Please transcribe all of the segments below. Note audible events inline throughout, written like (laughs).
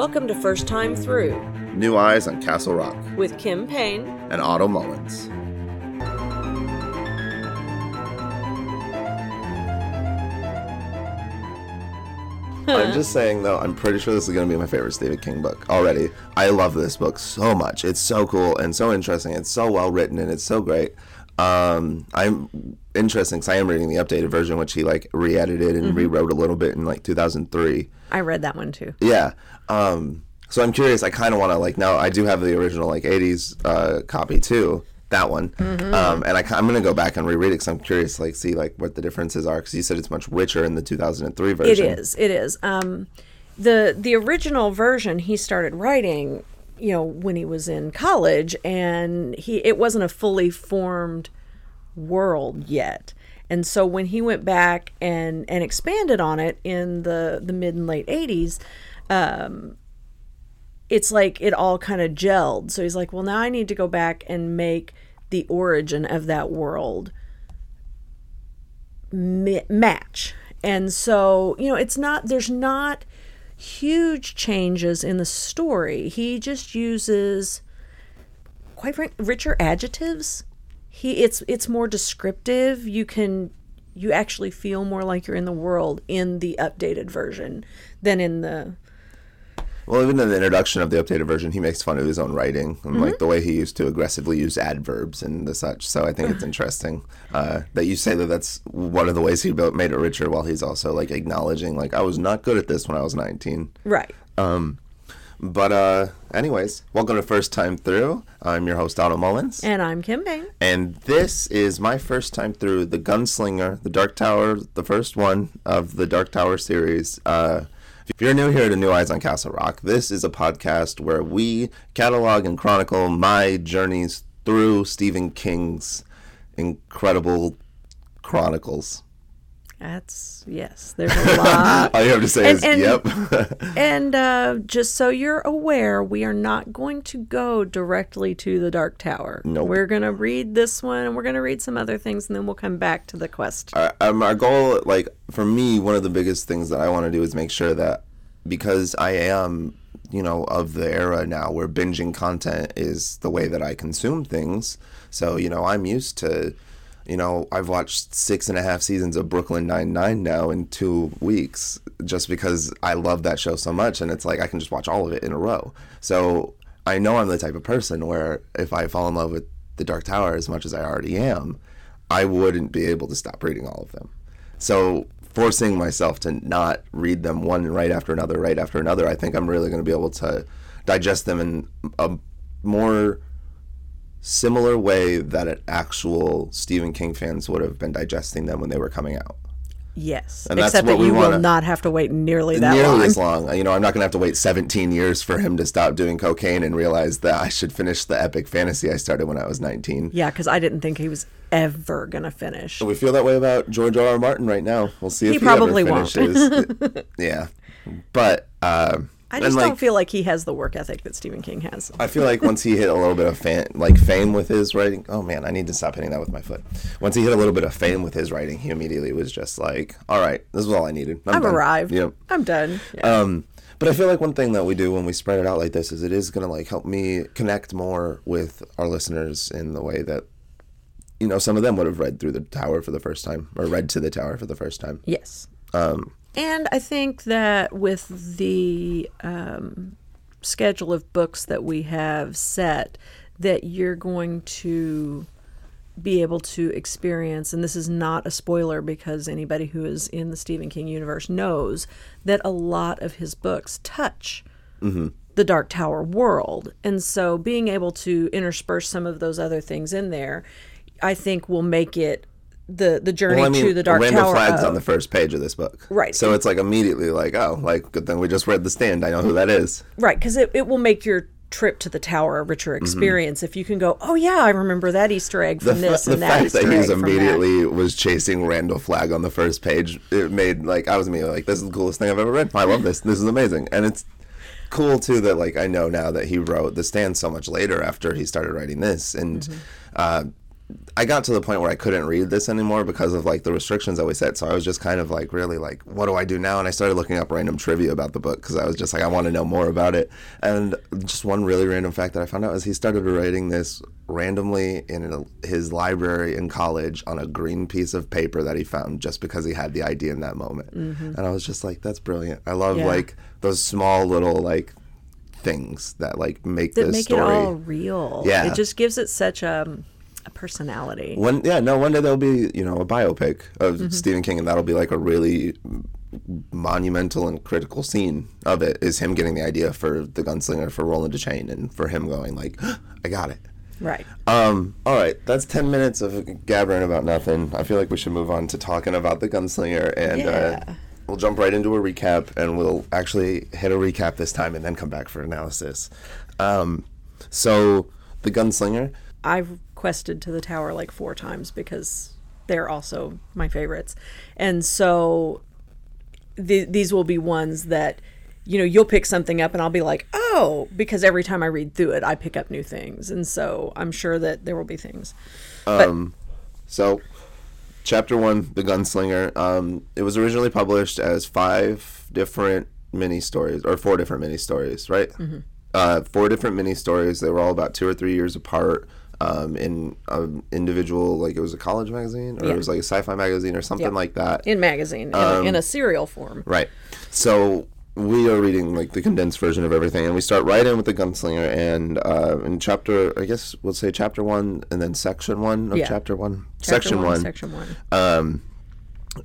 Welcome to First Time Through New Eyes on Castle Rock with Kim Payne. and Otto Mullins. I'm just saying though, I'm pretty sure this is gonna be my favorite Stephen King book already. I love this book so much. It's so cool and so interesting. It's so well written and it's so great. Um, I'm interesting because I am reading the updated version, which he like re-edited and rewrote a little bit in like 2003. I read that one too. Yeah. Um, so I'm curious. I kind of want to like now. I do have the original like '80s uh, copy too. That one, um, and I, am gonna go back and reread it because I'm curious, like, see like what the differences are. Because you said it's much richer in the 2003 version. It is. It is. Um, the the original version he started writing, you know, when he was in college, and he it wasn't a fully formed world yet. And so when he went back and and expanded on it in the the mid and late 80s, um, it's like it all kind of gelled. So he's like, well, now I need to go back and make the origin of that world ma- match. And so, you know, it's not, there's not huge changes in the story. He just uses, quite frank, richer adjectives. He, it's, it's more descriptive. You can, you actually feel more like you're in the world in the updated version than in the, Well, even in the introduction of the updated version, he makes fun of his own writing and like the way he used to aggressively use adverbs and the such. So I think it's (sighs) interesting uh, that you say that that's one of the ways he built, made it richer, while he's also like acknowledging like I was not good at this when I was 19. right. But uh, anyways, welcome to First Time Through. I'm your host Otto Mullins. And I'm Kim Bang. And this is my first time through The Gunslinger, The Dark Tower, the first one of the Dark Tower series. Uh, if you're new here to New Eyes on Castle Rock, this is a podcast where we catalog and chronicle my journeys through Stephen King's incredible chronicles. That's, yes, there's a lot. (laughs) All you have to say And- is, and- yep. (laughs) And uh, just so you're aware, we are not going to go directly to the Dark Tower. Nope. We're going to read this one and we're going to read some other things and then we'll come back to the quest. our, um, our goal, like for me, one of the biggest things that I want to do is make sure that because I am, you know, of the era now where binging content is the way that I consume things. So, you know, I'm used to, you know, I've watched six and a half seasons of Brooklyn Nine Nine now in two weeks just because I love that show so much, and it's like I can just watch all of it in a row. So I know I'm the type of person where if I fall in love with The Dark Tower as much as I already am, I wouldn't be able to stop reading all of them. So forcing myself to not read them one right after another, right after another, I think I'm really going to be able to digest them in a more similar way that an actual Stephen King fans would have been digesting them when they were coming out. Yes. And Except that you wanna- will not have to wait nearly that Nearly long. as long. You know, I'm not going to have to wait 17 years for him to stop doing cocaine and realize that I should finish the epic fantasy I started when I was 19. Yeah, because I didn't think he was ever going to finish. We feel that way about George R. R. Martin right now. We'll see if He he, probably ever won't. (laughs) yeah, but uh, I just like don't feel like he has the work ethic that Stephen King has. I feel like once he hit a little bit of fan, like fame with his writing. Oh man, I need to stop hitting that with my foot. Once he hit a little bit of fame with his writing, he immediately was just like, "All right, this is all I needed. I'm I've arrived. Yep. I'm done. Yeah. Um, but I feel like one thing that we do when we spread it out like this is it is going to like help me connect more with our listeners in the way that you know some of them would have read through the tower for the first time or read to the tower for the first time. Yes. Um, And I think that with the um, schedule of books that we have set, that you're going to be able to experience, and this is not a spoiler because anybody who is in the Stephen King universe knows that a lot of his books touch the Dark Tower world. And so being able to intersperse some of those other things in there, I think will make it the the journey well, I mean, to the Dark Randall Tower. Flagg's of- on the first page of this book, Right. So it's like immediately like, oh, like good thing we just read The Stand. I know who that is. Right, because it, it will make your trip to the tower a richer Mm-hmm. experience if you can go, oh yeah, I remember that Easter egg from fa- this the and that fact Easter that that. immediately was chasing Randall Flagg on the first page, it made like I was immediately like, this is the coolest thing I've ever read. I love this. This is amazing, and it's cool too that like I know now that he wrote The Stand so much later after he started writing this, and Mm-hmm. uh, I got to the point where I couldn't read this anymore because of like the restrictions that we set. So I was just kind of like really like, what do I do now? And I started looking up random trivia about the book because I was just like, I want to know more about it. And just one really random fact that I found out is he started writing this randomly in a, his library in college on a green piece of paper that he found just because he had the idea in that moment. Mm-hmm. And I was just like, that's brilliant. I love Yeah. like those small little like things that like make that this make story. it all real. Yeah. It just gives it such a, a personality. One, yeah, no. One day there'll be, you know, a biopic of Mm-hmm. Stephen King, and that'll be like a really monumental and critical scene of it. Is him getting the idea for the gunslinger for Roland Deschain, and for him going like, (gasps) "I got it." Right. Um. All right, that's ten minutes of gabbering about nothing. I feel like we should move on to talking about the gunslinger, and uh, we'll jump right into a recap, and we'll actually hit a recap this time, and then come back for analysis. Um. So the gunslinger. I've quested to the tower like four times because they're also my favorites. And so th- these will be ones that, you know, you'll pick something up and I'll be like, oh, because every time I read through it, I pick up new things. And so I'm sure that there will be things. Um, So, chapter one, The Gunslinger. Um, it was originally published as five different mini stories, or four different mini stories, right? Uh, four different mini stories. They were all about two or three years apart. Um, in an individual, like it was a college magazine, or Yeah. it was like a sci-fi magazine, or something Yep. like that. In magazine, in, a, in a serial form. Right. So we are reading like the condensed version of everything, and we start right in with the gunslinger. And uh, in chapter, I guess we'll say chapter one, and then section one of Yeah. chapter one, Chapter section one. Section one. Um,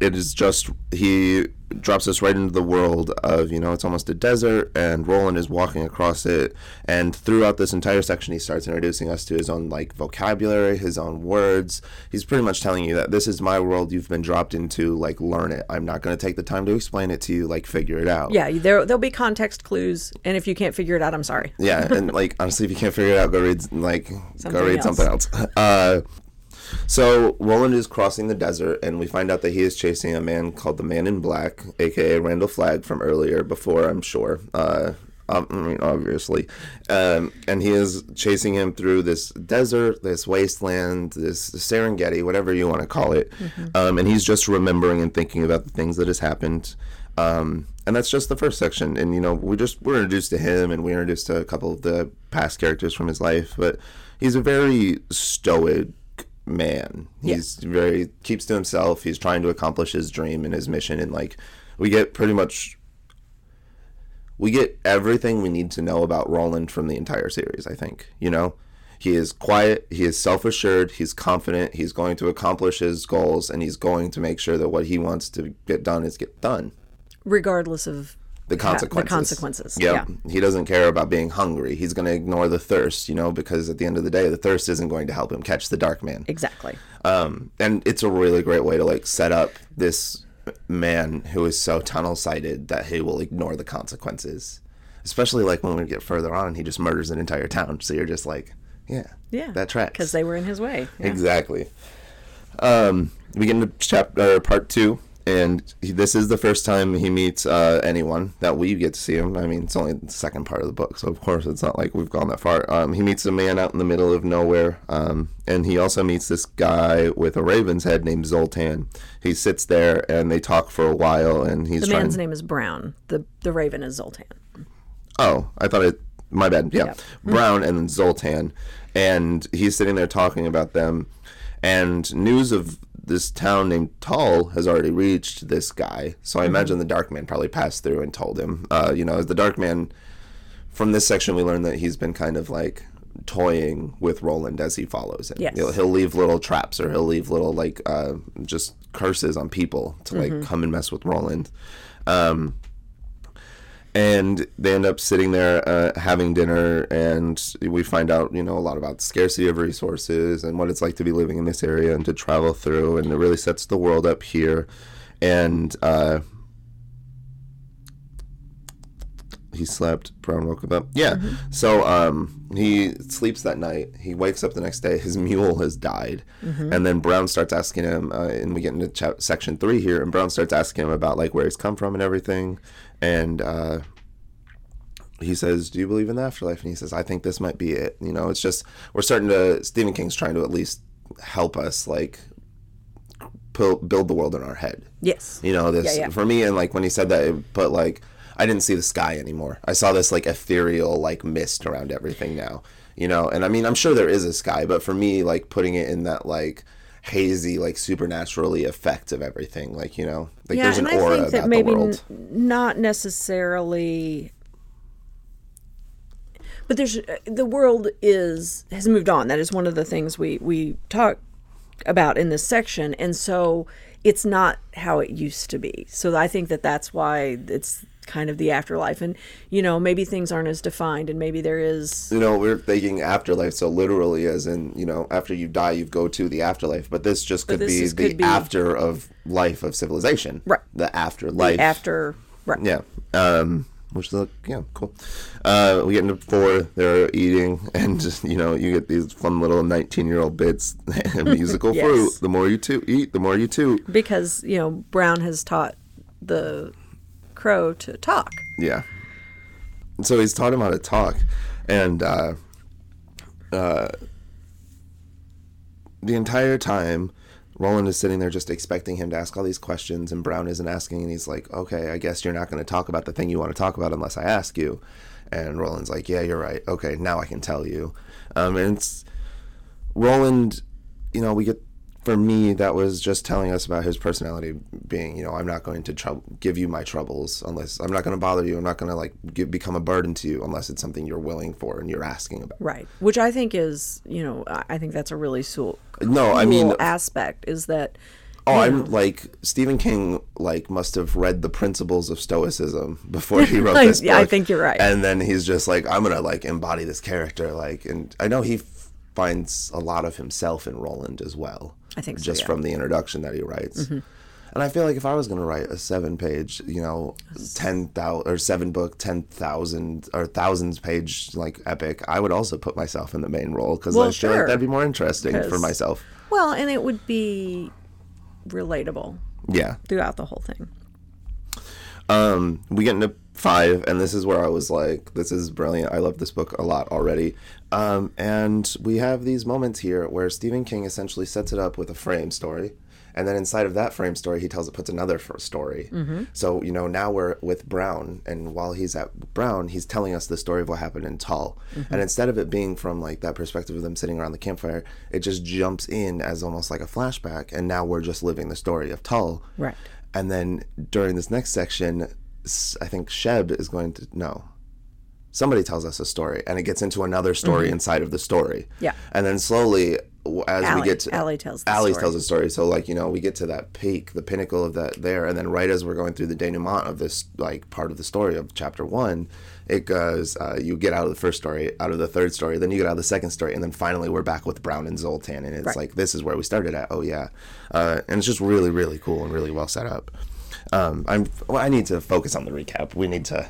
it is just he drops us right into the world of you know it's almost a desert, and Roland is walking across it. And throughout this entire section, he starts introducing us to his own like vocabulary, his own words. He's pretty much telling you that this is my world. You've been dropped into. Like learn it. I'm not going to take the time to explain it to you. Like figure it out. Yeah, there, there'll be context clues. And if you can't figure it out, I'm sorry. yeah and like honestly if you can't figure it out go read like Something go read else. something else (laughs) uh so roland is crossing the desert and we find out that he is chasing a man called the man in black aka randall flagg from earlier before i'm sure uh I mean, obviously, um, and he is chasing him through this desert, this wasteland, this Serengeti, whatever you want to call it. Um, and he's just remembering and thinking about the things that has happened. Um, and that's just the first section. And you know, we just we're introduced to him, and we're introduced to a couple of the past characters from his life. But he's a very stoic man. He's very keeps to himself. He's trying to accomplish his dream and his mission. And like, we get pretty much we get everything we need to know about Roland from the entire series, I think. You know, he is quiet, he is self assured, he's confident, he's going to accomplish his goals, and he's going to make sure that what he wants to get done is get done. Regardless of The consequences. The consequences. Yep. Yeah. He doesn't care about being hungry. He's going to ignore the thirst, you know, because at the end of the day, the thirst isn't going to help him catch the dark man. Exactly. Um, and it's a really great way to like set up this man who is so tunnel sighted that he will ignore the consequences. Especially like when we get further on he just murders an entire town. So you're just like, yeah, Yeah. that tracks. Because they were in his way. Yeah. Exactly. Um, we get into chapter part two, and he, this is the first time he meets uh, anyone that we get to see him. I mean, it's only the second part of the book, so of course it's not like we've gone that far. Um, he meets a man out in the middle of nowhere, um, and he also meets this guy with a raven's head named Zoltan. He sits there, and they talk for a while, and he's The man's name is Brown. The the raven is Zoltan. Oh, I thought it. My bad. Yeah. (laughs) Brown and then Zoltan, and he's sitting there talking about them, and news of this town named Tull has already reached this guy. So I imagine the Dark Man probably passed through and told him. Uh, you know, as the Dark Man. From this section, we learn that he's been kind of like toying with Roland as he follows him. Yes. He'll, he'll leave little traps or he'll leave little like uh, just curses on people to like come and mess with Roland. Um, and they end up sitting there uh, having dinner and we find out you know a lot about the scarcity of resources and what it's like to be living in this area and to travel through and it really sets the world up here. And uh, he slept. Brown woke up. Yeah. So um, he sleeps that night. He wakes up the next day. His mule has died. And then brown starts asking him uh, and we get into section three here and brown starts asking him about like where he's come from and everything and uh, he says, "Do you believe in the afterlife?" And he says, "I think this might be it." You know, it's just we're starting to Stephen King's trying to at least help us like build the world in our head. Yes. You know, this Yeah, yeah. for me, and like when he said that, it put like I didn't see the sky anymore. I saw this like ethereal like mist around everything now. You know, and I mean, I'm sure there is a sky, but for me, like putting it in that like hazy, like supernaturally effect of everything, like you know, like yeah, there's an and I aura think that about maybe the world. n- not necessarily. But there's the world is has moved on. That is one of the things we we talk about in this section, and so it's not how it used to be. So I think that that's why it's kind of the afterlife, and you know maybe things aren't as defined, and maybe there is you know, we're thinking afterlife so literally as in, you know, after you die, you go to the afterlife. But this just could this be just the could be- after of life of civilization. Right. The afterlife. after right. Yeah. Um, which look, yeah, cool. Uh, we get into four. They're eating, (laughs) and just, you know, you get these fun little nineteen-year-old bits. (laughs) and musical (laughs) Yes. fruit. The more you to eat, the more you toot. because you know Brown has taught the crow to talk. Yeah. So he's taught him how to talk, and uh, uh, the entire time, Roland is sitting there just expecting him to ask all these questions, and Brown isn't asking, and he's like, "Okay, I guess you're not going to talk about the thing you want to talk about unless I ask you." And Roland's like, "Yeah, you're right. Okay, now I can tell you." Um, and it's Roland, you know, we get for me that was just telling us about his personality being, you know, I'm not going to give you my troubles unless I'm not going to bother you. I'm not going to like give, become a burden to you unless it's something you're willing for and you're asking about. Right. Which I think is, you know, I think that's a really cool, No, I mean, aspect is that oh, I'm like Stephen King like must have read the principles of stoicism before he wrote (laughs) this book. yeah, I think you're right. And then he's just like, I'm gonna like embody this character, like, and I know he f- finds a lot of himself in Roland as well. I think so, just yeah. Mm-hmm. from the introduction that he writes. And I feel like if I was going to write a seven page, you know, 10,000 or seven book, 10,000 or thousands page like epic, I would also put myself in the main role because Well, I feel sure. like that'd be more interesting for myself. well, and it would be relatable Yeah. throughout the whole thing. Um, we get into five, and this is where I was like, this is brilliant. I love this book a lot already. Um, and we have these moments here where Stephen King essentially sets it up with a frame story. And then inside of that frame story, he tells it puts another story. So you know now we're with Brown, and while he's at Brown, he's telling us the story of what happened in Tull. And instead of it being from like that perspective of them sitting around the campfire, it just jumps in as almost like a flashback. And now we're just living the story of Tull. Right. And then during this next section, I think Sheb is going to no. Somebody tells us a story, and it gets into another story inside of the story. Mm-hmm. Yeah. And then slowly, as Allie- we get to Allie tells the Allie story. tells a story. So like you know, we get to that peak, the pinnacle of that there, and then right as we're going through the denouement of this like part of the story of chapter one, it goes. Uh, you get out of the first story, out of the third story, then you get out of the second story, and then finally we're back with Brown and Zoltan, and it's Right. like this is where we started at. Oh yeah, uh, and it's just really really cool and really well set up. Um, I'm. Well, I need to focus on the recap. We need to.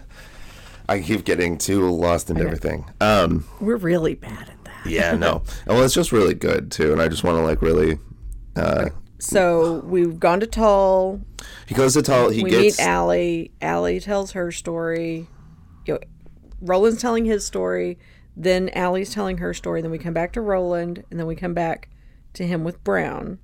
I keep getting too lost into everything. Um, We're really bad at that. yeah, no. (laughs) Well, it's just really good too, and I just want to like really. Uh, So we've gone to Tull. he goes to Tull. He We gets. meet Allie. Allie tells her story. You know, Roland's telling his story. Then Allie's telling her story. Then we come back to Roland, and then we come back to him with Brown.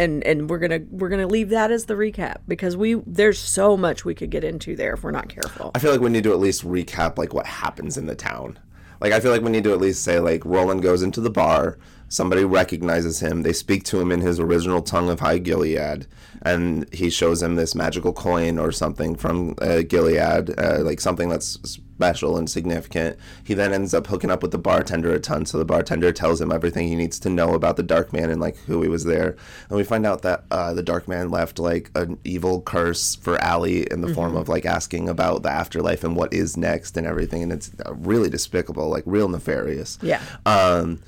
And and we're gonna we're gonna leave that as the recap because we there's so much we could get into there if we're not careful. I feel like we need to at least recap like what happens in the town. Like I feel like we need to at least say like Roland goes into the bar, somebody recognizes him, they speak to him in his original tongue of High Gilead, and he shows him this magical coin or something from uh, Gilead, uh, like something that's special and significant. He then ends up hooking up with the bartender a ton, so the bartender tells him everything he needs to know about the Dark Man and like who he was there. And we find out that uh, the Dark Man left like an evil curse for Allie in the form of like asking about the afterlife and what is next and everything, and it's uh, really despicable, like real nefarious. Yeah. Um,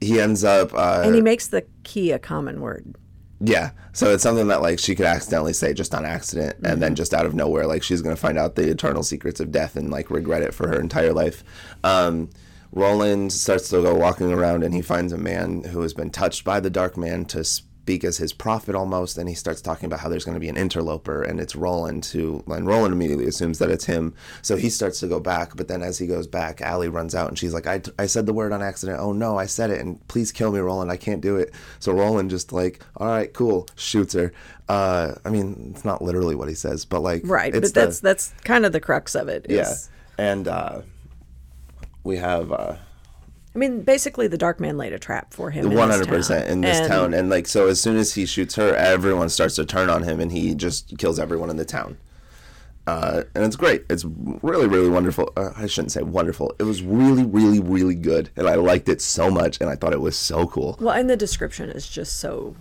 he ends up. Uh, and he makes the key a common word. Yeah. So it's something that like she could accidentally say just on accident and Mm-hmm. then just out of nowhere like she's going to find out the eternal secrets of death and like regret it for her entire life. Um Roland starts to go walking around and he finds a man who has been touched by the dark man to s- speak as his prophet almost, and he starts talking about how there's going to be an interloper, and it's Roland who, and Roland immediately assumes that it's him. So he starts to go back, but then as he goes back, Allie runs out, and she's like, I, I said the word on accident. Oh no, I said it, and please kill me, Roland. I can't do it. So Roland just like, all right, cool, shoots her. Uh, I mean, it's not literally what he says, but like, Right, but the- that's that's kind of the crux of it. yeah, and uh, we have. Uh, I mean, basically, the Dark Man laid a trap for him. One hundred percent town. in this And- town, and like so, as soon as he shoots her, everyone starts to turn on him, and he just kills everyone in the town. Uh, and it's great. It's really, really wonderful. Uh, I shouldn't say wonderful. It was really, really, really good, and I liked it so much, and I thought it was so cool. Well, and the description is just so.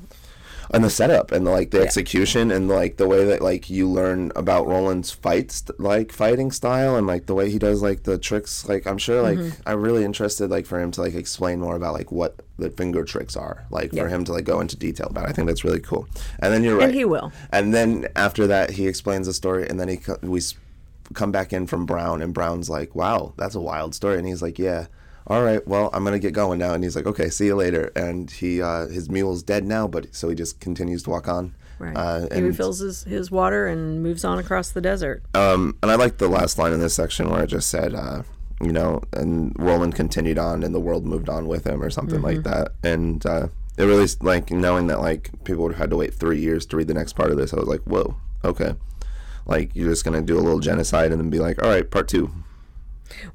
And the setup, and like the execution, and like the way that like you learn about Roland's fights, like fighting style, and like the way he does like the tricks. Like I'm sure, like Mm-hmm. I'm really interested, like for him to like explain more about like what the finger tricks are, like Yeah. for him to like go into detail about. it. I think that's really cool. And then you're right, And he will. And then after that, he explains the story, and then he we come back in from Brown, and Brown's like, "Wow, that's a wild story," and he's like, "Yeah." All right, well, I'm gonna get going now, and he's like, "Okay, see you later." And he, uh, his mule's dead now, but so he just continues to walk on. Right. Uh, he refills his, his water and moves on across the desert. um, and I like the last line in this section where it just said, uh, you know, and Roland continued on, and the world moved on with him, or something like that. And uh, it really like knowing that like people would have had to wait three years to read the next part of this. I was like, whoa, okay. Like you're just gonna do a little genocide and then be like, all right, part two.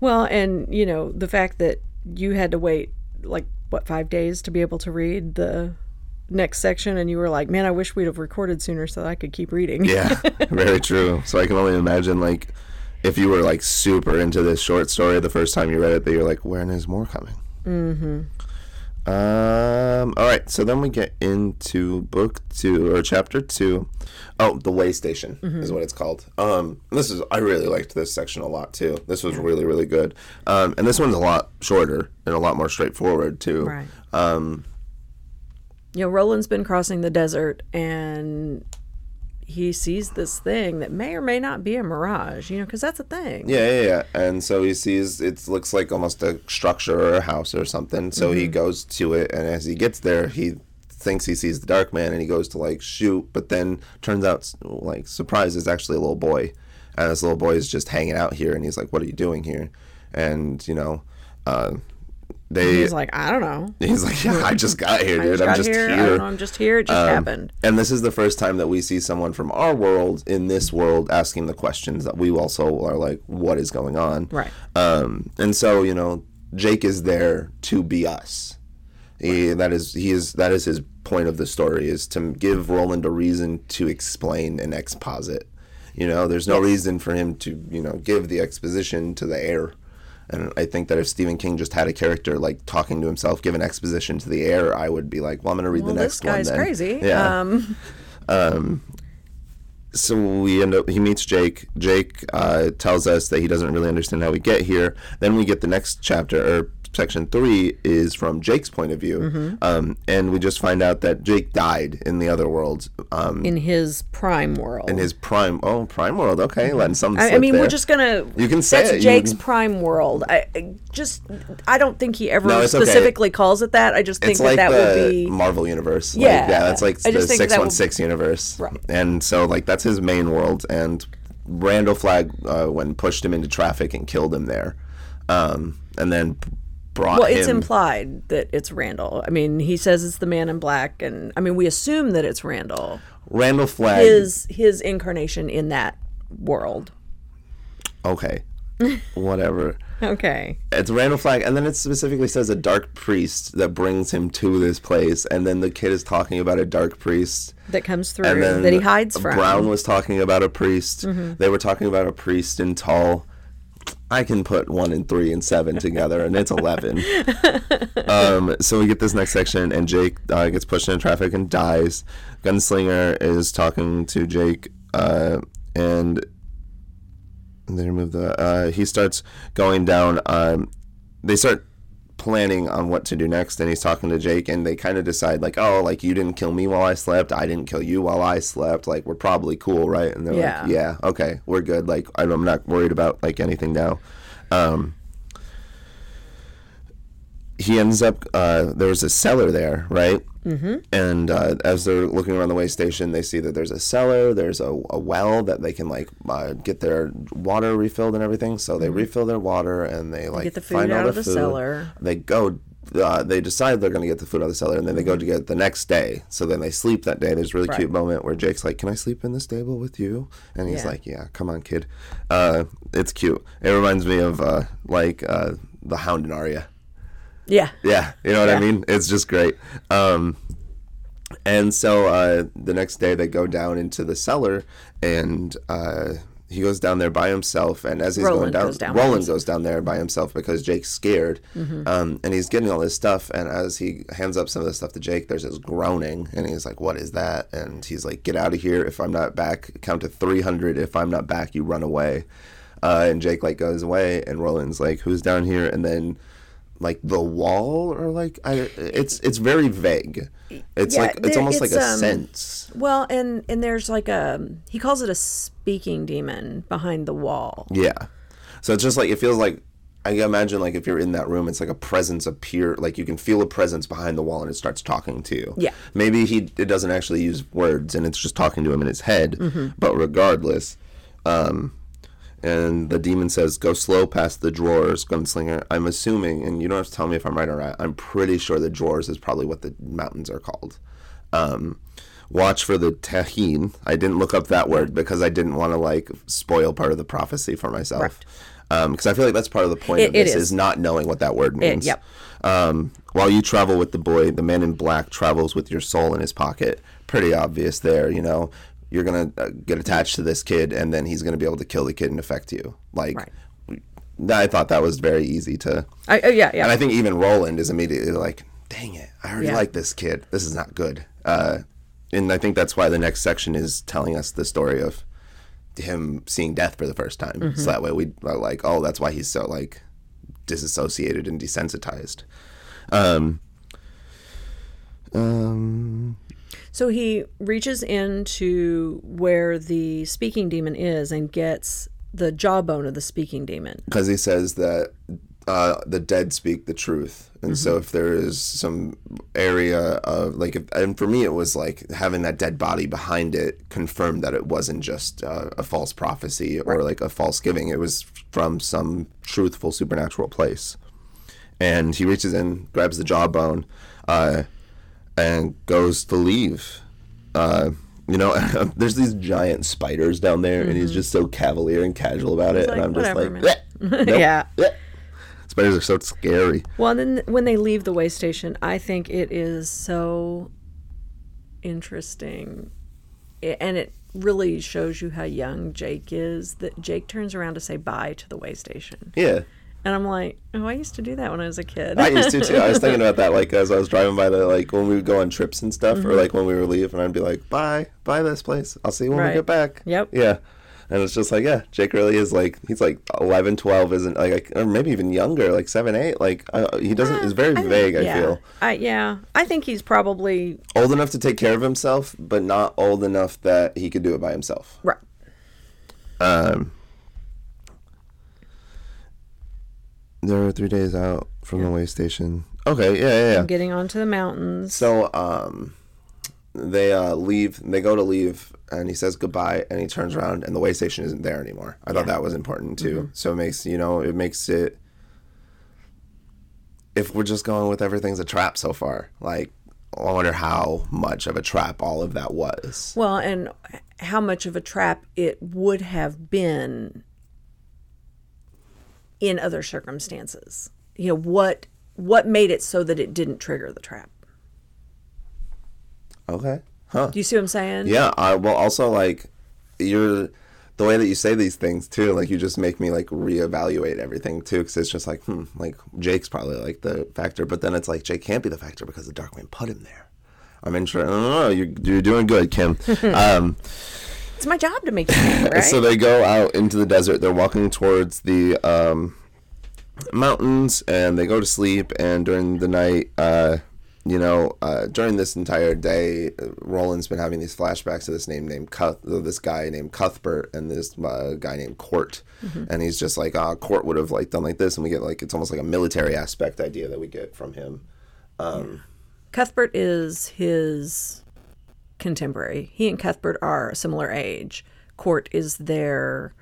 Well, and you know the fact that you had to wait like what five days to be able to read the next section, and you were like, "Man, I wish we'd have recorded sooner so that I could keep reading." Yeah, (laughs) very true. So I can only imagine like if you were like super into this short story the first time you read it, that you're like, when is more coming? Mm-hmm. Um. All right. So then we get into book two or chapter two. Oh, the way station is what it's called. Um. This is I really liked this section a lot too. This was really really good. Um. And this one's a lot shorter and a lot more straightforward too. Right. Um. You know, Roland's been crossing the desert, and he sees this thing that may or may not be a mirage. You know, because that's a thing. Yeah, yeah, yeah. And so he sees it looks like almost a structure or a house or something. So he goes to it, and as he gets there, he thinks he sees the dark man, and he goes to like shoot, but then turns out like surprise is actually a little boy, and this little boy is just hanging out here, and he's like, "What are you doing here?" And you know, uh, they. He's like, I don't know. (laughs) He's like, yeah, I just got here, (laughs) dude. just I'm just here. here. Um, I don't know. I'm just here. It just happened. And this is the first time that we see someone from our world in this world asking the questions that we also are like, what is going on? Right. Um, and so you know, Jake is there to be us. He, that is he is that is his point of the story is to give Roland a reason to explain and exposit. You know, there's no reason for him to you know give the exposition to the air. And I think that if Stephen King just had a character like talking to himself, give an exposition to the air, I would be like, well, I'm going to read Well, the this next one. guy's crazy. Yeah (laughs) Um, so we end up he meets jake jake uh, tells us that he doesn't really understand how we get here then we get the next chapter or section three is from jake's point of view Mm-hmm. um, and we just find out that jake died in the other world um, in his prime world. in his prime oh prime world okay letting some I, I mean, there. we're just gonna. You can say that's it, Jake's can- prime world. I I just, I don't think he ever No, it's okay. specifically calls it that. I just think it's that like that would be. Marvel universe. Yeah. like, yeah, that's like the just think that six one six universe. Right. And so like that's his main world, and Randall Flagg uh, when pushed him into traffic and killed him there, um, and then brought Well, it's him. implied that it's Randall. I mean, he says it's the Man in Black, and I mean, we assume that it's Randall. Randall Flagg. His his incarnation in that world. okay, (laughs) whatever. Okay. It's Randall Flagg, and then it specifically says a dark priest that brings him to this place, and then the kid is talking about a dark priest. That comes through and then that he hides from. Mm-hmm. Brown was talking about a priest. They were talking about a priest in Tull. I can put one and three and seven together, and it's eleven. (laughs) um, so we get this next section, and Jake uh, gets pushed into traffic and dies. Gunslinger is talking to Jake, uh, and they remove the. Uh, he starts going down. Um, they start planning on what to do next and he's talking to Jake and they kind of decide like oh like you didn't kill me while I slept. I didn't kill you while I slept. Like we're probably cool right? And they're Yeah. like yeah okay we're good. Like I'm not worried about like anything now. Um he ends up uh, there was a cellar there, right? Mm-hmm. And uh, as they're looking around the way station, they see that there's a cellar, there's a, a well that they can like uh, get their water refilled and everything. So they refill their water and they like get the food find out all of the food. cellar. They go. Uh, they decide they're going to get the food out of the cellar, and then they go to get it the next day. So then they sleep that day. There's a really Right. cute moment where Jake's like, "Can I sleep in the stable with you?" And he's Yeah. like, "Yeah, come on, kid." Uh, it's cute. It reminds me of uh, like uh, the Hound and Arya. Yeah. Yeah, you know what I mean? It's just great. Um, and so uh, the next day they go down into the cellar and uh, he goes down there by himself. And as he's going down, goes down Roland goes down there by himself because Jake's scared. Um, and he's getting all this stuff. And as he hands up some of the stuff to Jake, there's this groaning. And he's like, What is that? And he's like, Get out of here. If I'm not back, count to 300. If I'm not back, you run away. Uh, and Jake like goes away, and Roland's like, "Who's down here?" And then like the wall or like I it's it's very vague. It's Yeah, like it's there- almost like a um, sense. Well, and and there's like a he calls it a speaking demon behind the wall. Yeah. So it's just like it feels like I imagine like if you're in that room, it's like a presence appear like you can feel a presence behind the wall and it starts talking to you. Yeah. Maybe he it doesn't actually use words and it's just talking to him in his head. Mm-hmm. But regardless, um and the demon says, "Go slow past the drawers, gunslinger." I'm assuming, and you don't have to tell me if I'm right or not. I'm pretty sure the drawers is probably what the mountains are called. Um, watch for the taheen. I didn't look up that word because I didn't want to like spoil part of the prophecy for myself. Because I feel like that's part of the point It- of this is. is. not knowing what that word means. yep. Um, while you travel with the boy, the man in black travels with your soul in his pocket. Pretty obvious there, you know. You're gonna uh, get attached to this kid, and then he's gonna be able to kill the kid and affect you. Like, Right. I thought that was very easy to. I, oh yeah, yeah. And I think even Roland is immediately like, "Dang it, I already Yeah. like this kid. This is not good." Uh, and I think that's why the next section is telling us the story of him seeing death for the first time. Mm-hmm. So that way we are like, "Oh, that's why he's so like disassociated and desensitized." Um, um, So he reaches into where the speaking demon is and gets the jawbone of the speaking demon. because he says that uh, the dead speak the truth, and so if there is some area of like, if, and for me it was like having that dead body behind it confirmed that it wasn't just uh, a false prophecy or like a false giving; it was from some truthful supernatural place. And he reaches in, grabs the jawbone, uh, and goes to leave. Uh, you know, (laughs) there's these giant spiders down there, and he's just so cavalier and casual about it, like, and I'm just like, Nope. (laughs) Yeah. Bleh. Spiders are so scary. Well, and then when they leave the way station, I think it is so interesting, and it really shows you how young Jake is. That Jake turns around to say bye to the way station, Yeah, and I'm like, oh, I used to do that when I was a kid. I used to too. I was thinking about that, like as I was driving by the like when we would go on trips and stuff, Mm-hmm. or like when we would leave, and I'd be like, "Bye, bye, this place. I'll see you when Right. we get back." Yep. Yeah, and it's just like, yeah, Jake really is like he's like 11, 12, isn't like, or maybe even younger, like seven, eight. Like uh, he doesn't. It's very I think- vague. I yeah. feel I yeah, I think he's probably old enough to take care of himself, but not old enough that he could do it by himself. right. Um, there are three days out from the way station. Okay, yeah, yeah, yeah. Getting onto the mountains. So um, they uh, leave. They go to leave, and he says goodbye, and he turns around, and the way station isn't there anymore. I thought that was important too. So it makes you know it makes it. If we're just going with everything's a trap so far, like I wonder how much of a trap all of that was. Well, and how much of a trap it would have been in other circumstances. You know, what what made it so that it didn't trigger the trap? Okay, huh? Do you see what I'm saying? Yeah, I well also like you're the way that you say these things too. Like you just make me like reevaluate everything too, because it's just like hmm, like Jake's probably like the factor, but then it's like Jake can't be the factor because the Dark Man put him there. I'm interested. No, no, no, you're, you're doing good, Kim. (laughs) um, It's my job to make you (laughs) right? so they go out into the desert. They're walking towards the um, mountains, and they go to sleep. And during the night, uh, you know, uh, during this entire day, Roland's been having these flashbacks to this name named Cuth- this guy named Cuthbert and this uh, guy named Court, and he's just like, ah, Court would have like done like this, and we get like it's almost like a military aspect idea that we get from him. Cuthbert is his contemporary. He and Cuthbert are a similar age. Court is their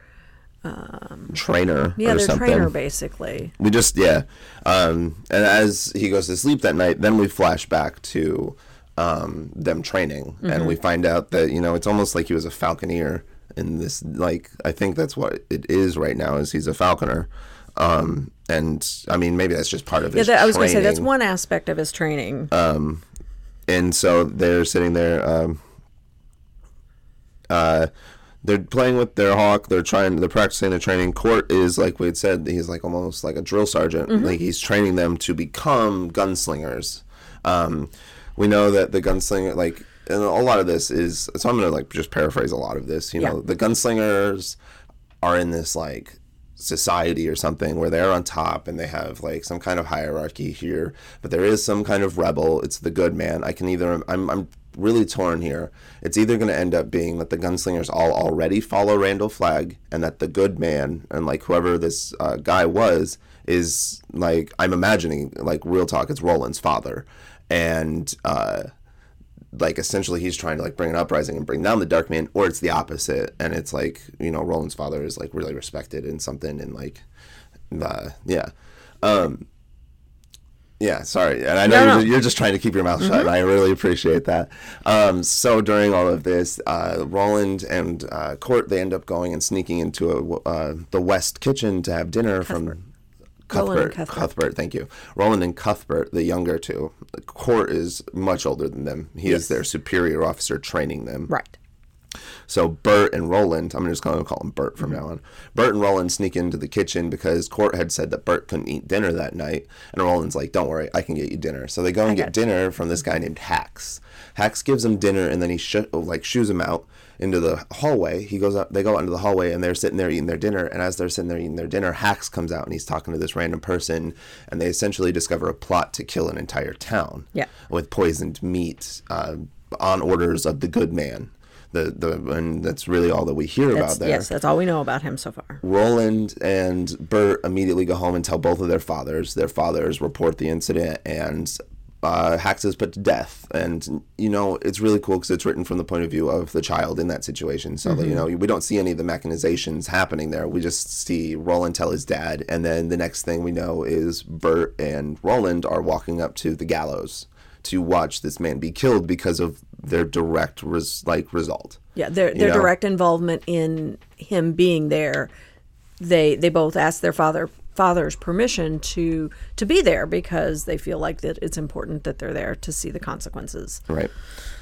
Trainer yeah, their something. trainer basically. We just yeah, um, and as he goes to sleep that night, then we flash back to um, them training, and we find out that you know it's almost like he was a falconeer in this. Like I think that's what it is right now. Is he's a falconer, um, and I mean maybe that's just part of Yeah, his. that, I was going to say that's one aspect of his training. And so they're sitting there. Um, uh, they're playing with their hawk. They're trying. They're practicing their training. Court is like we had said. He's like almost like a drill sergeant. Like he's training them to become gunslingers. Um, we know that the gunslinger, like, and a lot of this is. So I'm gonna like just paraphrase a lot of this. You know, Yeah. the gunslingers are in this like society or something where they're on top and they have like some kind of hierarchy here but there is some kind of rebel. It's the good man. I can either i'm, I'm really torn here. It's either going to end up being that the gunslingers all already follow randall flagg and that the good man and like whoever this uh, guy was is like i'm imagining like real talk it's roland's father. And uh like essentially he's trying to like bring an uprising and bring down the dark man or it's the opposite and it's like you know roland's father is like really respected in something and like uh, yeah. Um yeah sorry and i know No, you're, no. Just, you're just trying to keep your mouth shut and i really appreciate that. Um so during all of this uh roland and uh court they end up going and sneaking into a uh the west kitchen to have dinner from Roland and Cuthbert, Cuthbert. Cuthbert, thank you. Roland and Cuthbert, the younger two. Court is much older than them. He is their superior officer training them. right. So Bert and Roland, I'm just going to call him Bert from now on. Bert and Roland sneak into the kitchen because Court had said that Bert couldn't eat dinner that night, and Roland's like, "Don't worry, I can get you dinner." So they go and get got dinner from this guy named Hax. Hax gives them dinner, and then he sh- like shoos them out into the hallway. He goes out. They go out into the hallway, and they're sitting there eating their dinner. And as they're sitting there eating their dinner, Hax comes out and he's talking to this random person, and they essentially discover a plot to kill an entire town Yeah. with poisoned meat uh, on orders of the good man. The the and that's really all that we hear That's, about there. yes, that's all we know about him so far. Roland and Bert immediately go home and tell both of their fathers. Their fathers report the incident, and uh, Hax is put to death. And you know, it's really cool because it's written from the point of view of the child in that situation. So that, you know, we don't see any of the mechanizations happening there. We just see Roland tell his dad, and then the next thing we know is Bert and Roland are walking up to the gallows to watch this man be killed because of their direct res- like result. Yeah, their their know? direct involvement in him being there. They they both asked their father father's permission to to be there because they feel like that it's important that they're there to see the consequences Right.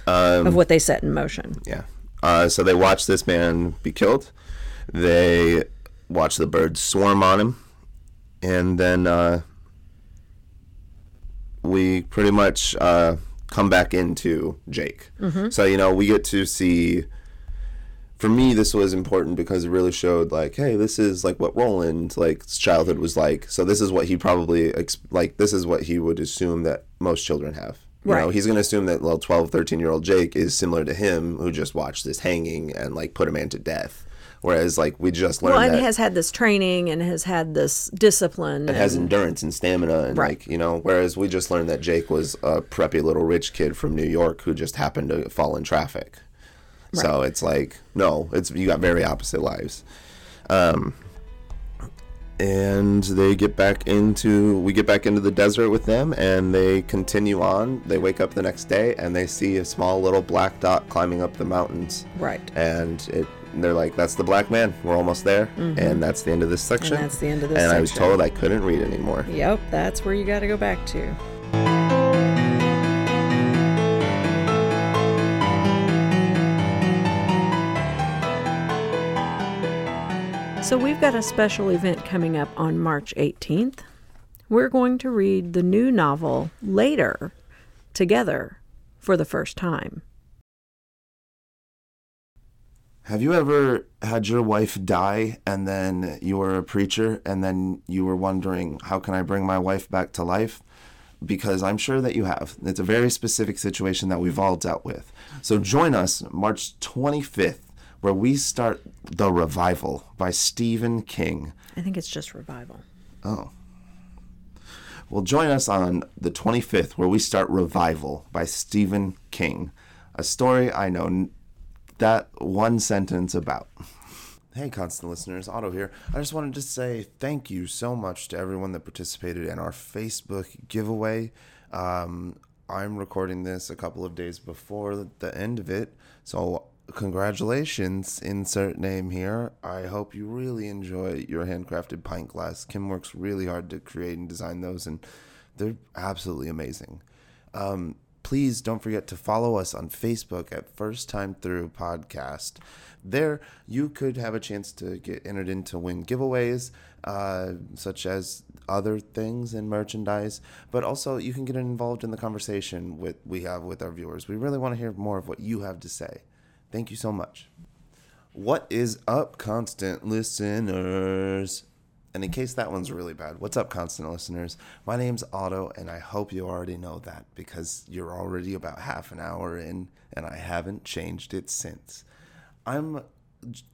of what they set in motion. Yeah. Uh, so they watch this man be killed. They watch the birds swarm on him, and then uh, we pretty much uh, come back into Jake. So you know we get to see. For me, this was important because it really showed like, hey, this is like what Roland like childhood was like. So this is what he probably ex- like. This is what he would assume that most children have. You know, Right. he's going to assume that little 12, 13 year old Jake is similar to him who just watched this hanging and like put a man to death. Whereas like we just learned Well, and that has had this training and has had this discipline. it has endurance and stamina and Right. like you know whereas we just learned that jake was a preppy little rich kid from new york who just happened to fall in traffic so it's like no it's you got very opposite lives. Um and they get back into we get back into the desert with them and they continue on. They wake up the next day and they see a small little black dot climbing up the mountains. Right. and it they're like that's the black man. We're almost there. And that's the end of this section. Mm-hmm. that's the end of this and i was told i couldn't read anymore. Yep, that's where you got to go back to. So, we've got a special event coming up on March 18th. We're going to read the new novel later together for the first time. Have you ever had your wife die and then you were a preacher and then you were wondering, how can I bring my wife back to life? because I'm sure that you have. It's a very specific situation that we've all dealt with. So join us March 25th, where we start The Revival by Stephen King. I think it's just revival. Oh. Well, join us on the 25th, where we start Revival by Stephen King, a story I know n- that one sentence about. Hey, constant listeners, Otto here. I just wanted to say thank you so much to everyone that participated in our Facebook giveaway. Um, I'm recording this a couple of days before the end of it, so congratulations, insert name here. I hope you really enjoy your handcrafted pint glass. Kim works really hard to create and design those, and they're absolutely amazing. Um, please don't forget to follow us on Facebook at First Time Through Podcast. There, you could have a chance to get entered in to win giveaways, uh, such as other things and merchandise, but also you can get involved in the conversation with we have with our viewers. We really want to hear more of what you have to say. Thank you so much. What is up, constant listeners? And in case that one's really bad, what's up, constant listeners? My name's Otto, and I hope you already know that because you're already about half an hour in, and I haven't changed it since. I'm j-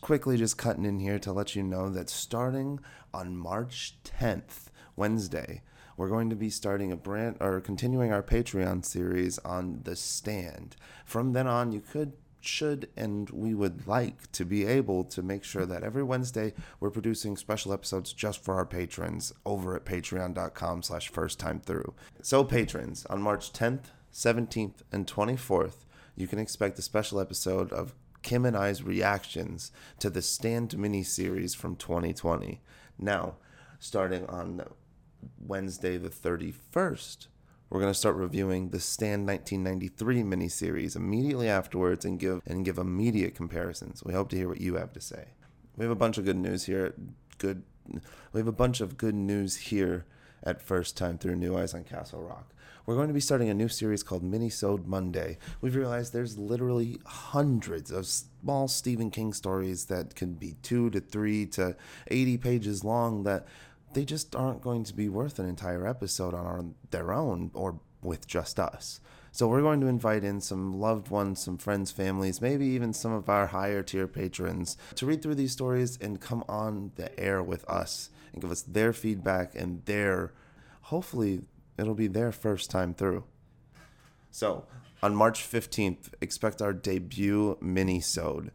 quickly just cutting in here to let you know that starting on March 10th, Wednesday, we're going to be starting a brand or continuing our Patreon series on The Stand. From then on, you could should and we would like to be able to make sure that every Wednesday we're producing special episodes just for our patrons over at patreon.com slash first time through. So patrons, on March 10th, 17th, and 24th, you can expect a special episode of Kim and I's reactions to the Stand mini series from 2020. Now, starting on Wednesday the 31st, we're going to start reviewing the Stand 1993 miniseries immediately afterwards and give and give immediate comparisons. We hope to hear what you have to say. We have a bunch of good news here. Good, we have a bunch of good news here at First Time Through New Eyes on Castle Rock. We're going to be starting a new series called Minisode Monday. We've realized there's literally hundreds of small Stephen King stories that can be two to three to 80 pages long that they just aren't going to be worth an entire episode on their own or with just us. So we're going to invite in some loved ones, some friends, families, maybe even some of our higher tier patrons to read through these stories and come on the air with us and give us their feedback and their hopefully it'll be their first time through. So, on March 15th, expect our debut mini-sode.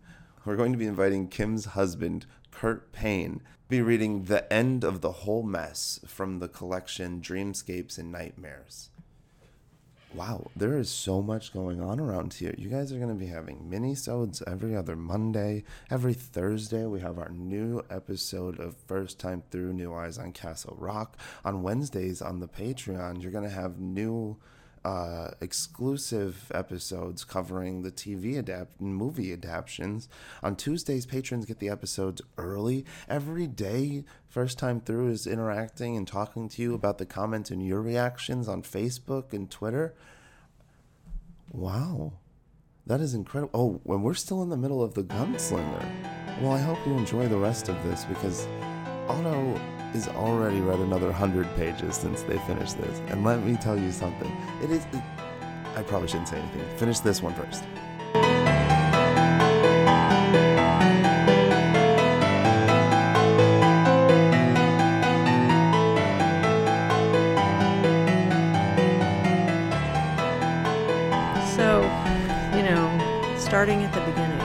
We're going to be inviting Kim's husband, Kurt Payne, be reading The End of the Whole Mess from the collection Dreamscapes and Nightmares. Wow, there is so much going on around here. You guys are going to be having mini-sodes every other Monday. Every Thursday, we have our new episode of First Time Through New Eyes on Castle Rock. On Wednesdays on the Patreon, you're going to have new uh, exclusive episodes covering the TV adapt and movie adaptations. On Tuesdays, patrons get the episodes early. Every day, first time through is interacting and talking to you about the comments and your reactions on Facebook and Twitter. Wow. That is incredible. Oh, we're still in the middle of the gunslinger. Well, I hope you enjoy the rest of this because Otto is already read another hundred pages since they finished this. And let me tell you something. It is. It, I probably shouldn't say anything. Finish this one first. So, you know, starting at the beginning,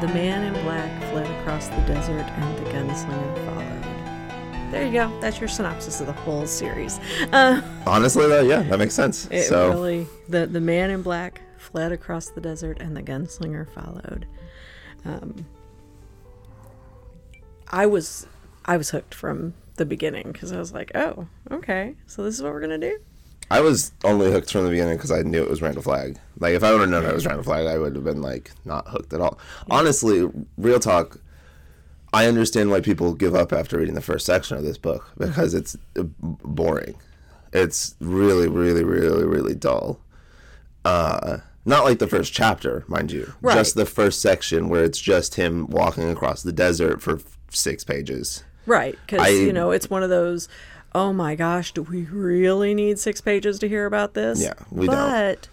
the man in black fled across the desert and the gunslinger followed. There you go. That's your synopsis of the whole series. Uh, Honestly, though, yeah, that makes sense. it so, really, the, the man in black fled across the desert and the gunslinger followed. Um, I was, I was hooked from the beginning because I was like, oh, okay, so this is what we're gonna do. I was only hooked from the beginning because I knew it was Randall Flagg. Like, if I would have known it was Randall Flagg, I would have been like not hooked at all. Honestly, real talk. I understand why people give up after reading the first section of this book because it's boring. It's really, really, really, really dull. Uh, not like the first chapter, mind you. Right. Just the first section where it's just him walking across the desert for six pages. Right, because you know it's one of those. oh my gosh, do we really need six pages to hear about this? Yeah, we don't.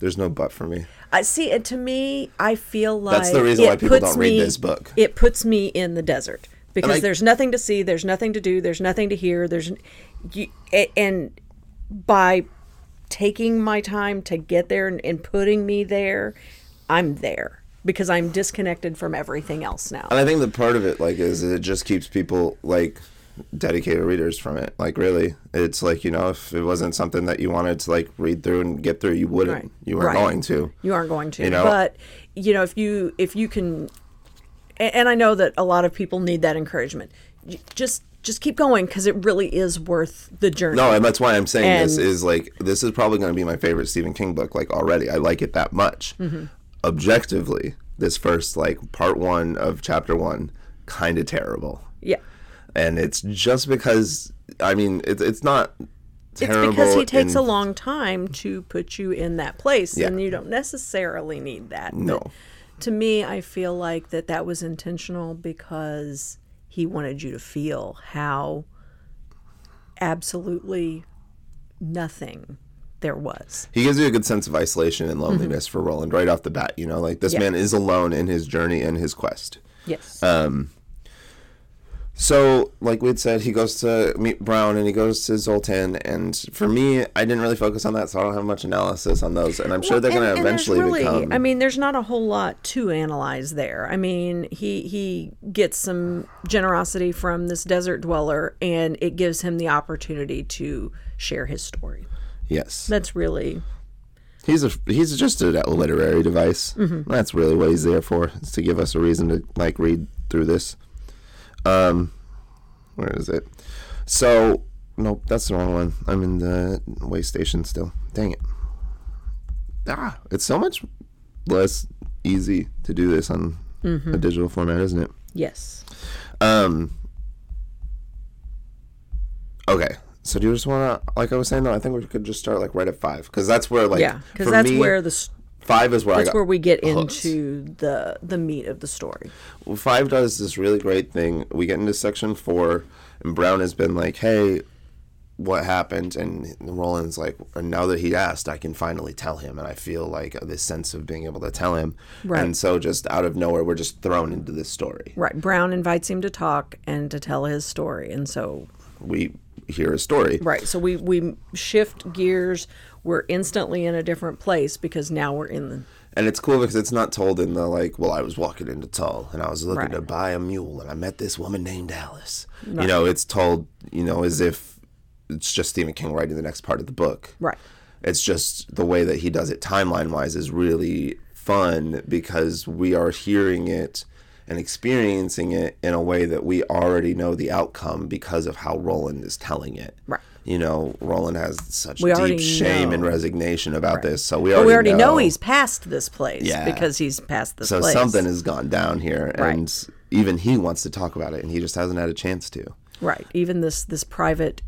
There's no but for me. I see. And to me, I feel like That's the reason why it people puts don't read me- this book. It puts me in the desert because I- there's nothing to see, there's nothing to do, there's nothing to hear. There's, you, and by taking my time to get there and, and putting me there, I'm there because I'm disconnected from everything else now. And I think the part of it, like, is it just keeps people like dedicated readers from it. Like, really, it's like you know, if it wasn't something that you wanted to like read through and get through, you wouldn't. Right. You weren't Right. going to. You aren't going to. You know? But you know, if you if you can, and I know that a lot of people need that encouragement. Just just keep going because it really is worth the journey. No, and that's why I'm saying this is like this is probably going to be my favorite Stephen King book. Like already, I like it that much. Mm-hmm. Objectively, this first like part one of chapter one, kind of terrible, Yeah. And it's just because I mean it's it's not It's terrible. because he takes in- a long time to put you in that place, Yeah. and you don't necessarily need that. No. But to me, I feel like that that was intentional because he wanted you to feel how absolutely nothing there was. he gives you a good sense of isolation and loneliness for Roland right off the bat. You know, like this Mm-hmm. Yeah. man is alone in his journey and his quest. Yes. So, like we'd said, he goes to meet Brown and he goes to Zoltan. And for me, I didn't really focus on that, so I don't have much analysis on those. And I'm sure they're going to And- and there's eventually really, become. I mean, there's not a whole lot to analyze there. I mean, he he gets some generosity from this desert dweller, and it gives him the opportunity to share his story. yes, That's really he's a he's just a literary device. Mm-hmm. That's really what he's there for, is to give us a reason to like read through this. Um, where is it? So, nope, that's the wrong one. I'm in the way station still. Dang it. Ah, it's so much less easy to do this on Mm-hmm. a digital format, isn't it? yes. Um. Okay, so do you just want to, like I was saying, though, I think we could just start like right at five because that's where like Yeah, because that's me, where the five is where I that's where we get hooked. into the the meat of the story. Well, five does this really great thing. We get into section four, and Brown has been like, "Hey, what happened?" And Roland's like, "And now that he asked, I can finally tell him." And I feel like this sense of being able to tell him. Right. And so, just out of nowhere, we're just thrown into this story. Right. Brown invites him to talk and to tell his story, and so We hear a story. right. So we we shift gears. We're instantly in a different place because now we're in the And it's cool because it's not told in the like, well, I was walking into Tull and I was looking Right. to buy a mule and I met this woman named Alice. You know, it's told, you know, as if it's just Stephen King writing the next part of the book. right. It's just the way that he does it timeline wise is really fun because we are hearing it and experiencing it in a way that we already know the outcome because of how Roland is telling it. Right. You know, Roland has such We deep shame and resignation about this. So we already, we already know. know he's past this place Yeah. because he's past this so place. something has gone down here, Right. and even he wants to talk about it, and he just hasn't had a chance to. right. Even this this private,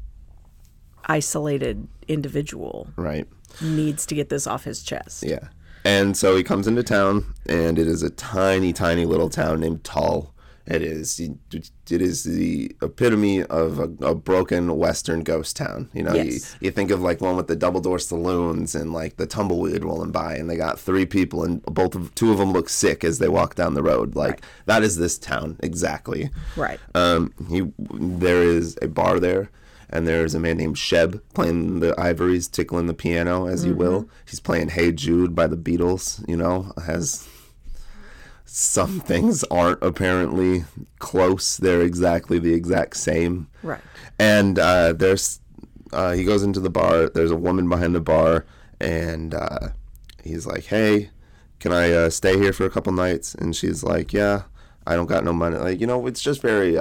isolated individual Right? needs to get this off his chest. Yeah. And so he comes into town, and it is a tiny, tiny little town named Tull. It is it is the epitome of a, a broken Western ghost town. You know, Yes. you, you think of like one with the double door saloons and like the tumbleweed rolling by, and they got three people, and both of two of them look sick as they walk down the road. Like that is this town exactly. Right. Um, he there is a bar there, and there's a man named Sheb playing the ivories, tickling the piano as you will. He's playing "Hey Jude" by the Beatles. You know, has some things aren't apparently close; they're exactly the exact same. Right. And uh, there's uh, he goes into the bar. There's a woman behind the bar, and uh, he's like, "Hey, can I uh, stay here for a couple nights?" And she's like, "Yeah, I don't got no money." Like you know, it's just very.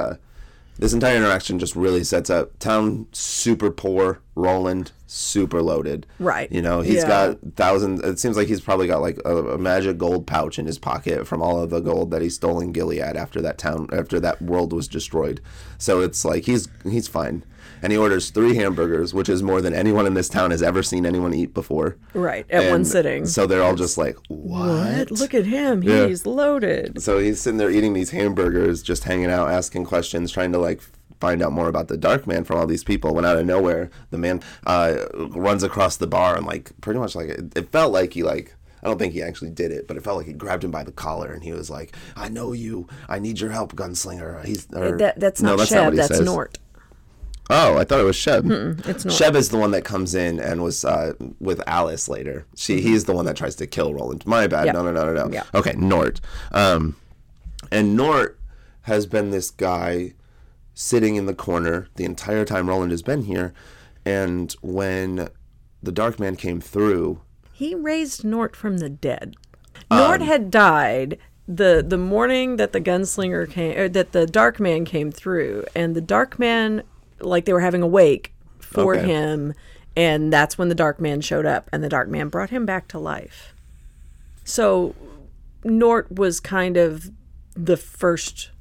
This entire interaction just really sets up town super poor, Roland super loaded. Right. You know, he's Yeah. got thousands. It seems like he's probably got like a, a magic gold pouch in his pocket from all of the gold that he stole in Gilead after that town after that world was destroyed. So it's like he's he's fine, and he orders three hamburgers, which is more than anyone in this town has ever seen anyone eat before. Right. At one sitting. So they're all just like, what? What? Look at him. Yeah. He's loaded. So he's sitting there eating these hamburgers, just hanging out, asking questions, trying to like find out more about the Dark Man from all these people. When out of nowhere, the man uh, runs across the bar and like pretty much like it, it felt like he like. I don't think he actually did it, but it felt like he grabbed him by the collar and he was like, "I know you. I need your help, gunslinger." He's or, That, that's no, not that's Sheb, not what he that's says. Nort. Oh, I thought it was Sheb. It's Nort. Sheb is the one that comes in and was uh, with Alice later. She he's the one that tries to kill Roland. My bad. Mm-hmm. No, no, no, no, no. Yeah. Okay, Nort. Um, and Nort has been this guy sitting in the corner the entire time Roland has been here. And when the Dark Man came through, He raised Nort from the dead. Um, Nort had died the the morning that the gunslinger came, or that the Dark Man came through, and the Dark Man, like they were having a wake for Okay. him, and that's when the Dark Man showed up, and the Dark Man brought him back to life. So, Nort was kind of the first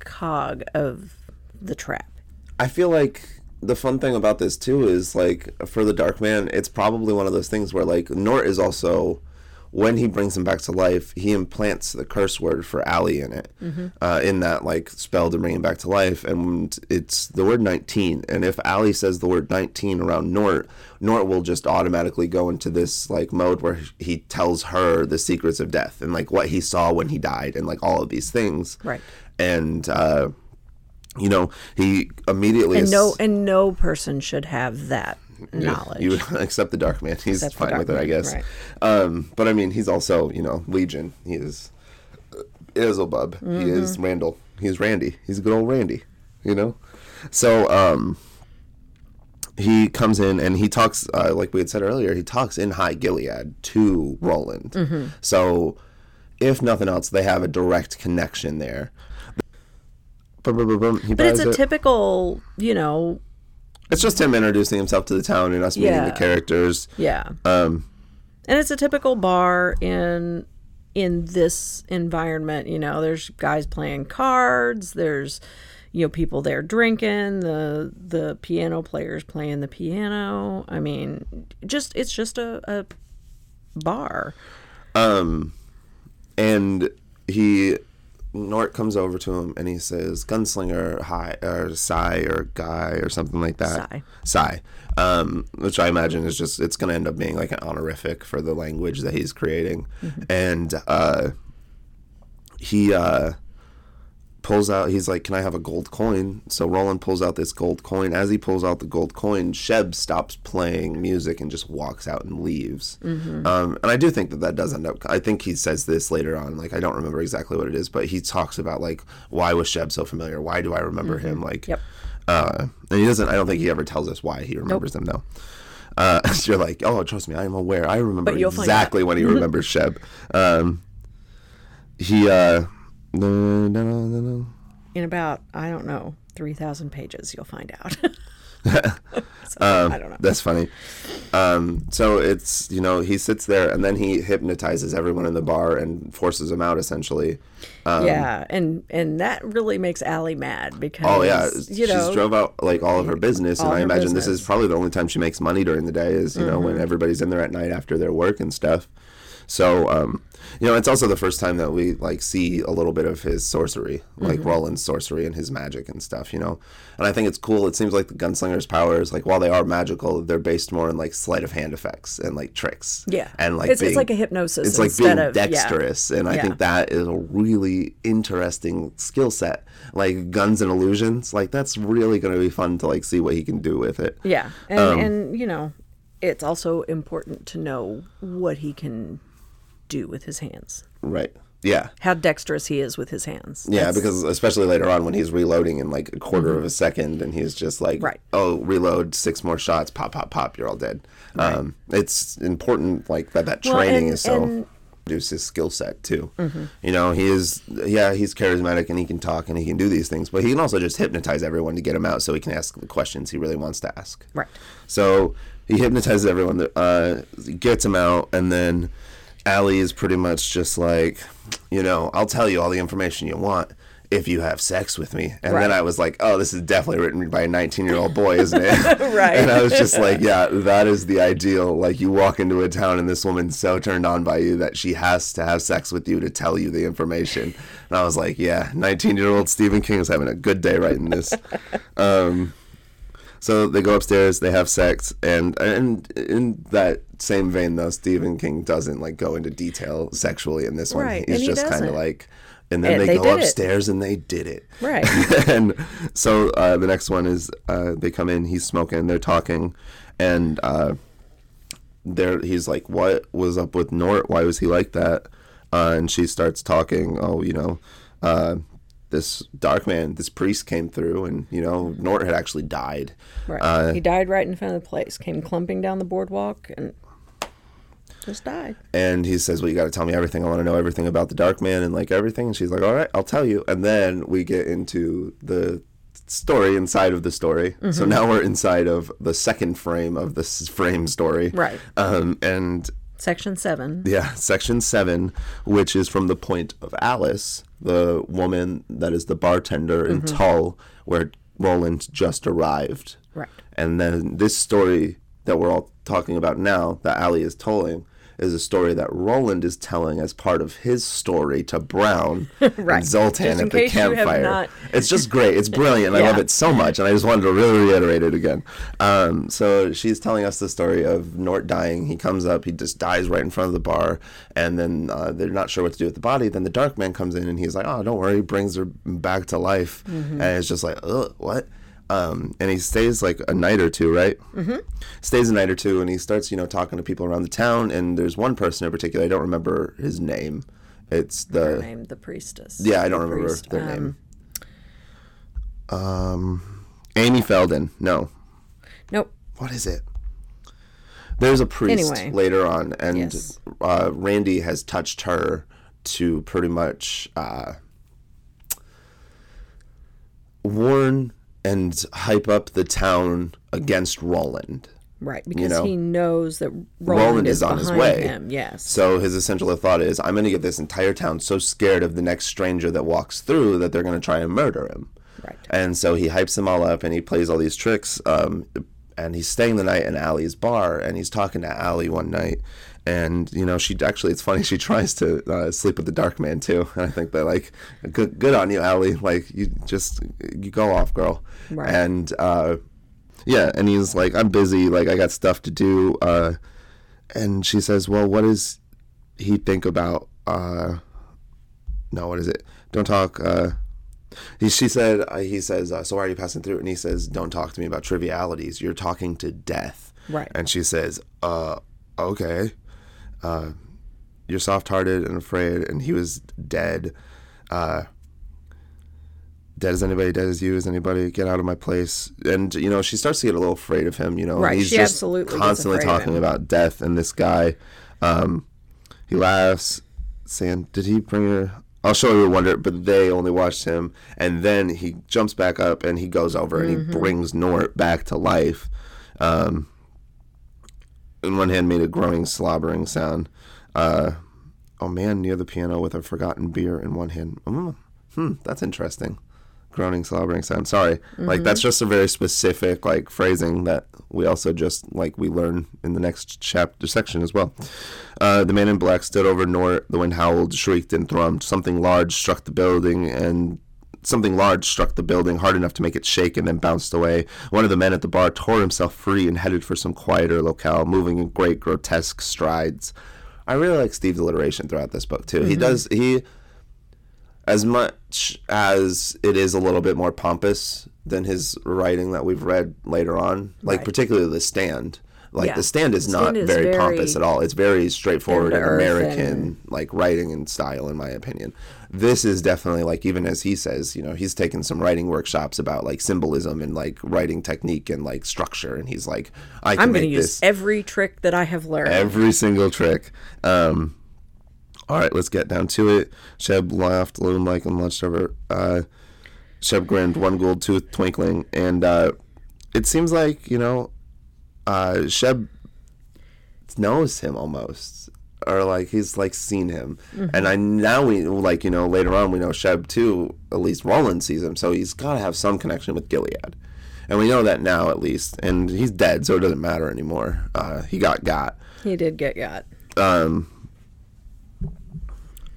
cog of the trap. I feel like the fun thing about this too is like for the Dark Man, it's probably one of those things where like Nort is also when he brings him back to life, he implants the curse word for Allie in it, uh, in that like spell to bring him back to life, and it's the word nineteen. And if Allie says the word nineteen around Nort, Nort will just automatically go into this like mode where he tells her the secrets of death and like what he saw when he died and like all of these things. Right. And uh, you know, he immediately And is- no, and no person should have that knowledge. you (laughs) accept the Dark Man. He's Except fine with it, I guess. right. Um, but I mean, he's also you know Legion. He is Beelzebub. He Mm-hmm. is Randall. He's Randy. He's a good old Randy. You know. So um, he comes in and he talks uh, like we had said earlier. He talks in High Gilead to Roland. Mm-hmm. So if nothing else, they have a direct connection there. He But it's a it. typical, you know, It's just him introducing himself to the town and us meeting the characters. yeah. Um, And it's a typical bar in in this environment, you know, there's guys playing cards, there's you know people there drinking, the the piano players playing the piano. I mean, just it's just a, a bar. Um, and he Nort comes over to him and he says, "Gunslinger, hi, or sai, or Guy, or something like that." sai. sai. Um, which I imagine is just it's going to end up being like an honorific for the language that he's creating, and uh, he uh pulls out he's like can i have a gold coin? So roland pulls out this gold coin. As he pulls out the gold coin sheb stops playing music and just walks out and leaves. Um, and i do think that that does end up i think he says this later on like i don't remember exactly what it is but he talks about like why was sheb so familiar? Why do i remember him? Like Yep. uh, and he doesn't i don't think he ever tells us why he remembers them though. Uh, (laughs) you're like, oh, trust me, I am aware. I remember But you'll find exactly when he (laughs) remembers Sheb. Um, he, uh, no, no, no, no. In about I don't know, 3000 pages you'll find out. (laughs) (laughs) So, I don't know. That's funny. Um, so it's you know he sits there and then he hypnotizes everyone in the bar and forces them out essentially. Um, yeah, and and that really makes Allie mad because Oh yeah, you know, she's drove out like all of her business, and I imagine this is probably the only time she makes money during the day. Is you know Mm-hmm. when everybody's in there at night after their work and stuff. So um, you know, it's also the first time that we like see a little bit of his sorcery, like Mm-hmm. Roland's sorcery and his magic and stuff. You know, and I think it's cool. It seems like the gunslinger's powers, like while they are magical, they're based more in like sleight of hand effects and like tricks. yeah, and like it's, being, it's like a hypnosis. it's like being of, yeah. dexterous and i Yeah. think that is a really interesting skill set like guns and illusions like that's really going to be fun to like see what he can do with it Yeah, and Um, and you know, it's also important to know what he can do with his hands, right yeah how dexterous he is with his hands. yeah That's- because especially later on when he's reloading in like a quarter of a second and he's just like Mm-hmm. Right. oh reload six more shots pop pop pop you're all dead um it's important like that that Well, training and- is so and- reduce his skill set too you know he is yeah he's charismatic and he can talk and he can do these things but he can also just hypnotize everyone to get him out so he can ask the questions he really wants to ask right. so he hypnotizes everyone, uh, gets him out, and then Allie is pretty much just like, you know, I'll tell you all the information you want if you have sex with me. And Right. then I was like, oh, this is definitely written by a 19 year old boy, isn't it? (laughs) Right. And I was just like, yeah, that is the ideal. Like, you walk into a town and this woman's so turned on by you that she has to have sex with you to tell you the information. And I was like, yeah, 19 year old Stephen King is having a good day writing this. um, so they go upstairs, they have sex, and and in that same vein, though, Stephen King doesn't like go into detail sexually in this one. Right, He's and he just kind of like, and then And they, they go did it. upstairs and they did it. Right. (laughs) and so uh, the next one is uh, they come in, he's smoking, they're talking, and uh, they're he's like, "What was up with Nort? Why was he like that?" Uh, and she starts talking. Oh, you know, uh, this dark man, this priest came through, and you know, Nort had actually died. Right. Uh, he died right in front of the place. Came clumping down the boardwalk and just died. and he says, "Well, you got to tell me everything. I want to know everything about the Dark Man and like everything." And she's like, "All right, I'll tell you." And then we get into the story inside of the story. So Mm-hmm. now we're inside of the second frame of this frame story. Right. Um, and Section seven. yeah, section seven, which is from the point of Alice, the woman that is the bartender in Mm-hmm. Tull, where Roland just arrived. Right. And then this story that we're all talking about now, that Ali is telling, is a story that Roland is telling as part of his story to Brown (laughs) Right. and Zoltan at the case you have campfire. not- It's just great. It's brilliant. I (laughs) love it so much, and I just wanted to really reiterate it again. Um, so she's telling us the story of Nort dying. He comes up, he just dies right in front of the bar, and then uh, they're not sure what to do with the body. Then the Dark Man comes in, and he's like, "Oh, don't worry," he brings her back to life, Mm-hmm. and it's just like, "Ugh, what?" Um, and he stays like a night or two, right? Mm-hmm. Stays a night or two, and he starts, you know, talking to people around the town. And there's one person in particular, I don't remember his name. It's the name, the priestess. yeah, I don't The remember priest. their Um, name. Um, Amy Feldon. No, Nope. what is it? There's a priest Anyway. later on, and Yes. uh, Randy has touched her to pretty much uh, warn and hype up the town against Roland. Right, because know, he knows that Roland, Roland is, is on his way. him. Yes. So his essential thought is, I'm going to get this entire town so scared of the next stranger that walks through that they're going to try and murder him. Right. And so he hypes them all up and he plays all these tricks. Um, and he's staying the night in Allie's bar and he's talking to Allie one night. And you know, she actually, it's funny. (laughs) She tries to uh, sleep with the dark man too. And I think they're like, good, good on you, Allie. Like you just, you go off, girl. Right. And uh, yeah, and he's like, I'm busy. Like I got stuff to do. Uh, and she says, well, what does he think about? Uh, no, what is it? Don't talk. Uh, he, she said, uh, he says, uh, so why are you passing through? And he says, don't talk to me about trivialities. You're talking to death. Right. And she says, uh, okay. Uh, you're soft-hearted and afraid. And he was dead. Uh, dead as anybody, dead as you, as anybody. Get out of my place. And you know, she starts to get a little afraid of him. You know, Right, He's she just absolutely constantly talking about death and this guy. Um, he laughs, saying, "Did he bring her?" I'll show you a wonder, but they only watched him, and then he jumps back up and he goes over and Mm-hmm. he brings Nort back to life. Um, in one hand, made a groaning, slobbering sound. Uh, a man near the piano with a forgotten beer in one hand. Mm, hmm, that's interesting. Groaning, slobbering sound. Sorry, like that's just a very specific like phrasing that we also just like we learn in the next chapter section as well. Uh, the man in black stood over Nort. The wind howled, shrieked, and thrummed. Something large struck the building, and something large struck the building hard enough to make it shake and then bounced away. One of the men at the bar tore himself free and headed for some quieter locale, moving in great grotesque strides. I really like Steve's alliteration throughout this book too. He mm-hmm. does he as much as it is a little bit more pompous than his writing that we've read later on, like Right. particularly the stand. Like Yeah. the stand is The not is very, very pompous at all. It's very straightforward and American and- like writing and style in my opinion. This is definitely like even as he says, you know, he's taken some writing workshops about like symbolism and like writing technique and like structure and he's like I can I'm going to use every trick that I have learned. every single trick. Um, all right, let's get down to it. Sheb laughed, loon like, and lunched over. Uh, Sheb grinned, one gold tooth twinkling, and uh, it seems like you know, uh, Sheb knows him almost, or like he's like seen him. Mm-hmm. And I now we like you know later on we know Sheb too. At least Roland sees him, so he's got to have some connection with Gilead. And we know that now at least. And he's dead, so it doesn't matter anymore. Uh, he got got. He did get got. Um.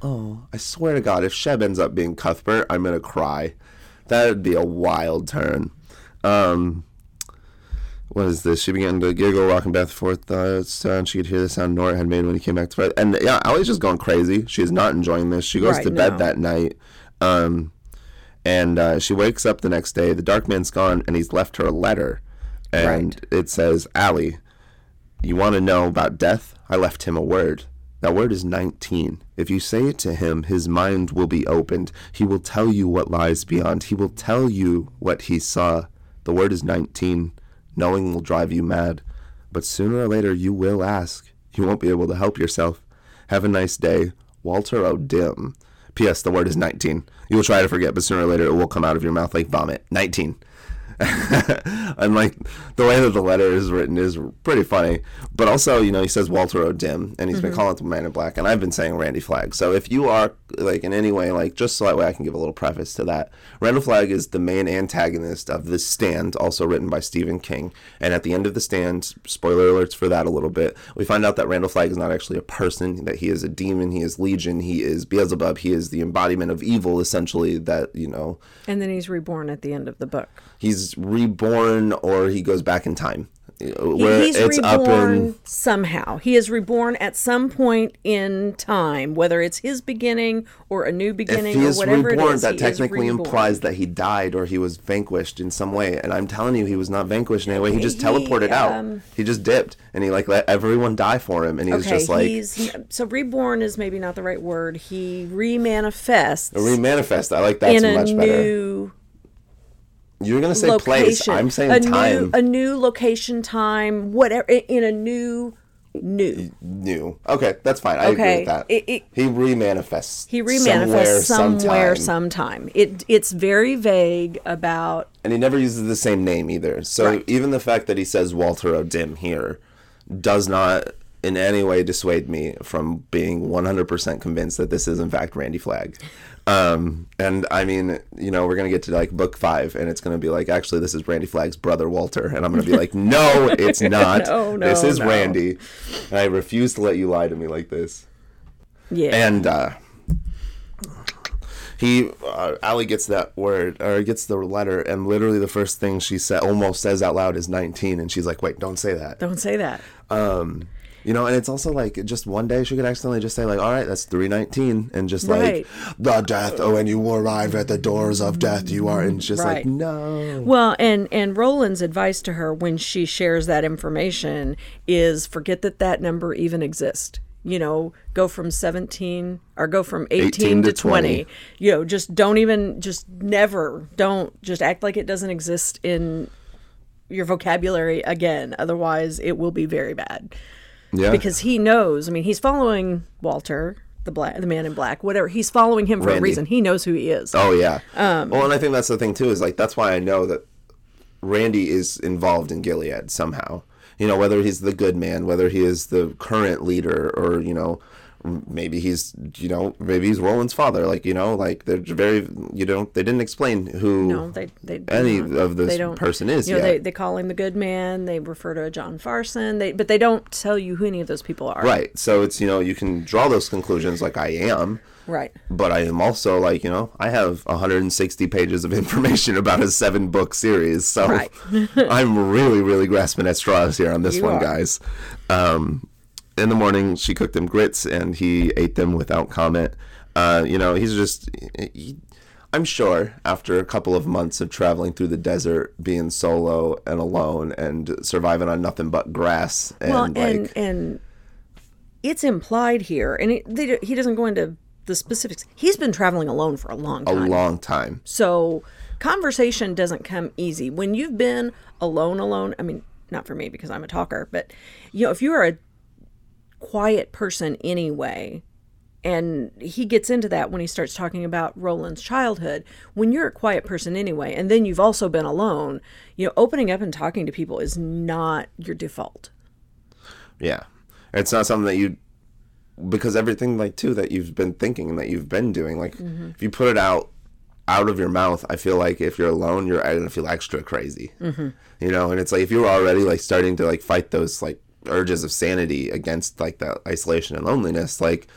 Oh, I swear to God, if Sheb ends up being Cuthbert, I'm gonna cry. That would be a wild turn. Um, what is this? She began to giggle, rocking back and forth. Uh, and she could hear the sound Nort had made when he came back to bed. And yeah, Allie's just going crazy. She is not enjoying this. She goes Right, to bed no. that night. Um, and uh, she wakes up the next day. The dark man's gone, and he's left her a letter. And it says, Allie, you want to know about death? I left him a word. That word is 19. If you say it to him, his mind will be opened. He will tell you what lies beyond. He will tell you what he saw. The word is 19. Knowing will drive you mad. But sooner or later, you will ask. You won't be able to help yourself. Have a nice day. Walter O'Dim. P.S. The word is 19. You will try to forget, but sooner or later, it will come out of your mouth like vomit. 19. (laughs) and like the way that the letter is written is pretty funny. But also, you know, he says Walter O'Dim, and he's been mm-hmm. calling him Man in Black, and I've been saying Randy Flagg. So if you are like in any way, like just so that way I can give a little preface to that, Randall Flagg is the main antagonist of The Stand, also written by Stephen King. And at the end of The Stand, spoiler alerts for that a little bit, we find out that Randall Flagg is not actually a person, that he is a demon, he is Legion, he is Beelzebub, he is the embodiment of evil, essentially. That you know And then he's reborn at the end of the book. He's reborn or he goes back in time. Where he's it's up reborn in somehow. He is reborn at some point in time, whether it's his beginning or a new if beginning he or is whatever reborn, it is. that he technically implies that he died or he was vanquished in some way. And I'm telling you, he was not vanquished in any way. He just He, teleported out. um, He just dipped, and he like let everyone die for him, and he was just like he's so reborn is maybe not the right word. He remanifests remanifest. I like that in a much better. new You're gonna say location. place. I'm saying a time. New, a new location, time, whatever. In a new, new. New. Okay, that's fine. I agree Okay, with that. it- it- he remanifests. He remanifests somewhere, sometime. sometime. It it's very vague about and he never uses the same name either. So Right. even the fact that he says Walter O'Dim here does not in any way dissuade me from being 100% convinced that this is in fact Randy Flagg. Um, and I mean, you know, we're gonna get to like book five, and it's gonna be like, actually, this is Randy Flagg's brother Walter, and I'm gonna be like, no, it's (laughs) not. No, no, this is no. Randy, and I refuse to let you lie to me like this. yeah. And uh, he, uh, Allie gets that word or gets the letter, and literally the first thing she said, almost says out loud, is 19, and she's like, "Wait, don't say that." Don't say that. Um, you know, and it's also like just one day she could accidentally just say like, "All right, that's 319," and just Right. like the death. Oh, and you arrive at the doors of death. You are, and just like no. Well, and and Roland's advice to her when she shares that information is forget that that number even exists. You know, go from 17 or go from 18, 18 to to 20. 20. You know, just don't even just never don't just act like it doesn't exist in your vocabulary again. Otherwise, it will be very bad. Yeah, Because he knows, I mean, he's following Walter, the black the man in black, whatever. He's following him for a reason. He knows who he is. Oh yeah. Um, well, and I think that's the thing too is like that's why I know that Randy is involved in Gilead somehow. You know, whether he's the good man, whether he is the current leader, or you know, maybe he's you know maybe he's Roland's father. Like you know, like they're very you know they didn't explain who No, they they any not. of this person is You know, yet. they, they call him the good man. They refer to John Farson. They but they don't tell you who any of those people are. right. So it's you know you can draw those conclusions like I am. Right. but I am also like, you know, I have 160 pages of (laughs) information about a seven book series. So Right. (laughs) I'm really, really grasping at straws here on this You one, are. guys. Um, in the morning, she cooked him grits and he ate them without comment. Uh, you know, he's just. He, I'm sure after a couple of months of traveling through the desert, being solo and alone, and surviving on nothing but grass, and Well, like and and it's implied here, and it, they, he doesn't go into the specifics. He's been traveling alone for a long time. a long time. So conversation doesn't come easy. When you've been alone, alone, I mean, not for me because I'm a talker, but you know, if you're a quiet person anyway, and he gets into that when he starts talking about Roland's childhood. When you're a quiet person anyway, and then you've also been alone, you know, opening up and talking to people is not your default. Yeah. It's not something that you because everything like too that you've been thinking and that you've been doing, like Mm-hmm. if you put it out out of your mouth, I feel like if you're alone, you're gonna feel extra crazy. Mm-hmm. You know, and it's like if you're already like starting to like fight those like urges of sanity against like that isolation and loneliness, like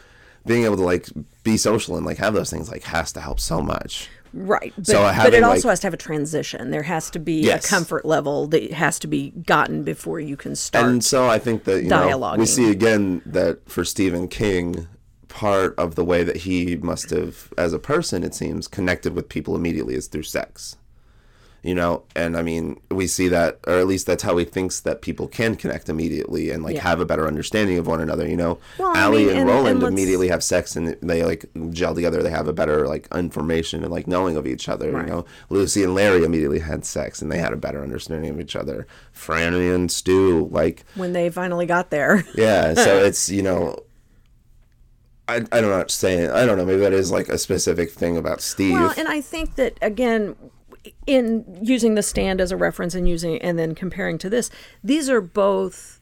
being able to like be social and like have those things like has to help so much. Right. But, So but it also like- has to have a transition. There has to be Yes. a comfort level that has to be gotten before you can start. And so I think that you know we see again that for Stephen King, part of the way that he must have, as a person, it seems, connected with people immediately is through sex. You know, and I mean, we see that, or at least that's how he thinks that people can connect immediately and like Yeah. have a better understanding of one another. You know, Well, I Allie mean, and, and- Roland and immediately have sex and they like gel together. They have a better like information and like knowing of each other. Right. You know, Lucy and Larry immediately had sex and they had a better understanding of each other. Franny and Stu, like when they finally got there. (laughs) yeah, so it's you know, I I don't know what to say. I don't know. Maybe that is like a specific thing about Steve. Well, and I think that again, in using the stand as a reference and using and then comparing to this, these are both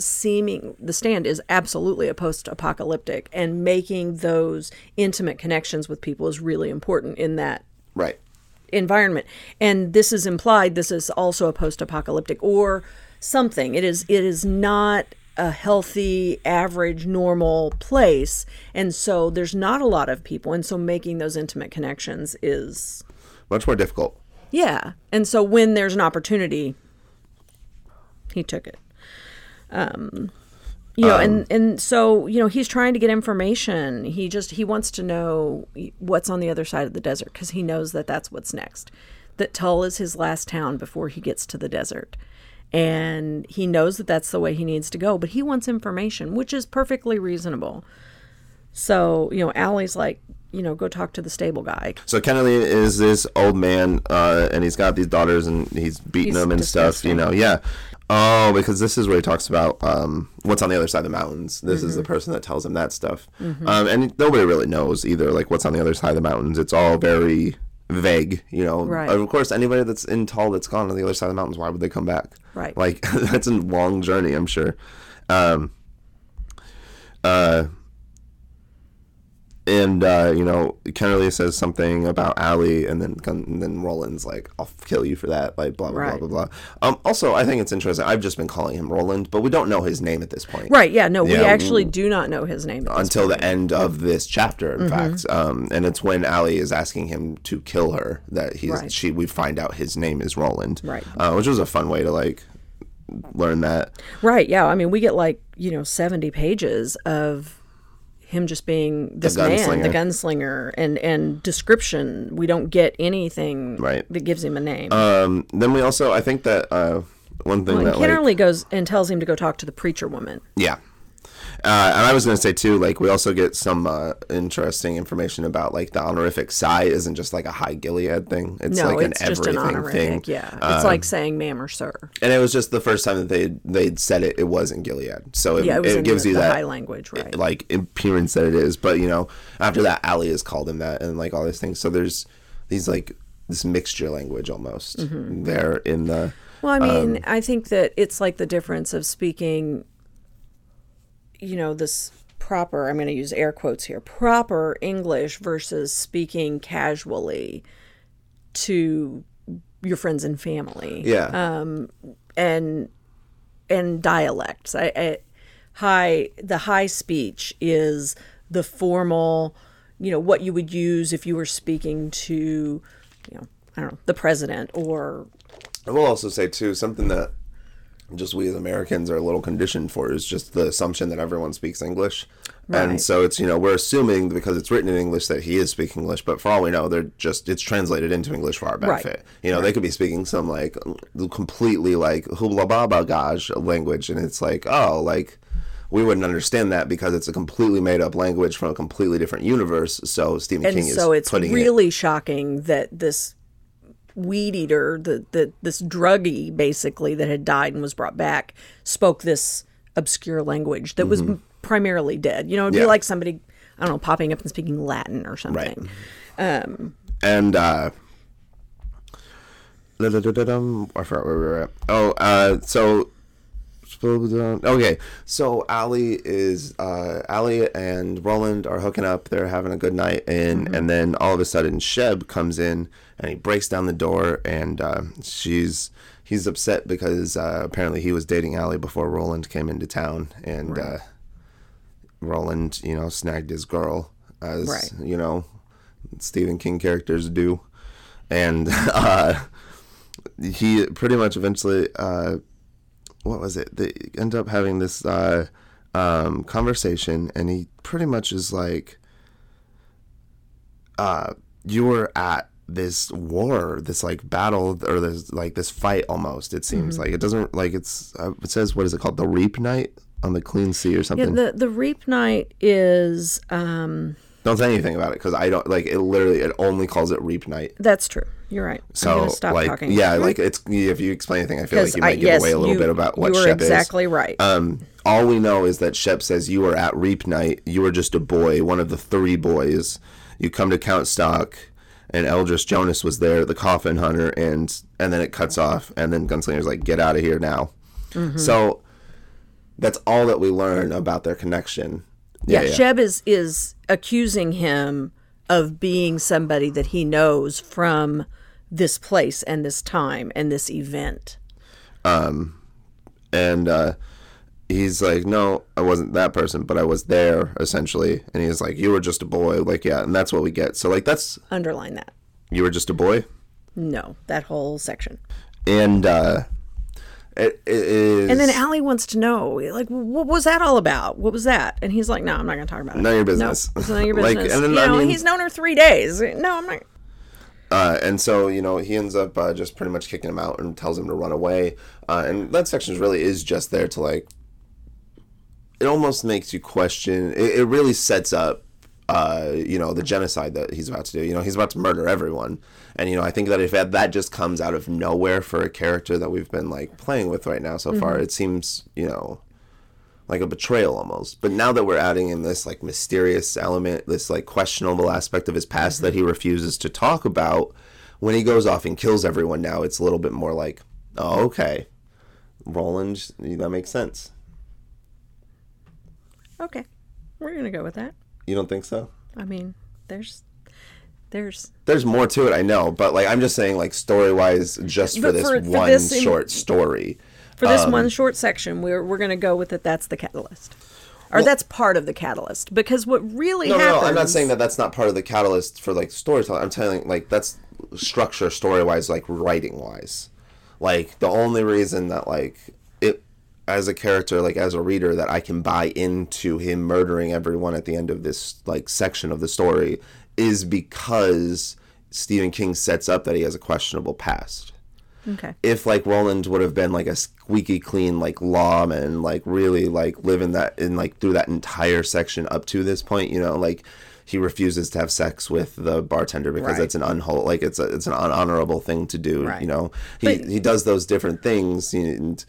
seeming the stand is absolutely a post-apocalyptic and making those intimate connections with people is really important in that right. environment and this is implied this is also a post-apocalyptic or something it is it is not a healthy average normal place and so there's not a lot of people and so making those intimate connections is Much more difficult. Yeah. And so when there's an opportunity he took it. Um you know and and so you know he's trying to get information. He just he wants to know what's on the other side of the desert because he knows that that's what's next. That tull is his last town before he gets to the desert. And he knows that that's the way he needs to go but he wants information which is perfectly reasonable. So you know Allie's like you know go talk to the stable guy So Kennerly is this old man, uh, and he's got these daughters, and he's beating He's them and stuff. You know, yeah. Oh, because this is where he talks about um, what's on the other side of the mountains. This Mm-hmm. is the person that tells him that stuff, um, and nobody really knows either. Like what's on the other side of the mountains. It's all very vague. You know, Right. of course, anybody that's in Tull that's gone on the other side of the mountains, why would they come back? Right. Like (laughs) that's a long journey, I'm sure. Um, uh, and uh, you know, Kennerly says something about Allie, and then and then Roland's like, "I'll kill you for that," like blah blah Right. blah blah blah. Um, also, I think it's interesting. I've just been calling him Roland, but we don't know his name at this point, right yeah no we actually do not know his name at this Until the end of this chapter, Mm-hmm. in fact, um, and it's when Allie is asking him to kill her that he's Right. she we find out his name is Roland, Right. Uh, which was a fun way to like learn that. Right. Yeah. I mean, we get like you know seventy pages of him just being this man, the gunslinger. and and description. We don't get anything Right. that gives him a name. Um, then we also, I think that uh, one thing and that like, goes and tells him to go talk to the preacher woman. Yeah. Uh, and I was going to say too, like we also get some uh, interesting information about like the honorific sai isn't just like a high Gilead thing. It's no, like it's an just an everything honorific. thing. Um, Yeah, it's like saying ma'am or sir. And it was just the first time that they they'd said it. It was in Gilead, so it, Yeah, it was in gives the, you the that high language, right? like appearance that it is. But you know, after that, Allie has called him that, and like all these things. So there's these like this mixture language almost Mm-hmm. there in the. Well, I mean, Um, I think that it's like the difference of speaking, you know, this proper, I'm going to use air quotes here, proper English versus speaking casually to your friends and family Yeah. Um, and and dialects. I, I high the high speech is the formal, you know, what you would use if you were speaking to, you know, I don't know, the president or I will also say too something that just we as Americans are a little conditioned for is just the assumption that everyone speaks English, and so it's you know we're assuming because it's written in English that he is speaking English, but for all we know, they're just it's translated into English for our benefit. You know, they could be speaking some like completely like hubla baba gaj language, and it's like oh like. We wouldn't understand that because it's a completely made up language from a completely different universe. So Stephen and King is so it's putting it really shocking that this weed eater, the, the this druggie basically that had died and was brought back, spoke this obscure language that was primarily dead. You know, it'd Mm-hmm. Yeah. be like somebody I don't know popping up and speaking Latin or something. Right. and uh I forgot where we were at. Oh, uh, so Okay, so Allie is uh, Allie and Roland are hooking up. They're having a good night, and and then all of a sudden Sheb comes in and he breaks down the door, and uh, she's he's upset because uh, apparently he was dating Allie before Roland came into town, and uh, Roland, you know, snagged his girl as Right. you know Stephen King characters do, and (laughs) uh, he pretty much eventually. Uh, what was it? They end up having this uh, um, conversation, and he pretty much is like, uh, "You were at this war, this like battle, or this like this fight almost. It seems like it doesn't like it's. Uh, it says what is it called? The Reap Night on the Clean Sea or something. Yeah, the the Reap Night is um don't say anything about it because I don't like it. Literally, it only calls it Reap Night. that's true. You're right. I'm So stop like, talking. yeah, like it's if you explain anything, I feel like you might I give yes, away a little you, bit about what you Sheb is. exactly right. Um, all we know is that Sheb says you were at Reap Night. You were just a boy, one of the three boys. You come to Count Stock, and Eldred Jonas was there, the coffin hunter, and and then it cuts off, and then Gunslinger's like, "Get out of here now." Mm-hmm. So that's all that we learn about their connection. yeah, Sheb is is accusing him of being somebody that he knows from this place and this time and this event. Um, and uh, he's like, "No, I wasn't that person, but I was there essentially." And he's like, "You were just a boy." Like, yeah, and that's what we get. So like, that's Underline that. you were just a boy. No, that whole section. and uh, it, it is. And then Allie wants to know, like, what was that all about? What was that? And he's like, no, I'm not going to talk about it. None of your business. No, it's none of your (laughs) Like, business. and then, you I know, mean- he's known her three days. No, I'm not. uh, and so you know he ends up uh, just pretty much kicking him out and tells him to run away. Uh, and that section really is just there to like. It almost makes you question. It, it really sets up. Uh, you know the genocide that he's about to do. You know he's about to murder everyone, and you know I think that if that, that just comes out of nowhere for a character that we've been like playing with right now so far, it seems you know like a betrayal almost. But now that we're adding in this like mysterious element, this like questionable aspect of his past that he refuses to talk about, when he goes off and kills everyone now, it's a little bit more like, oh, okay, Roland, that makes sense. Okay, we're going to go with that. You don't think so? I mean, there's, there's, There's more to it, I know, but like I'm just saying, like story wise, just for But this for- for one this in- short story. for this Um, one short section, we're, we're going to go with it. That's the catalyst. Or that's part of the catalyst. Because what really No, no, happens. no, I'm not saying that that's not part of the catalyst for like storytelling. I'm telling like that's structure story wise, like writing wise. Like the only reason that like it as a character, like as a reader, that I can buy into him murdering everyone at the end of this like section of the story is because Stephen King sets up that he has a questionable past Okay. if like Roland would have been like a squeaky clean like lawman, like really like living that in like through that entire section up to this point, you know, like he refuses to have sex with the bartender because Right. it's an unhol like it's a it's an unhonorable thing to do, Right. you know. He But- he does those different things and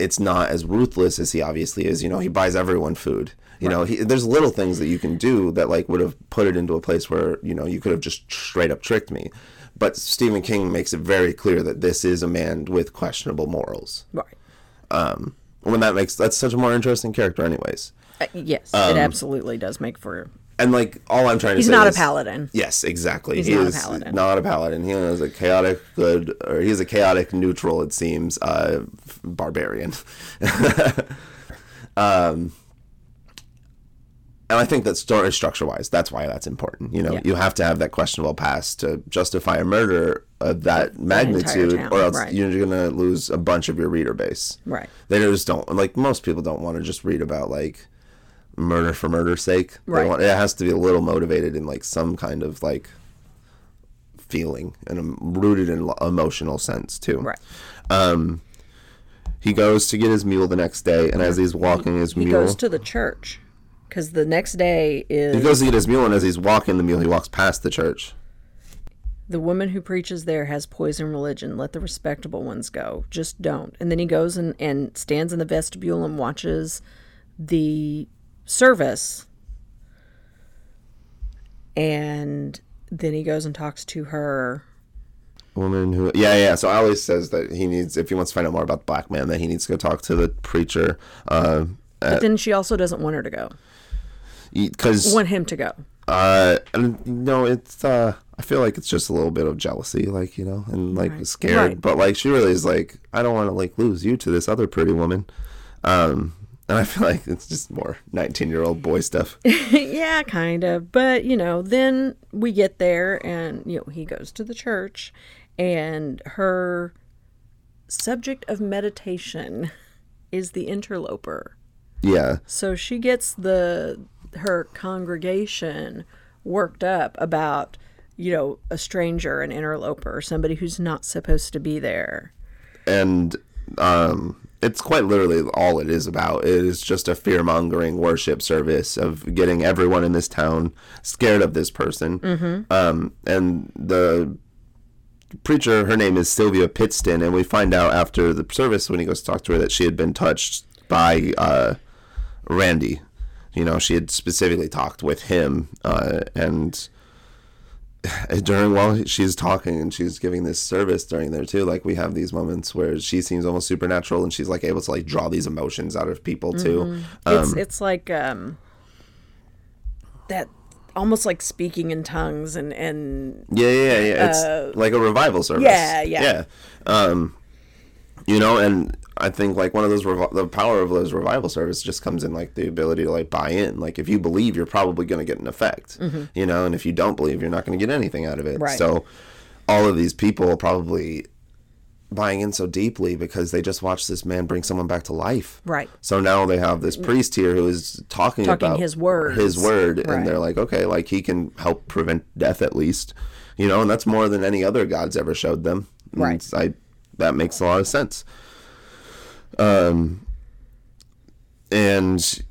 it's not as ruthless as he obviously is, you know, he buys everyone food. You know, he, there's little things that you can do that like would have put it into a place where, you know, you could have just straight up tricked me. But Stephen King makes it very clear that this is a man with questionable morals. Right. Um, When that makes that's such a more interesting character, anyways. Uh, yes, Um, it absolutely does make for. And like all I'm trying to He's say he's not a paladin. Yes, exactly. He's he not a paladin. not a paladin. He is a chaotic good, or he's a chaotic neutral. It seems, uh, barbarian. (laughs) um, and I think that story structure wise, that's why that's important. You know, Yeah. you have to have that questionable past to justify a murder of that magnitude, town, or else right. you're going to lose a bunch of your reader base. Right. They just don't like most people don't want to just read about like murder for murder's sake. Right. want, it has to be a little motivated in like some kind of like feeling and um, rooted in emotional sense too. Right. He goes to get his mule the next day, and as he's walking his mule He mule, goes to the church because the next day is he goes to get his mule, and as he's walking the mule, he walks past the church. the woman who preaches there has poison religion. Let the respectable ones go. Just don't. And then he goes and, and stands in the vestibule and watches the service. And then he goes and talks to her woman who yeah yeah so Allie says that he needs if he wants to find out more about the black man that he needs to go talk to the preacher uh But then she also doesn't want her to go. because Want him to go. uh and, no it's uh I feel like it's just a little bit of jealousy like you know and like Right. scared Right. but like she really is like I don't want to like lose you to this other pretty woman um and I feel like it's just more 19 year old boy stuff (laughs) yeah, kind of. But, you know, then we get there and, you know, he goes to the church and her subject of meditation is the interloper. yeah So she gets the her congregation worked up about, you know, a stranger, an interloper, somebody who's not supposed to be there. and um it's quite literally all it is about. It is just a fear mongering worship service of getting everyone in this town scared of this person. Mm-hmm. Um, and the preacher, her name is Sylvia Pittston, and we find out after the service when he goes to talk to her that she had been touched by uh, Randy. You know, she had specifically talked with him, uh, and (sighs) during while she's talking and she's giving this service during there too like we have these moments where she seems almost supernatural and she's like able to like draw these emotions out of people too It's it's like um that almost like speaking in tongues and and yeah yeah yeah it's like a revival service yeah, yeah. yeah um you know and i think like one of those revi- the power of those revival service just comes in like the ability to like buy in like if you believe you're probably going to get an effect you know and if you don't believe you're not going to get anything out of it Mm-hmm. Right. so all of these people probably buying in so deeply because they just watched this man bring someone back to life Right. so now they have this priest here who is talking, Talking about his word. his word Right. and they're like okay like he can help prevent death at least you know and that's more than any other god's ever showed them And Right. i that makes a lot of sense um and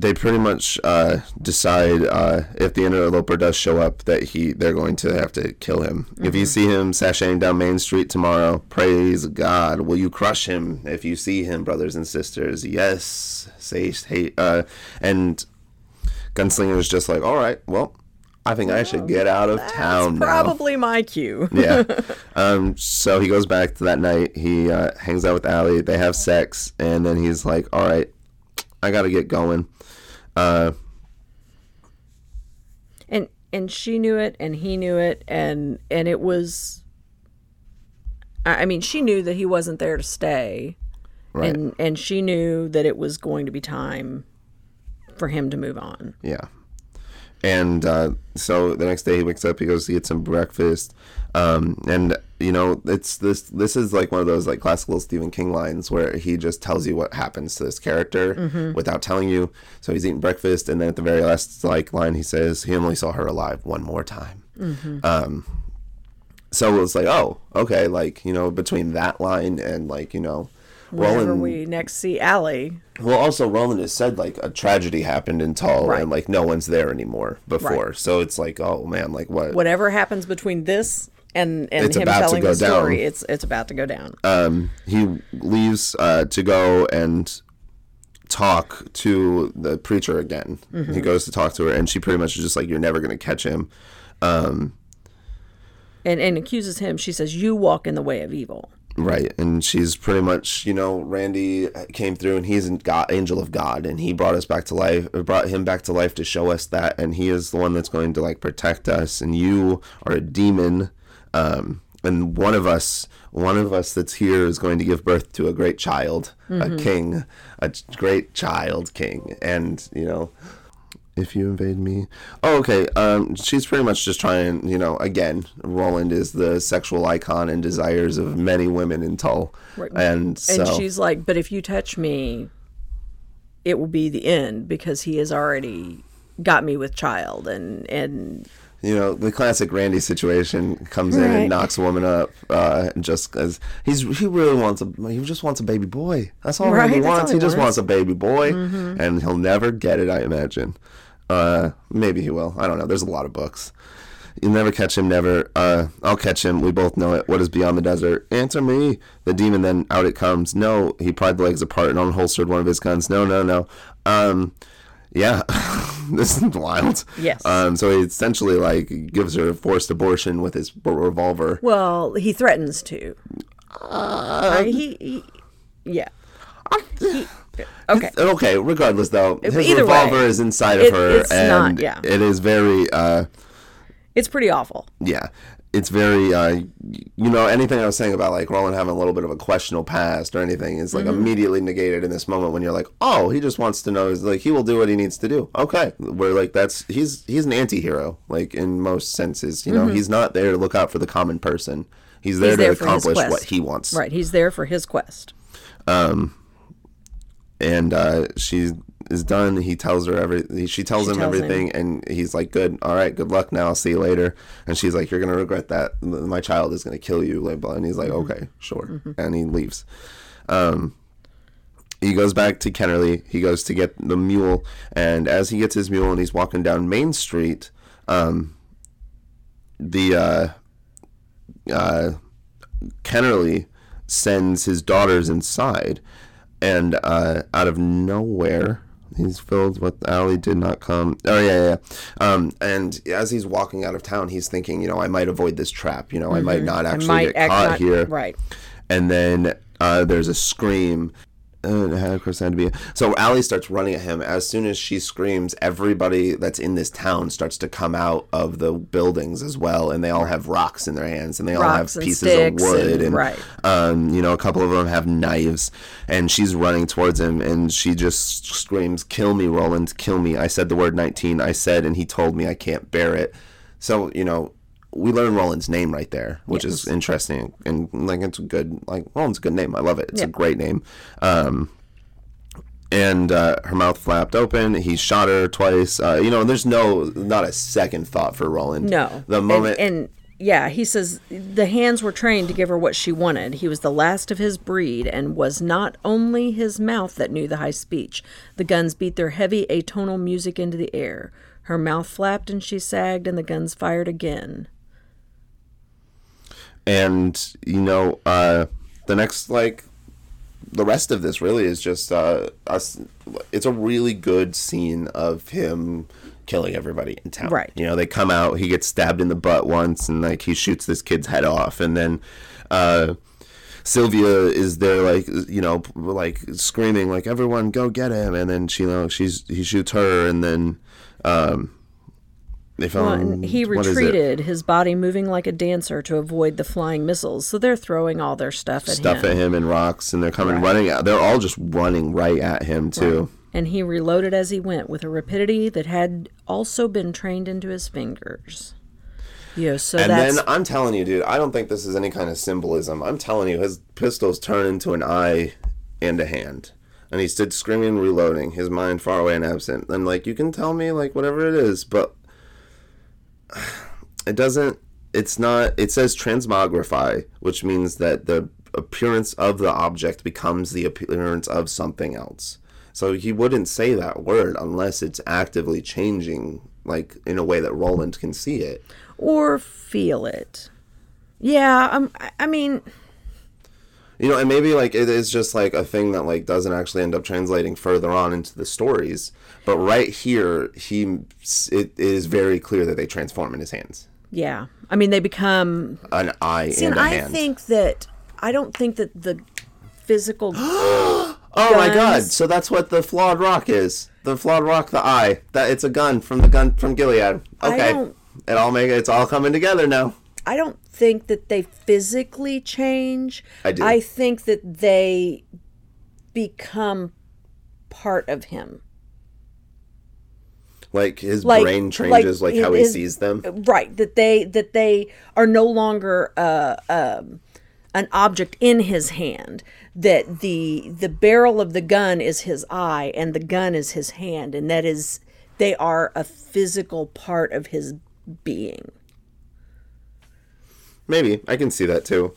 they pretty much uh, decide uh, if the interloper does show up that he they're going to have to kill him. If you see him sashaying down Main Street tomorrow, praise God. Will you crush him if you see him, brothers and sisters? Yes, say hey. Uh, and Gunslinger is just like, all right, well, I think I should get out of town now. probably my cue. yeah. (laughs) Um, so he goes back to that night. He uh, hangs out with Allie. They have sex, and then he's like, "All right, I got to get going." Uh, and and she knew it and he knew it and and it was I mean she knew that he wasn't there to stay right. and and she knew that it was going to be time for him to move on. Yeah. And uh, so the next day he wakes up, he goes to get some breakfast, um, and you know it's this. This is like one of those like classical Stephen King lines where he just tells you what happens to this character without telling you. So he's eating breakfast, and then at the very last like line, he says he only saw her alive one more time. Um, so it's like, oh, okay, like you know, between that line and like you know, Whenever Roland we next see Allie, well, also Roland has said like a tragedy happened in Tull, Right. and like no one's there anymore before. So it's like, oh man, like what? whatever happens between this and and It's him telling the story, down. it's it's about to go down. Um, he leaves uh, to go and talk to the preacher again. Mm-hmm. He goes to talk to her, and she pretty much is just like, "You're never gonna catch him." Um, and and accuses him. She says, "You walk in the way of evil." Right, and she's pretty much, you know, Randy came through, and he's an God, angel of God, and he brought us back to life, uh, brought him back to life to show us that, and he is the one that's going to like protect us. And you are a demon, um, and one of us, one of us that's here is going to give birth to a great child, a king, a great child king, and you know, if you invade me. Oh, okay. Um, she's pretty much just trying, you know, again, Roland is the sexual icon and desires of many women in Tull. Right. And so, And she's like, "But if you touch me, it will be the end because he has already got me with child." And and you know, the classic Randy situation comes in Right. and knocks a woman up, uh, just because he's he really wants a he just wants a baby boy. That's all Right, Randy that's all wants. he He just wants. wants a baby boy, and he'll never get it. I imagine. Uh, maybe he will. I don't know. There's a lot of books. You'll never catch him, never. Uh, I'll catch him. We both know it. What is beyond the desert? Answer me. The demon then out it comes. No, he pried the legs apart and unholstered one of his guns. No, no, no. Um, Yeah, (laughs) this is wild. Yes. Um. So he essentially like gives her a forced abortion with his revolver. Well, he threatens to. Uh, he, he, yeah. He- okay. Okay. Regardless, though, his either revolver way, is inside it- of her, it's not- and yeah. it is very. uh It's pretty awful. Yeah. It's very, uh, you know, anything I was saying about like Roland having a little bit of a questionable past or anything is like Mm-hmm. immediately negated in this moment when you're like, oh, he just wants to know, is like he will do what he needs to do. Okay, where like that's he's he's an anti-hero like in most senses. You know, he's not there to look out for the common person. He's there Mm-hmm. He's to there accomplish what he wants. Right. He's there for his quest. And uh, she is done. He tells her every. She tells She him tells him. everything, and he's like, "Good, all right, good luck. Now, I'll see you later." And she's like, "You're gonna regret that. My child is gonna kill you." Like, blah. and he's like, Mm-hmm. "Okay, sure," and he leaves. Um, he goes back to Kennerly. He goes to get the mule, and as he gets his mule and he's walking down Main Street, um, the uh, uh, Kennerly sends his daughters inside, and uh, out of nowhere, he's filled with Allie did not come. Oh yeah, yeah. yeah. Um, and as he's walking out of town, he's thinking, you know, I might avoid this trap. You know, I might not actually Might get caught not- here. Right. And then uh, there's a scream. Uh, of course, had to be. So Allie starts running at him. As soon as she screams, everybody that's in this town starts to come out of the buildings as well, and they all have rocks in their hands, and they all have pieces of wood, and- and, right. um, you know, a couple of them have knives, and she's running towards him, and she just screams, "Kill me, Roland! Kill me!" I said the word nineteen. I said, and he told me I can't bear it. So you know, we learn Roland's name right there, which is interesting, and like it's a good, like Roland's a good name. I love it. It's a great name. Um, and uh, her mouth flapped open. He shot her twice. Uh, you know, there's no, not a second thought for Roland. No. the moment. And, and yeah, he says the hands were trained to give her what she wanted. He was the last of his breed, and was not only his mouth that knew the high speech. The guns beat their heavy atonal music into the air. Her mouth flapped and she sagged, and the guns fired again. And you know uh the next like the rest of this really is just uh us it's a really good scene of him killing everybody in town. Right. you know they come out he gets stabbed in the butt once and like he shoots this kid's head off. And then uh Sylvia is there, like you know, like screaming, like everyone go get him, and then she, you know, she's he shoots her, and then um, they found and he what is it? retreated, his body moving like a dancer to avoid the flying missiles. So they're throwing all their stuff at him. stuff him. at him and rocks, and they're coming running out. They're all just running right at him too. and he reloaded as he went with a rapidity that had also been trained into his fingers. Yeah, so And that's then I'm telling you, dude, I don't think this is any kind of symbolism. I'm telling you, his pistols turn into an eye and a hand. And he stood screaming and reloading, his mind far away and absent. And like you can tell me like whatever it is, but it doesn't it's not it says transmogrify, which means that the appearance of the object becomes the appearance of something else. So he wouldn't say that word unless it's actively changing like in a way that Roland can see it. or feel it. Yeah, um, I- I mean, You know, and maybe like it is just like a thing that like doesn't actually end up translating further on into the stories. But right here, he it is very clear that they transform in his hands, yeah. I mean, they become. an eye See, and and a I hand. think that I don't think that the physical. (gasps) oh my god! So that's what the flawed rock is. The flawed rock, the eye. That it's a gun from the gun from Gilead. Okay, don't- it all make it's all coming together now. I don't think that they physically change. I do. I think that they become part of him. Like his Like- brain changes, like, like how he sees them. right that they that they are no longer uh, um, an object in his hand that the the barrel of the gun is his eye and the gun is his hand and that is they are a physical part of his being Maybe I can see that too.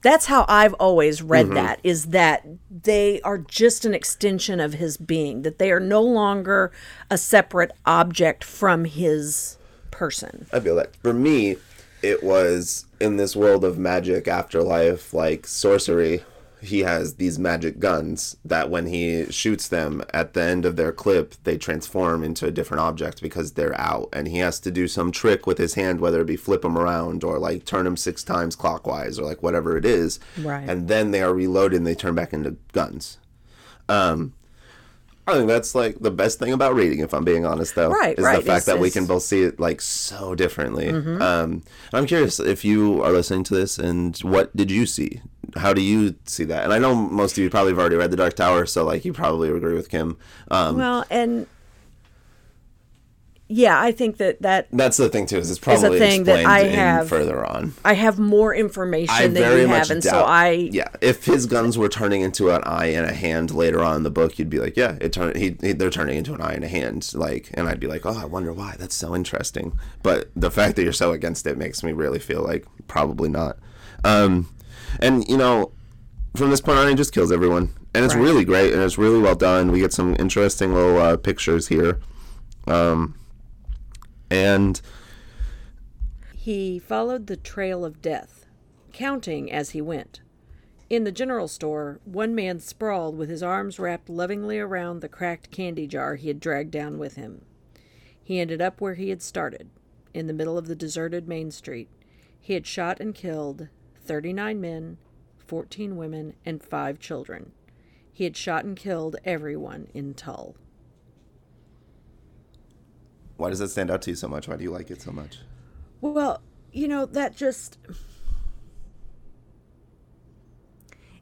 that's how i've always read Mm-hmm. that is that they are just an extension of his being that they are no longer a separate object from his person I feel that. For me, it was in this world of magic, afterlife, like sorcery. He has these magic guns that when he shoots them at the end of their clip, they transform into a different object because they're out. And he has to do some trick with his hand, whether it be flip them around or like turn them six times clockwise or like whatever it is. Right. And then they are reloaded and they turn back into guns. Um, I think that's like the best thing about reading, if I'm being honest, though. Right, is right. the fact It's- that we can both see it like so differently. Mm-hmm. Um, I'm curious if you are listening to this and what did you see? How do you see that? And I know most of you probably have already read The Dark Tower, so like you probably agree with Kim. Um, Well, and yeah, I think that that that's the thing too. Is it's probably thing that explained I in have- further on. I have more information I than very you much have, and doubt. so I yeah, if his guns were turning into an eye and a hand later on in the book, you'd be like, yeah, it turned. He, he, they're turning into an eye and a hand, like, and I'd be like, oh, I wonder why. That's so interesting. But the fact that you're so against it makes me really feel like probably not. Um, and you know, from this point on, he just kills everyone, and it's Right. really great and it's really well done. We get some interesting little uh, pictures here, um, and He followed the trail of death, counting as he went. In the general store, one man sprawled with his arms wrapped lovingly around the cracked candy jar he had dragged down with him. He ended up where he had started, in the middle of the deserted main street. He had shot and killed 39 men, 14 women, and 5 children. He had shot and killed everyone in Tull. Why does that stand out to you so much? Why do you like it so much? Well, you know, that just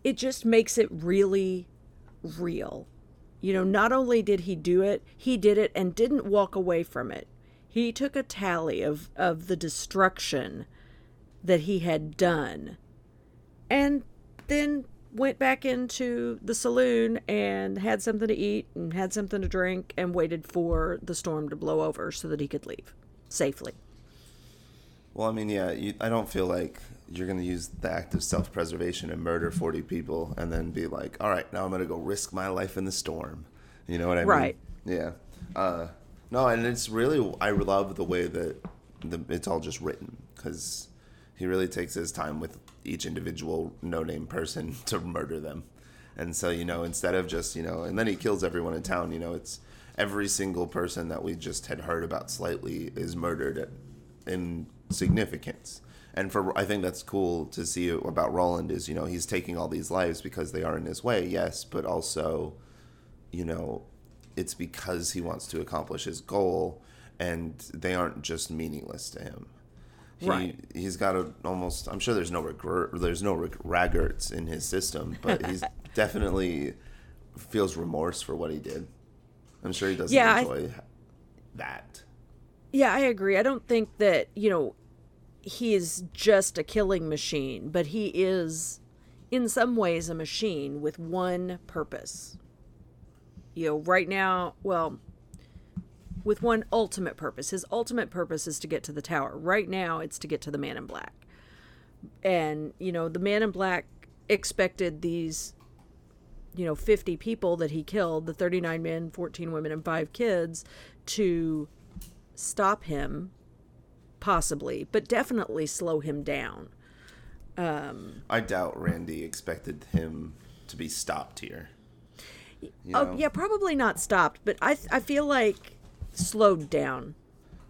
it just makes it really real. You know, not only did he do it, he did it and didn't walk away from it. He took a tally of of the destruction that he had done and then went back into the saloon and had something to eat and had something to drink and waited for the storm to blow over so that he could leave safely. Well, I mean, yeah, you, I don't feel like you're going to use the act of self preservation and murder 40 people and then be like, all right, now I'm going to go risk my life in the storm. You know what I mean? Right. Yeah. Uh, no, and it's really, I love the way that the, it's all just written because he really takes his time with each individual no name person (laughs) to murder them. And so, you know, instead of just, you know, and then he kills everyone in town, you know, it's every single person that we just had heard about slightly is murdered in significance. And for I think that's cool to see about Roland is, you know, he's taking all these lives because they are in his way, yes, but also, you know, it's because he wants to accomplish his goal and they aren't just meaningless to him. He, Right. He's got a almost. I'm sure there's no regret. There's no reg- raggarts in his system, but he's (laughs) definitely feels remorse for what he did. I'm sure he doesn't Yeah, I- enjoy that. Yeah, I agree. I don't think that, you know, he is just a killing machine, but he is, in some ways, a machine with one purpose. You know, right now, well, with one ultimate purpose. His ultimate purpose is to get to the tower. Right now, it's to get to the man in black. And, you know, the man in black expected these, you know, 50 people that he killed, the 39 men, 14 women, and 5 kids, to stop him, possibly, but definitely slow him down. Um, I doubt Randy expected him to be stopped here. You Oh, yeah, probably not stopped, but I, I feel like slowed down.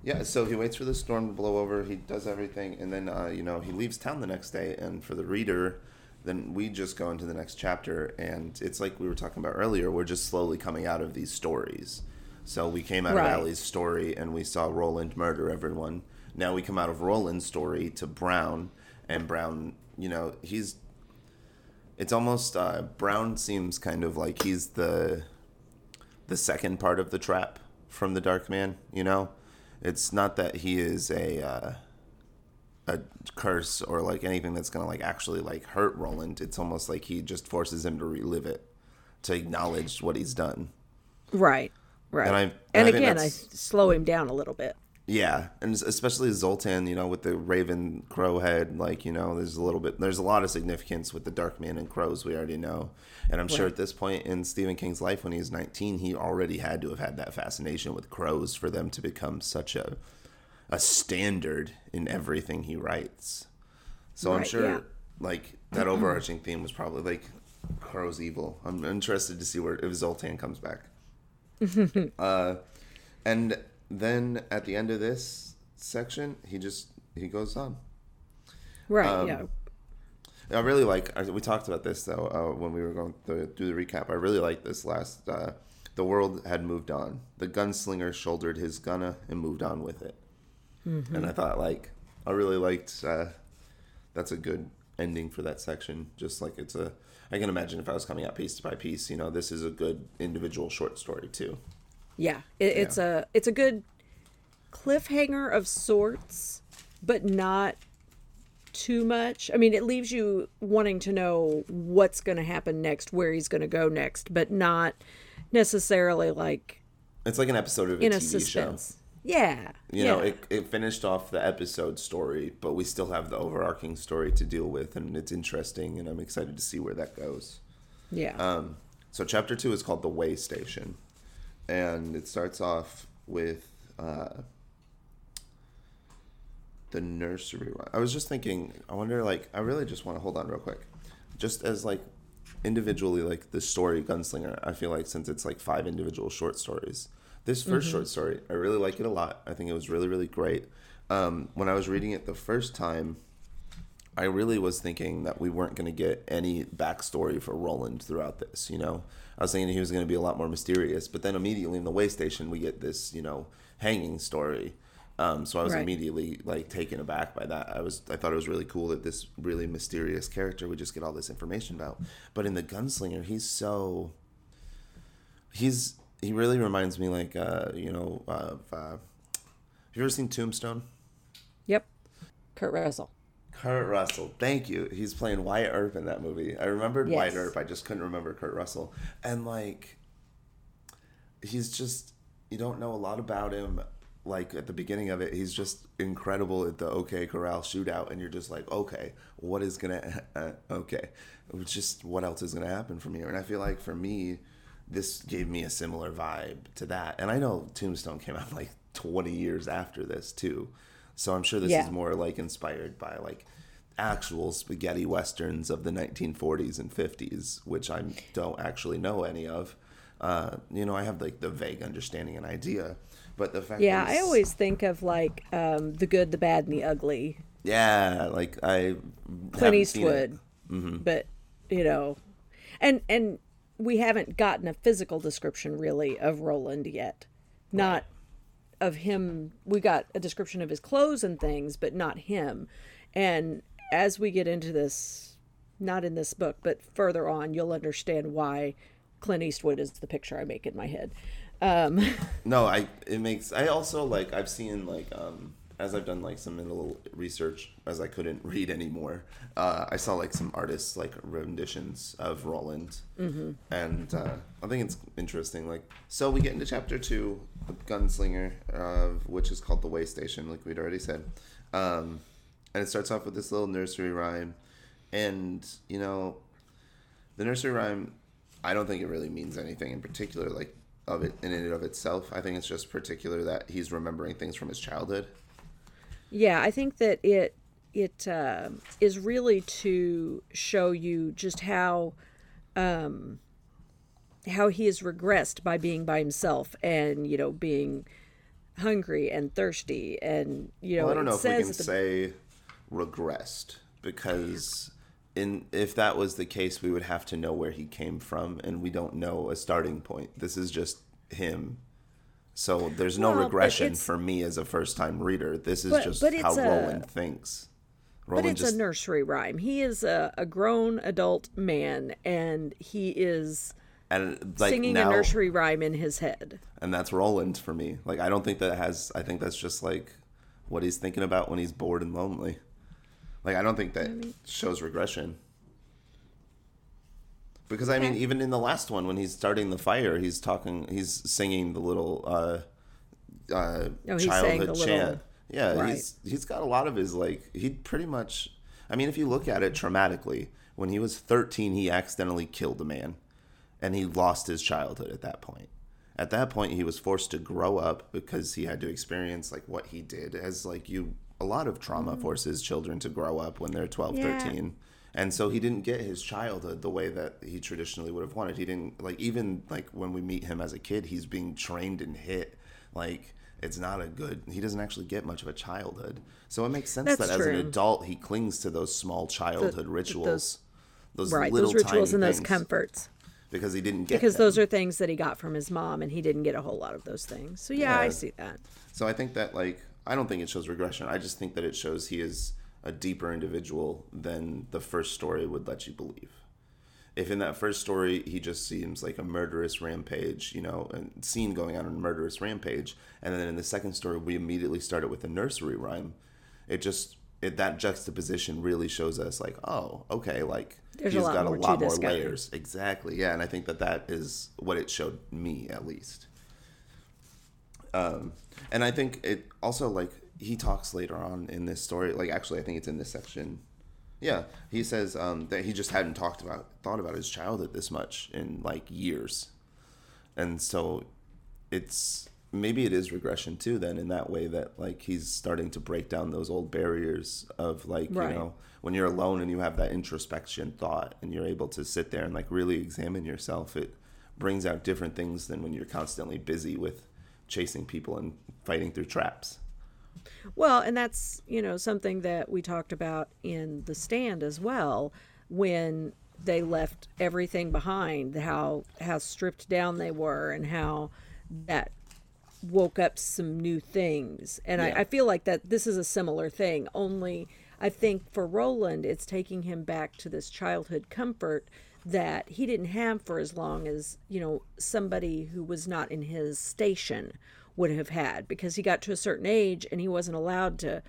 Yeah, so he waits for the storm to blow over. He does everything, and then uh, you know he leaves town the next day. And for the reader, then we just go into the next chapter, and it's like we were talking about earlier. We're just slowly coming out of these stories. So we came out Right. of Allie's story, and we saw Roland murder everyone. Now we come out of Roland's story to Brown, and Brown, you know, he's. It's almost uh, Brown seems kind of like he's the the second part of the trap from the Dark Man. You know, it's not that he is a uh, a curse or like anything that's gonna like actually like hurt Roland. It's almost like he just forces him to relive it, to acknowledge what he's done. Right, right. And I- And, and I again, I slow him down a little bit. Yeah, and especially Zoltan, you know, with the Raven Crow head, like you know, there's a little bit, there's a lot of significance with the Dark Man and crows. We already know, and I'm sure at this point in Stephen King's life, when he's 19, he already had to have had that fascination with crows for them to become such a a standard in everything he writes. So I'm sure, yeah. like that (clears throat) overarching theme was probably like Crow's evil. I'm interested to see where if Zoltan comes back. (laughs) uh, and then at the end of this section, he just he goes on. Right. Um, yeah. I really like. We talked about this though uh, when we were going to do the recap. I really like this last. Uh, the world had moved on. The gunslinger shouldered his gunna and moved on with it. And I thought, like, I really liked. Uh, that's a good ending for that section. Just like it's a. I can imagine if I was coming out piece by piece. You know, this is a good individual short story too. Yeah, it, it's a it's a good cliffhanger of sorts, but not too much. I mean, it leaves you wanting to know what's going to happen next, where he's going to go next, but not necessarily like It's like an episode of a in a TV show. Yeah, You yeah. know, it, it finished off the episode story, but we still have the overarching story to deal with, and it's interesting, and I'm excited to see where that goes. yeah. Um, so, chapter two is called The Way Station, and it starts off with uh, the nursery rhyme. I was just thinking, I wonder, like, I really just want to hold on real quick. Just as, like, individually, like, the story Gunslinger, I feel like since it's like five individual short stories, this 1st short story, I really like it a lot. I think it was really, really great. Um, when I was reading it the first time, I really was thinking that we weren't going to get any backstory for Roland throughout this. You know, I was thinking he was going to be a lot more mysterious, but then immediately in the way station we get this, you know, hanging story. Um, so I was Right. immediately like taken aback by that. I was I thought it was really cool that this really mysterious character we just get all this information about. But in the Gunslinger, he's so he's he really reminds me like uh, you know of uh, have you ever seen Tombstone? yep. Kurt Russell. Kurt Russell, thank you. He's playing Wyatt Earp in that movie. I remembered Wyatt Yes. Earp, I just couldn't remember Kurt Russell. And like, he's just you don't know a lot about him. Like at the beginning of it, he's just incredible at the OK Corral shootout, and you're just like, okay, what is gonna, (laughs) uh, okay, just what else is gonna happen from here? And I feel like for me, this gave me a similar vibe to that. And I know Tombstone came out like 20 years after this too, so I'm sure this Yeah. is more like inspired by like actual spaghetti westerns of the 1940s and 50s, which I don't actually know any of. Uh, you know, I have like the vague understanding and idea, but the fact Yeah, I always think of like um, the good, the bad, and the ugly. yeah, like I Clint haven't seen it. Eastwood, but you know, and and we haven't gotten a physical description really of Roland yet. Not of him. We got a description of his clothes and things, but not him. And as we get into this, not in this book, but further on, you'll understand why Clint Eastwood is the picture I make in my head. Um, (laughs) No, I it makes I also like I've seen like um as I've done like some little research as I couldn't (laughs) read anymore. Uh, I saw like some artists like renditions of Roland, mm-hmm. and uh, I think it's interesting. Like, so we get into chapter two, the gunslinger, uh, which is called the way station, like we'd already said, um, and it starts off with this little nursery rhyme, and you know, the nursery rhyme i don't think it really means anything in particular like of it in and of itself i think it's just particular that he's remembering things from his childhood Yeah, I think that it it uh, is really to show you just how um, how he has regressed by being by himself and you know being hungry and thirsty and you know well, i don't know if we can the- say regressed because in if that was the case we would have to know where he came from and we don't know a starting point. This is just him so there's no Well, regression for me as a first time reader this is But- just but how a- roland thinks but roland it's just a nursery rhyme. He is a, a grown adult man and he is and like singing now, a nursery rhyme in his head. and that's Roland for me. Like I don't think that has. I think that's just like what he's thinking about when he's bored and lonely. Like I don't think that shows regression. Because I mean, even in the last one, when he's starting the fire, he's talking, he's singing the little uh, uh, Oh, childhood little- chant. Yeah, Right. he's he's got a lot of his like he pretty much. I mean, if you look at it traumatically, when he was thirteen, he accidentally killed a man, and he lost his childhood at that point. At that point, he was forced to grow up because he had to experience like what he did as like you. A lot of trauma forces children to grow up when they're 12, Yeah. 13. And so he didn't get his childhood the way that he traditionally would have wanted. He didn't like even like when we meet him as a kid, he's being trained and hit like it's not a good he doesn't actually get much of a childhood. So it makes sense That's that as an adult he clings to those small childhood The- rituals those right little those rituals and those comforts. Because he didn't get because them. those are things that he got from his mom and he didn't get a whole lot of those things. So yeah, i see that. So I think that like I don't think it shows regression. I just think that it shows he is a deeper individual than the first story would let you believe. If in that first story he just seems like a murderous rampage, you know, and scene going on a murderous rampage, and then in the second story we immediately started with a nursery rhyme, it just it that juxtaposition really shows us like, oh, okay, like There's a he's lot got a lot more this guy. layers. Exactly. Yeah, and I think that that is what it showed me at least. Um, and I think it also like he talks later on in this story. Like actually, I think it's in this section. Yeah, he says um, that he just hadn't talked about thought about his childhood this much in like years, and so it's maybe it is regression too. Then in that way that like he's starting to break down those old barriers of like Right. you know when you're alone and you have that introspection thought and you're able to sit there and like really examine yourself. It brings out different things than when you're constantly busy with chasing people and fighting through traps. Well, and that's, you know, something that we talked about in the stand as well when they left everything behind, how how stripped down they were and how that woke up some new things. And Yeah. I, I feel like that this is a similar thing, only I think for Roland it's taking him back to this childhood comfort that he didn't have for as long as, you know, somebody who was not in his station would have had because he got to a certain age and he wasn't allowed to,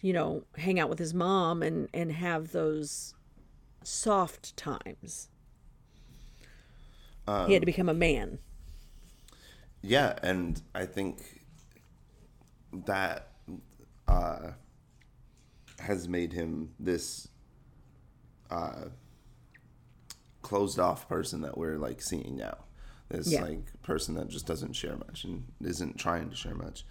you know, hang out with his mom and and have those soft times. he had to become a man. Yeah, and I think that uh, has made him this uh, closed off person that we're like seeing now. This Yeah. like person that just doesn't share much and isn't trying to share much.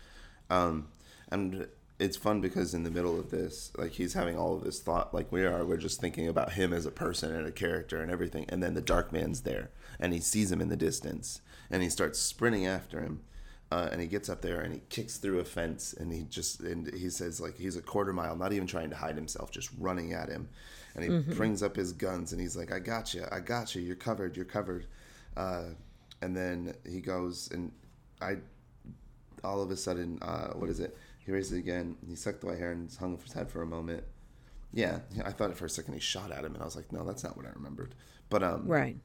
Um, and it's fun because in the middle of this, like he's having all of this thought, like we are. We're just thinking about him as a person and a character and everything. And then the dark man's there, and he sees him in the distance, and he starts sprinting after him. Uh, and he gets up there and he kicks through a fence and he just and he says like he's a quarter mile, not even trying to hide himself, just running at him. And he brings up his guns and he's like, "I got you, I got you. You're covered, you're covered." Uh, and then he goes and I all of a sudden, uh, what is it? He raises it again. He sucked the white hair and hung his head for a moment. Yeah, I thought for a second he shot at him, and I was like, no, that's not what I remembered. But um, Right.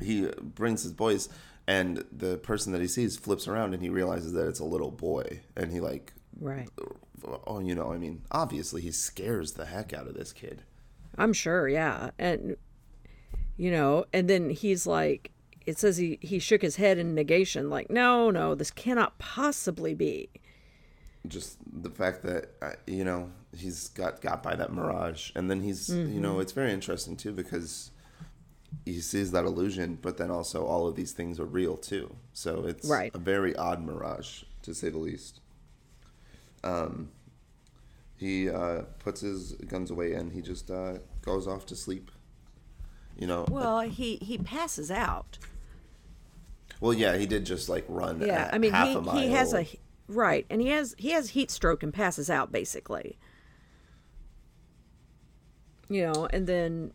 he brings his boys, and the person that he sees flips around, and he realizes that it's a little boy, and he like, Right. oh, you know, I mean, obviously he scares the heck out of this kid. I'm sure, yeah. And you know, and then he's like it says he he shook his head in negation like, "No, no, this cannot possibly be." just the fact that uh, you know he's got got by that mirage and then he's you know it's very interesting too because he sees that illusion but then also all of these things are real too so it's Right. a very odd mirage to say the least um he uh puts his guns away and he just uh goes off to sleep you know Well, he he passes out. Well yeah he did just like run Yeah, I mean he he has a right, and he has he has heat stroke and passes out basically. You know, and then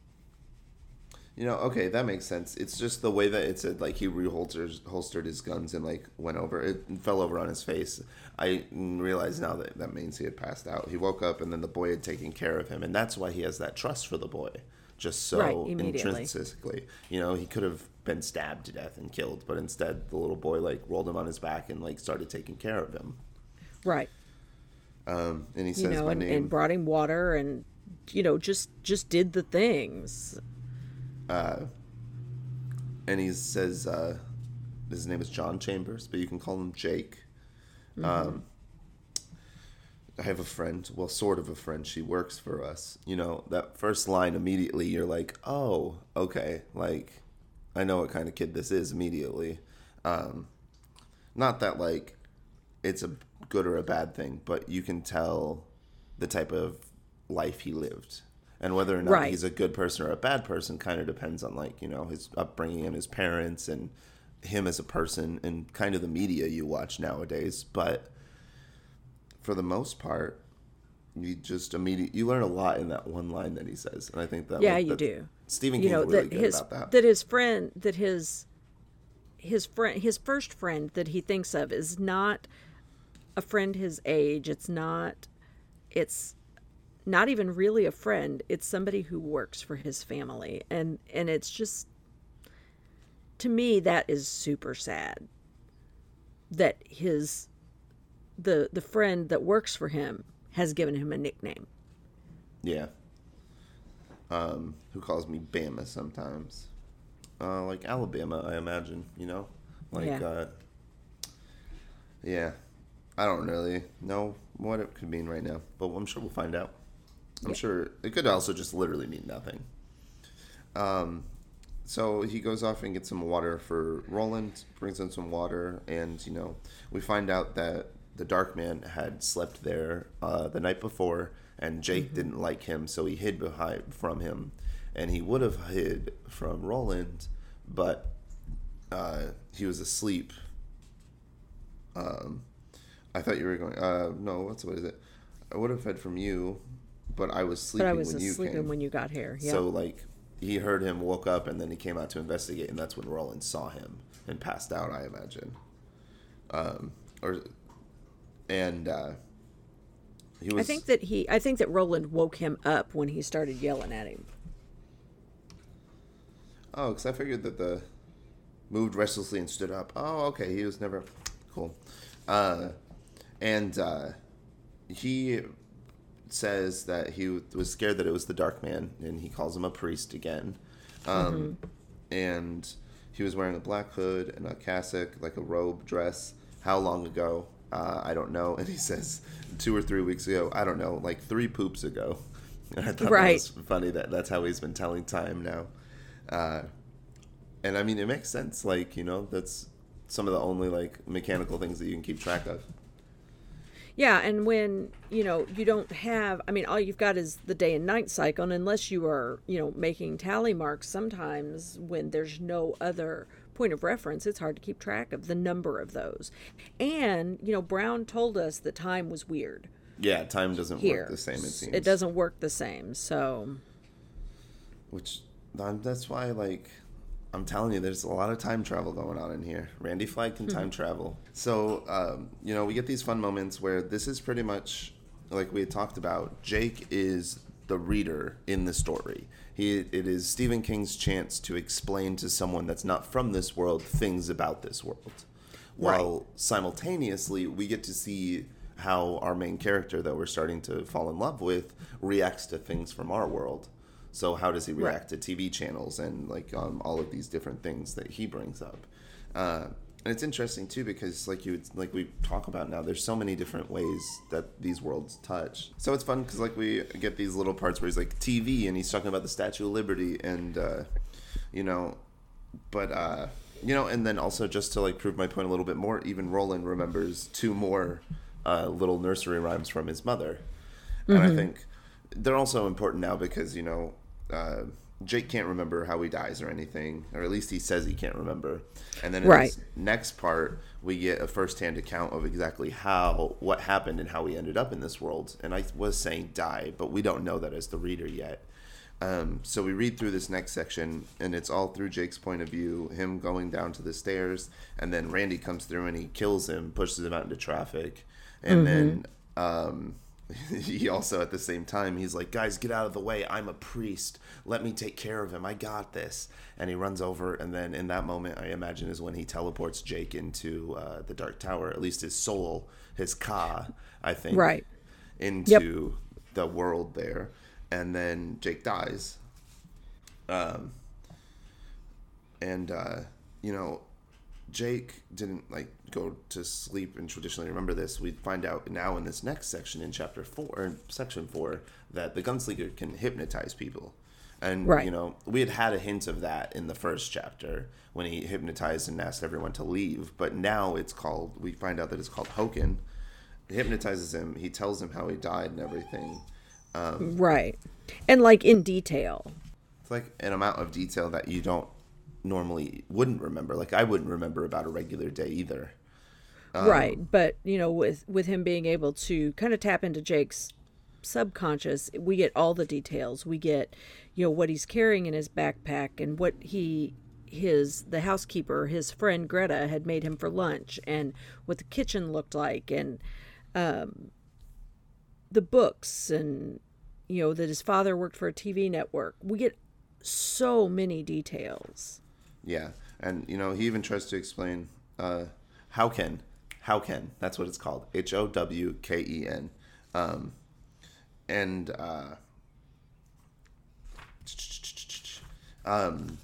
You know, okay, that makes sense. It's just the way that it said, like he reholsters holstered his guns and like went over. It fell over on his face. I realize now that that means he had passed out. He woke up and then the boy had taken care of him, and that's why he has that trust for the boy. Just so Right, intrinsically, you know, he could have been stabbed to death and killed, but instead the little boy like rolled him on his back and like started taking care of him. right, Um, and he says you know, my and, name. and brought him water and you know just just did the things. and he says uh, his name is John Chambers, but you can call him Jake. Um, I have a friend, well, sort of a friend. She works for us. You know, that first line immediately, you're like, oh, okay, like I know what kind of kid this is immediately. Um, not that like it's a good or a bad thing, but you can tell the type of life he lived. and whether or not Right. he's a good person or a bad person kind of depends on like you know his upbringing and his parents and him as a person and kind of the media you watch nowadays but for the most part you just immediately you learn a lot in that one line that he says and i think that Yeah, like, you do. Stephen you know really that good his about that his friend that his his friend his first friend that he thinks of is not a friend his age. It's not it's not even really a friend. It's somebody who works for his family. And and it's just to me that is super sad that his the the friend that works for him has given him a nickname. Yeah. Um, who calls me Bama sometimes? Uh, like Alabama, I imagine. You know, like Yeah. uh, yeah. I don't really know what it could mean right now, but I'm sure we'll find out. I'm sure it could also just literally mean nothing. Um, so he goes off and gets some water for Roland, brings in some water, and you know, we find out that the Dark Man had slept there uh, the night before, and Jake didn't like him, so he hid behind from him, and he would have hid from Roland, but uh, he was asleep. Um, I thought you were going. Uh, no, what's what is it? I would have hid from you, but I was sleeping but i was when you asleep came. when you got here yeah So like he heard him, woke up, and then he came out to investigate, and that's when Roland saw him and passed out. I imagine, um, or and uh, he was. I think that he I think that Roland woke him up when he started yelling at him. Oh, because I figured that the moved restlessly and stood up. Oh, okay. He was never cool. Uh, and uh, he says that he was scared that it was the Dark Man, and he calls him a priest again. Um, And he was wearing a black hood and a cassock, like a robe dress. How long ago? Uh, I don't know. (laughs) And he says two or three weeks ago. I don't know, like three poops ago. (laughs) And I thought Right. that was funny that that's how he's been telling time now. Uh, and I mean, it makes sense. Like, you know, that's some of the only like mechanical things that you can keep track of. Yeah, and when, you know, you don't have I mean all you've got is the day and night cycle and unless you are, you know, making tally marks sometimes when there's no other point of reference, it's hard to keep track of the number of those. And, you know, Brown told us that time was weird Yeah, time doesn't here. work the same. It seems It doesn't work the same. So, Which that's why, like, I'm telling you, there's a lot of time travel going on in here. Randy Flagg can time travel. So, um, you know, we get these fun moments where this is pretty much like we had talked about. Jake is the reader in the story. He it is Stephen King's chance to explain to someone that's not from this world things about this world. While simultaneously we get to see how our main character that we're starting to fall in love with reacts to things from our world. So how does he react to TV channels and like um, all of these different things that he brings up? Uh, and it's interesting too because like you like we talk about now, there's so many different ways that these worlds touch. So it's fun because like we get these little parts where he's like TV and he's talking about the Statue of Liberty and uh, you know, but uh, you know, and then also just to like prove my point a little bit more, even Roland remembers two more uh, little nursery rhymes from his mother, and I think they're also important now because you know uh, Jake can't remember how he dies or anything, or at least he says he can't remember. And then in Right. this next part, we get a first-hand account of exactly how what happened and how he ended up in this world. And I was saying die, but we don't know that as the reader yet. Um, so we read through this next section, and it's all through Jake's point of view, him going down to the stairs, and then Randy comes through and he kills him, pushes him out into traffic, and then um, (laughs) he also at the same time he's like, "Guys, get out of the way! I'm a priest. Let me take care of him. I got this." And he runs over, and then in that moment, I imagine is when he teleports Jake into uh, the Dark Tower, at least his soul, his ka, I think, Right. into the world there, and then Jake dies. Um, and uh, you know, Jake didn't like go to sleep and traditionally remember this. We find out now in this next section in chapter four, or section four, that the gunslinger can hypnotize people. And Right. you know, we had had a hint of that in the first chapter when he hypnotized and asked everyone to leave. But now it's called. We find out that it's called Howken. Hypnotizes him. He tells him how he died and everything. Um, right. and like in detail. It's like an amount of detail that you don't normally wouldn't remember. Like I wouldn't remember about a regular day either. Um, right, but you know, with with him being able to kind of tap into Jake's subconscious, we get all the details. We get, you know, what he's carrying in his backpack and what he his the housekeeper, his friend Greta had made him for lunch and what the kitchen looked like and um the books and you know that his father worked for a TV network. We get so many details. Yeah, and you know he even tries to explain uh, how can how can that's what it's called. H O W K E N, um, and uh, um,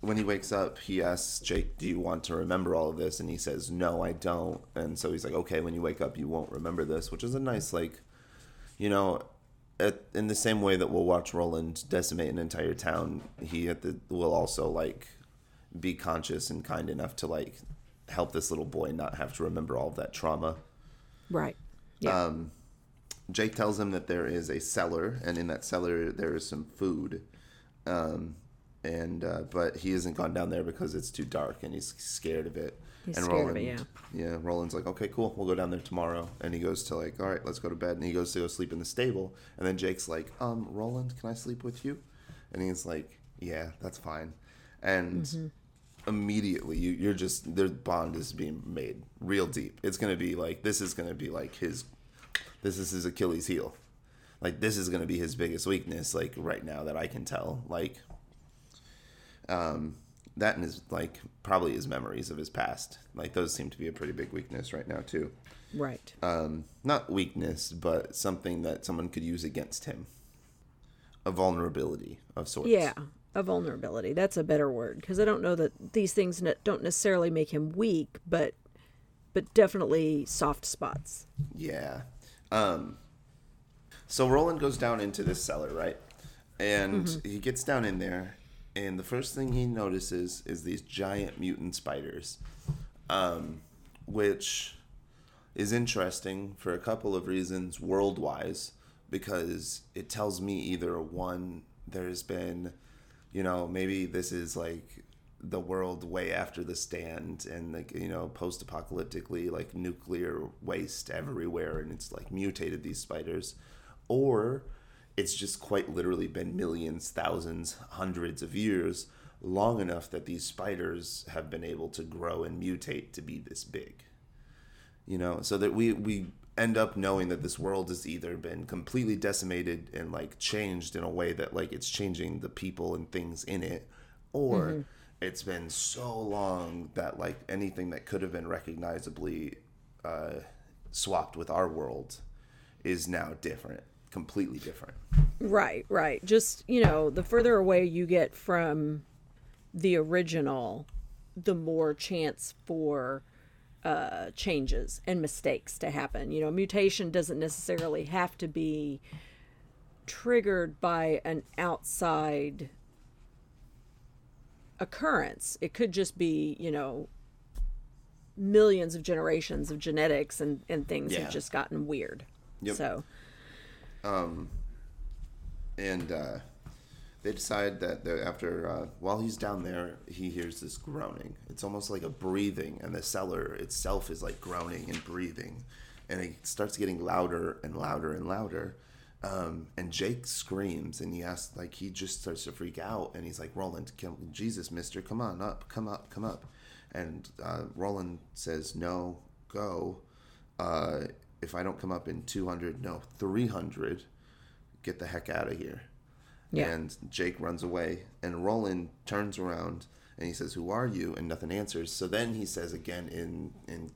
when he wakes up, he asks Jake, "Do you want to remember all of this?" And he says, "No, I don't." And so he's like, "Okay, when you wake up, you won't remember this," which is a nice like you know, at, in the same way that we'll watch Roland decimate an entire town, he at the will also like be conscious and kind enough to like help this little boy not have to remember all of that trauma. Right. Yeah. Um, Jake tells him that there is a cellar, and in that cellar there is some food. Um, and uh, but he hasn't gone down there because it's too dark, and he's scared of it. He's and scared Roland, of it, yeah. Yeah, Roland's like, okay, cool, we'll go down there tomorrow. And he goes to like, all right, let's go to bed. And he goes to go sleep in the stable. And then Jake's like, um, Roland, can I sleep with you? And he's like, yeah, that's fine. And mm-hmm. Immediately, you, you're just their bond is being made real deep. It's gonna be like this is gonna be like his, this is his Achilles heel. Like this is gonna be his biggest weakness. Like right now that I can tell. Like, um that and his like probably his memories of his past. Like those seem to be a pretty big weakness right now too. Right. Um, not weakness, but something that someone could use against him. A vulnerability of sorts. Yeah, a vulnerability. That's a better word because I don't know that these things ne- don't necessarily make him weak, but but definitely soft spots. Yeah. Um. So Roland goes down into this cellar, right? And mm-hmm. he gets down in there and the first thing he notices is these giant mutant spiders, um, which is interesting for a couple of reasons worldwise because it tells me either one there's been you know maybe this is like the world way after the stand and like you know post-apocalyptically like nuclear waste everywhere and it's like mutated these spiders or it's just quite literally been millions, thousands, hundreds of years, long enough that these spiders have been able to grow and mutate to be this big. You know, so that we we end up knowing that this world has either been completely decimated and like changed in a way that like it's changing the people and things in it, or mm-hmm. it's been so long that like anything that could have been recognizably uh, swapped with our world is now different completely different. Right, right. Just, you know, the further away you get from the original, the more chance for uh, changes and mistakes to happen. You know, mutation doesn't necessarily have to be triggered by an outside occurrence. It could just be, you know, millions of generations of genetics and, and things yeah. have just gotten weird. Yep. So um, and uh, they decide that after uh, while he's down there, he hears this groaning. It's almost like a breathing, and the cellar itself is like groaning and breathing, and it starts getting louder and louder and louder. Um, and Jake screams, and he asks, like, he just starts to freak out, and he's like, Roland, come, Jesus, Mister, come on up, come up, come up, and uh, Roland says, No, go. Uh, if I don't come up in 200, no, 300, get the heck out of here. Yeah. And Jake runs away, and Roland turns around and he says, "Who are you?" And nothing answers. So then he says again in in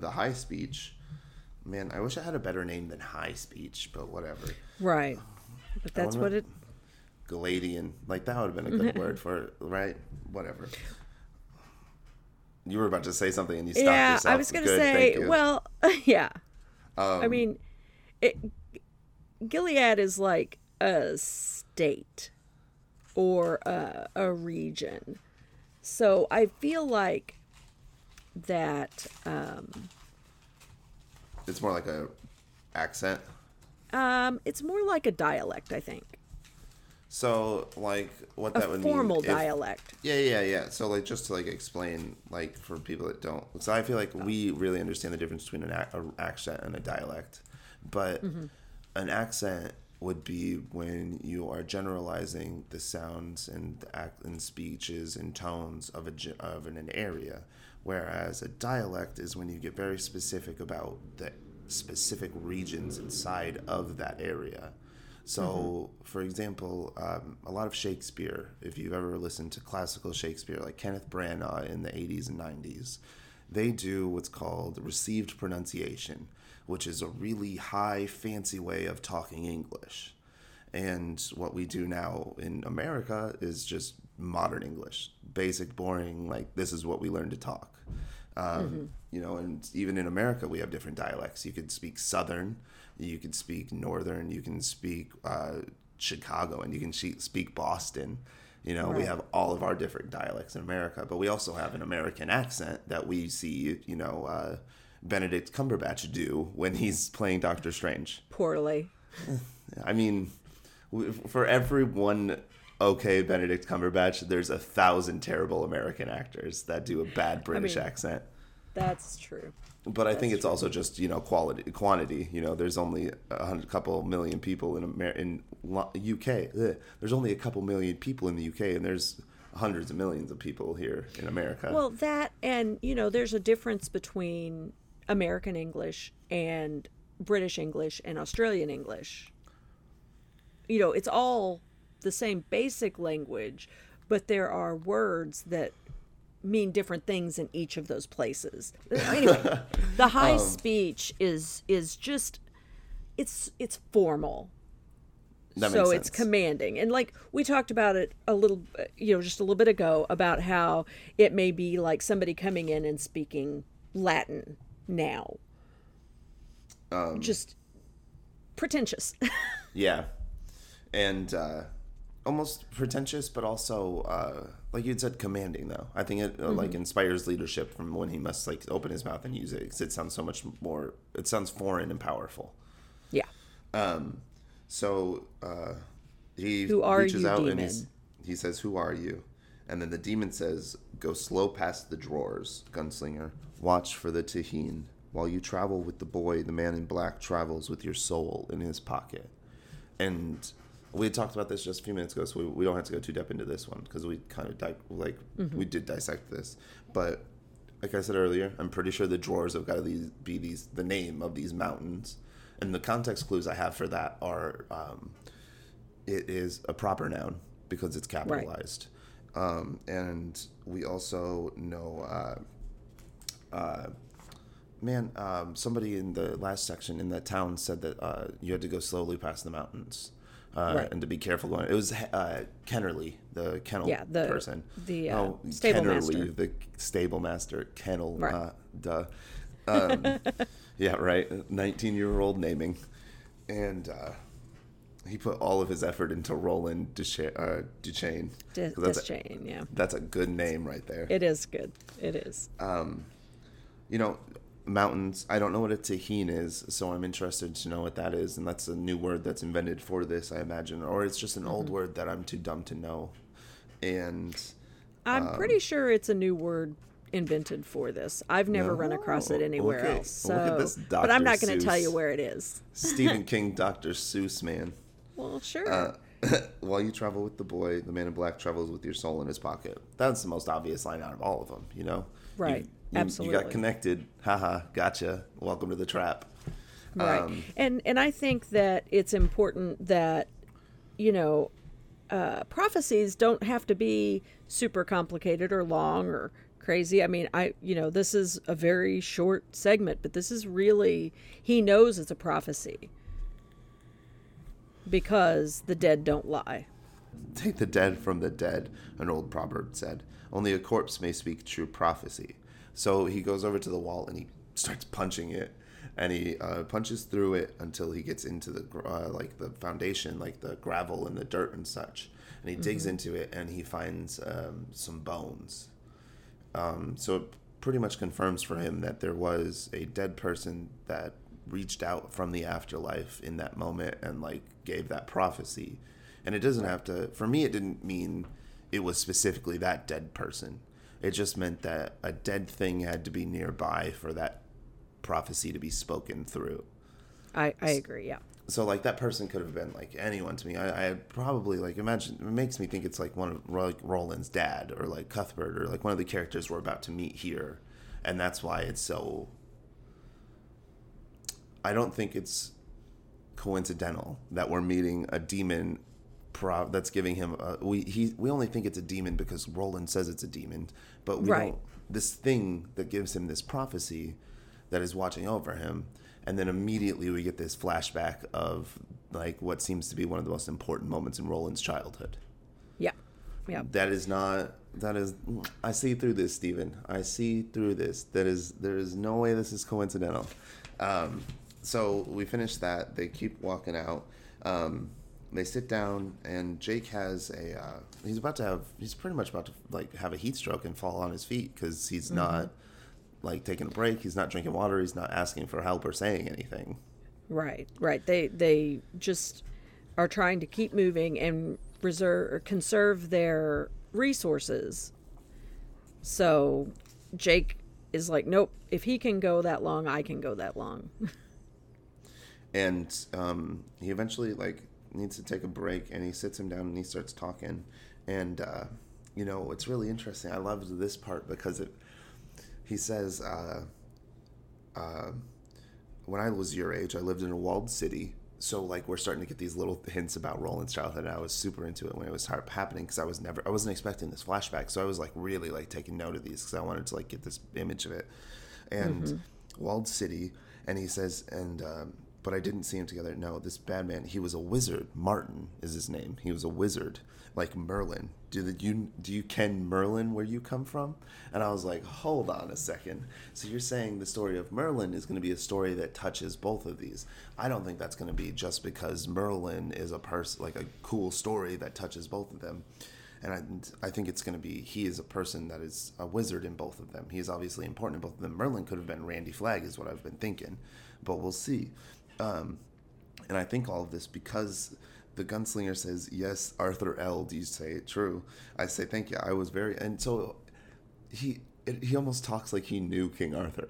the high speech, "Man, I wish I had a better name than high speech, but whatever." Right. But that's what it. Galadian, like that would have been a good (laughs) word for it, right? Whatever. You were about to say something and you stopped yeah, yourself. (laughs) I was going to say, well, yeah, um, I mean, it, Gilead is like a state or a, a region. So I feel like that. Um, it's more like a accent. Um, it's more like a dialect, I think. So, like, what A that would formal mean? if- dialect. Yeah, yeah, yeah. So, like, just to like explain, like, for people that don't, so I feel like we really understand the difference between an ac- accent and a dialect, but an accent would be when you are generalizing the sounds and the act and speeches and tones of a of an area, whereas a dialect is when you get very specific about the specific regions inside of that area. So, for example, um, a lot of Shakespeare, if you've ever listened to classical Shakespeare, like Kenneth Branagh in the 80s and 90s, they do what's called received pronunciation, which is a really high, fancy way of talking English. And what we do now in America is just modern English, basic, boring, like this is what we learn to talk. Um, You know, and even in America, we have different dialects. You could speak Southern, you could speak Northern, you can speak uh, Chicago, and you can speak Boston. You know, we have all of our different dialects in America, but we also have an American accent that we see, you know, uh, Benedict Cumberbatch do when he's playing Doctor Strange. Poorly. I mean, for every one okay Benedict Cumberbatch, there's a thousand terrible American actors that do a bad British mean- accent. That's true. But I think it's also just you know quality quantity. You know, there's only a hundred, couple million people in Amer- in UK. Ugh. There's only a couple million people in the UK, and there's hundreds of millions of people here in America. Well, that and you know, there's a difference between American English and British English and Australian English. You know, it's all the same basic language, but there are words that mean different things in each of those places. Anyway, (laughs) the high Um, speech is is just it's it's formal that so it's commanding and like we talked about it a little you know just a little bit ago about how it may be like somebody coming in and speaking latin now Um, just pretentious (laughs) Yeah, and uh, almost pretentious, but also uh, like you said, commanding. Though I think it uh, like inspires leadership from when he must like open his mouth and use it because it sounds so much more. It sounds foreign and powerful. yeah Um. So uh, he Who are reaches you, out and demon? he's, he says, "Who are you?" And then the demon says, "Go slow past the drawers, gunslinger. Watch for the taheen. While you travel with the boy, the man in black travels with your soul in his pocket." And we had talked about this just a few minutes ago, so we, we don't have to go too deep into this one because we kind of di- like we did dissect this. But like I said earlier, I'm pretty sure the drawers have got to be these the name of these mountains, and the context clues I have for that are um, it is a proper noun because it's capitalized, um, and we also know. Uh, uh, Man, um, somebody in the last section in that town said that uh, you had to go slowly past the mountains uh, Right. and to be careful going. It was uh, Kennerly, the kennel Yeah, the- person. the, uh, oh, stable Kennerly, master. the stable master, kennel. Right. Uh, duh. Um, (laughs) yeah, right. Nineteen-year-old naming, and uh, he put all of his effort into Roland Ducha- uh, 'Cause that's, a, yeah that's a good name right there. it is good it is you know, mountains. I don't know what a taheen is, so I'm interested to know what that is. And that's a new word that's invented for this, I imagine, or it's just an Mm-hmm. old word that I'm too dumb to know. And i'm Um, pretty sure it's a new word invented for this i've never run across it anywhere at- else so look at this but i'm not going to tell you where it is Stephen (laughs) King, Dr. Seuss, man. Well sure Uh, (laughs) While you travel with the boy, the man in black travels with your soul in his pocket. That's the most obvious line out of all of them, you know? Right, You, you, You got connected. Haha, gotcha. Welcome to the trap. right Um, and and i think that it's important that you know uh, prophecies don't have to be super complicated or long or crazy i mean i you know this is a very short segment but this is really he knows it's a prophecy because the dead don't lie Take the dead from the dead, an old proverb said. Only a corpse may speak true prophecy. So he goes over to the wall and he starts punching it, and he uh, punches through it until he gets into the uh, like the foundation, like the gravel and the dirt and such. And he digs into it and he finds um, some bones. Um, so it pretty much confirms for him that there was a dead person that reached out from the afterlife in that moment and like gave that prophecy and it doesn't have to. For me, it didn't mean it was specifically that dead person. It just meant that a dead thing had to be nearby for that prophecy to be spoken through. I, I agree. Yeah. So like that person could have been like anyone to me. I, I probably like imagine it makes me think it's like one of like Roland's dad or like Cuthbert or like one of the characters we're about to meet here, and that's why it's so. I don't think it's coincidental that we're meeting a demon pro that's giving him a, we he we only think it's a demon because Roland says it's a demon, but we Right. don't this thing that gives him this prophecy that is watching over him and then immediately we get this flashback of like what seems to be one of the most important moments in Roland's childhood. Yeah. Yeah. That is not that is I see through this, Stephen. I see through this. That is there is no way this is coincidental. Um, so we finish that. They keep walking out. Um, they sit down and Jake has a uh, he's about to have he's pretty much about to like have a heat stroke and fall on his feet because he's not like taking a break. He's not drinking water. He's not asking for help or saying anything. Right, right. They they just are trying to keep moving and reserve or conserve their resources. So Jake is like, nope. If he can go that long, I can go that long. (laughs) and um, he eventually like needs to take a break and he sits him down and he starts talking. And uh, you know it's really interesting i loved this part because it he says uh, uh, when i was your age i lived in a walled city. So like we're starting to get these little hints about roland's childhood and i was super into it when it was happening because i was never i wasn't expecting this flashback. So i was like really like taking note of these because i wanted to like get this image of it. And walled city and he says and um, but i didn't see him together. No this bad man he was a wizard. Marten is his name. He was a wizard like merlin. Do the, you do you ken merlin where you come from? And i was like hold on a second. So you're saying the story of merlin is going to be a story that touches both of these. I don't think that's going to be just because merlin is a person like a cool story that touches both of them. And I, I think it's going to be he is a person that is a wizard in both of them. He is obviously important in both of them. Merlin could have been Randy Flagg, is what I've been thinking, but we'll see. Um, and I think all of this because the gunslinger says, "Yes, Arthur Eld." Do you say it true? I say, "Thank you." I was very, and so he it, he almost talks like he knew King Arthur.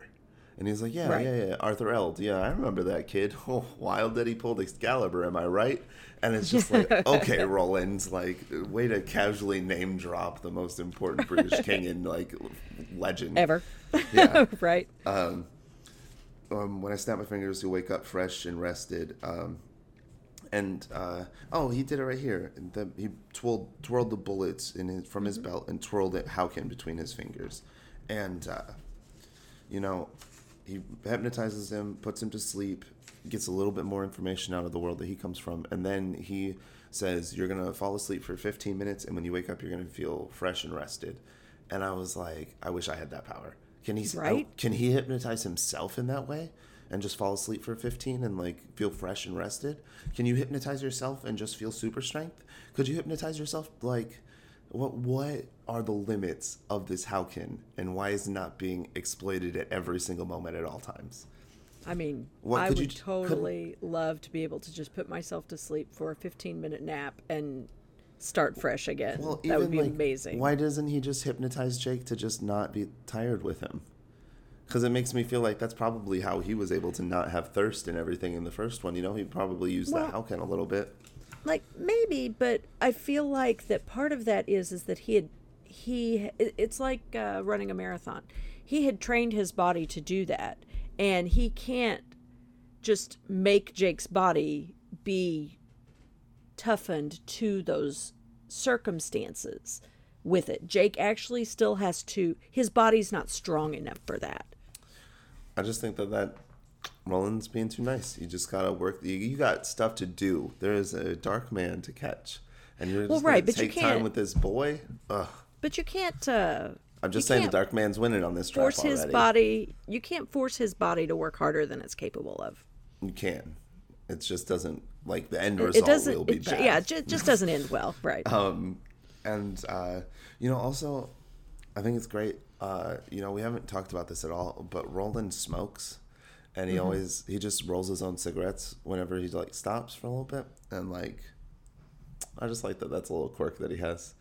And he's like, yeah, Right. yeah, yeah, Arthur Eld. Yeah, I remember that kid. (laughs) Oh, wild that he pulled Excalibur, am I right? And it's just like, (laughs) okay, Roland, like, way to casually name drop the most important British (laughs) king in, like, legend. Ever. Yeah. right. um, when I snap my fingers, he'll wake up fresh and rested. Um, and uh, oh, he did it right here. The, he twirled, twirled the bullets in his, from his belt and twirled it Howken between his fingers, and uh, you know, he hypnotizes him, puts him to sleep, gets a little bit more information out of the world that he comes from, and then he says, "You're gonna fall asleep for 15 minutes, and when you wake up, you're gonna feel fresh and rested." And I was like, I wish I had that power. Can he? Right? Can he hypnotize himself in that way? And just fall asleep for 15 and like feel fresh and rested? Can you hypnotize yourself and just feel super strength? Could you hypnotize yourself like what what are the limits of this Howken and why is it not being exploited at every single moment at all times? I mean, What, I would you- totally love to be able to just put myself to sleep for a 15 minute nap and start fresh again. Well, that would be like, amazing. Why doesn't he just hypnotize Jake to just not be tired with him? Because it makes me feel like that's probably how he was able to not have thirst and everything in the first one. You know, he probably used that Well- Howken a little bit. like maybe but i feel like that part of that is is that he had he it's like uh, running a marathon he had trained his body to do that and he can't just make jake's body be toughened to those circumstances with it jake actually still has to his body's not strong enough for that I just think that that Roland's being too nice. You just gotta work. You, you got stuff to do. There is a dark man to catch, and you're just Well, right, but you take time can't- with this boy. Ugh. but you can't uh I'm just saying the dark man's winning on this force his body you can't force his body to work harder than it's capable of You can. It just doesn't like the end it result doesn't will be it, bad. yeah it ju- just doesn't end well (laughs) right Um, and uh, you know, also, I think it's great. Uh, you know, we haven't talked about this at all, but Roland smokes, and he always he just rolls his own cigarettes whenever he like stops for a little bit, and like I just like that. That's a little quirk that he has.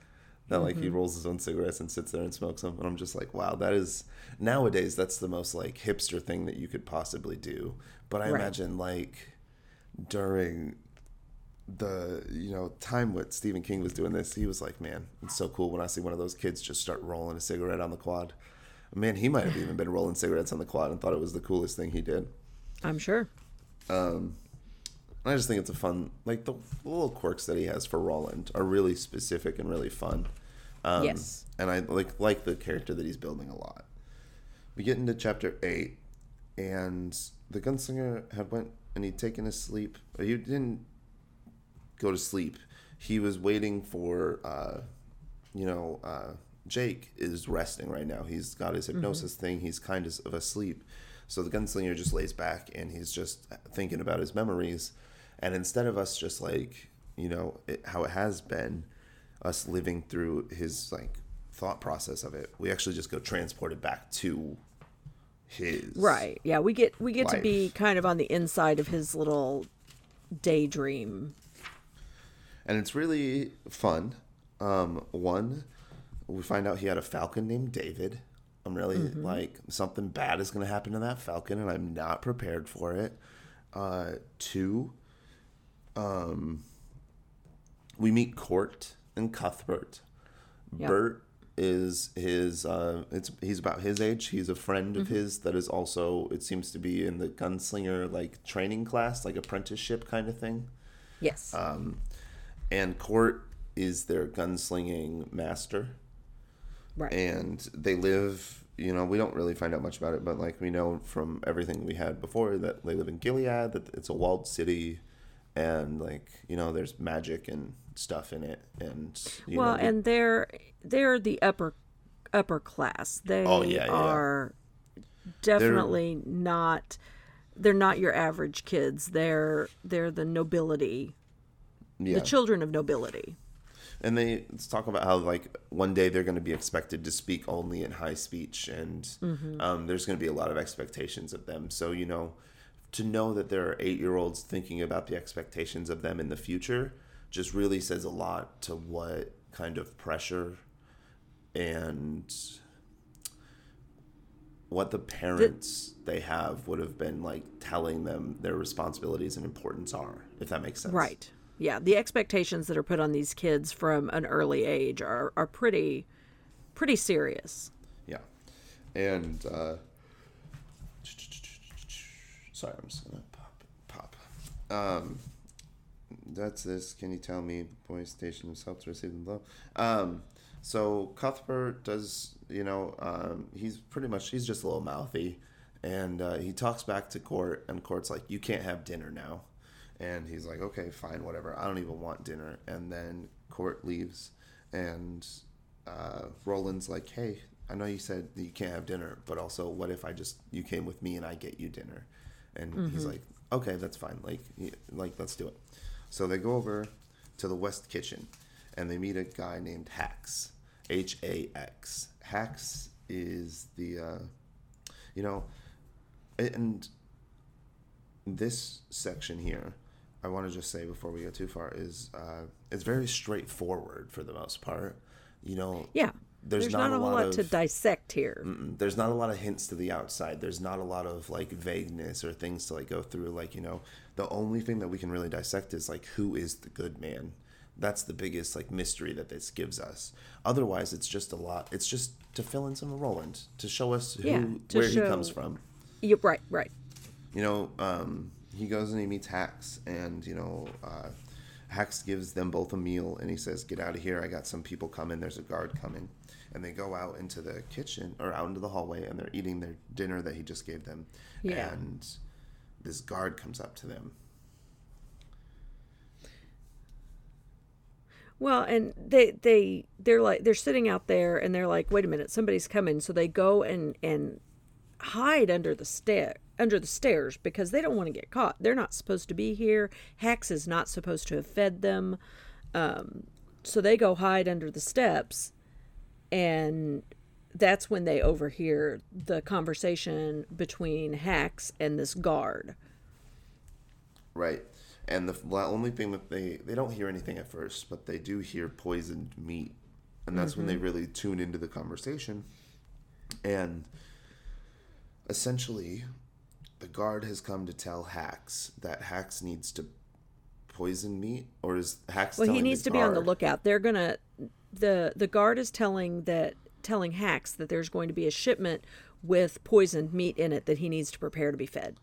That like Mm-hmm. he rolls his own cigarettes and sits there and smokes them, and I'm just like, wow, that is nowadays that's the most like hipster thing that you could possibly do. But I Right. imagine like during the you know time what Stephen King was doing this, he was like, man, it's so cool when I see one of those kids just start rolling a cigarette on the quad. Man, he might have even been rolling cigarettes on the quad and thought it was the coolest thing he did. I'm sure. Um, I just think it's a fun, like the little quirks that he has for Roland are really specific and really fun. Um, Yes. and I like like the character that he's building a lot. We get into chapter eight, and the gunslinger had went and he'd taken a sleep. Or he didn't go to sleep. He was waiting for, uh, you know, uh, Jake is resting right now. He's got his hypnosis thing. He's kind of asleep. So the gunslinger just lays back and he's just thinking about his memories. And instead of us just like, you know, it, how it has been, us living through his like thought process of it, we actually just go transported back to his Right. Yeah, we get we get to be kind of on the inside of his little daydream. and it's really fun. Um, one, we find out he had a falcon named David. I'm really like something bad is going to happen to that falcon, and I'm not prepared for it. Uh, two, um, we meet Cort and Cuthbert. Yeah. Bert is his. Uh, it's he's about his age. He's a friend of his that is also. It seems to be in the gunslinger like training class, like apprenticeship kind of thing Yes. Um, and Cort is their gunslinging master, right. and they live. You know, we don't really find out much about it, but like we know from everything we had before that they live in Gilead, that it's a walled city, and like you know, there's magic and stuff in it, and you well, know, and they're they're the upper upper class. They Oh, yeah, yeah, yeah. are definitely not they're not your average kids. They're they're the nobility, yeah. the children of nobility. and they talk about how like one day they're going to be expected to speak only in high speech and um, there's going to be a lot of expectations of them so you know to know that there are eight year olds thinking about the expectations of them in the future just really says a lot to what kind of pressure and what the parents they have would have been like telling them their responsibilities and importance are if that makes sense Right. Yeah, the expectations that are put on these kids from an early age are are pretty pretty serious. Yeah. And uh sorry, I'm just gonna pop pop. Um that's this. Can you tell me The boy station himself to receive them below? Um so Cuthbert does you know, um he's pretty much he's just a little mouthy and uh, he talks back to Cort and Cort's like, You can't have dinner now and he's like, Okay, fine, whatever. I don't even want dinner and then Cort leaves and uh, Roland's like, "Hey, I know you said that you can't have dinner, but also, what if I just you came with me and I get you dinner?" And he's like, "Okay, that's fine. Like, like let's do it." So they go over to the West Kitchen, and they meet a guy named Hax, H A X. Hax is the, uh, you know, and this section here, I want to just say before we go too far is uh, it's very straightforward for the most part. You know, Yeah. There's, There's, not, not, a whole lot, lot to dissect here. There's not a lot of hints to the outside. There's not a lot of like vagueness or things to like go through. Like you know, the only thing that we can really dissect is like who is the good man. That's the biggest like mystery that this gives us. Otherwise, it's just a lot. It's just to fill in some of Roland to show us who Yeah, where he comes from Yeah, right, right. you know, um, he goes and he meets Hax, and you know, uh, Hax gives them both a meal, and he says, "Get out of here! I got some people coming. There's a guard coming." And they go out into the kitchen or out into the hallway, and they're eating their dinner that he just gave them. Yeah. And this guard comes up to them. Well, and they they they're like they're sitting out there and they're like, wait a minute, somebody's coming. So they go and and hide under the stair under the stairs because they don't want to get caught. They're not supposed to be here. Hax is not supposed to have fed them. Um, so they go hide under the steps, and that's when they overhear the conversation between Hax and this guard. Right. And the only thing that they they don't hear anything at first, but they do hear poisoned meat, and that's when they mm-hmm. really tune into the conversation. And essentially, the guard has come to tell Hax that Hax needs to poison meat, or is Hax? Well, he needs to be on the lookout. They're gonna the the guard is telling that telling Hax that there's going to be a shipment with poisoned meat in it that he needs to prepare to be fed.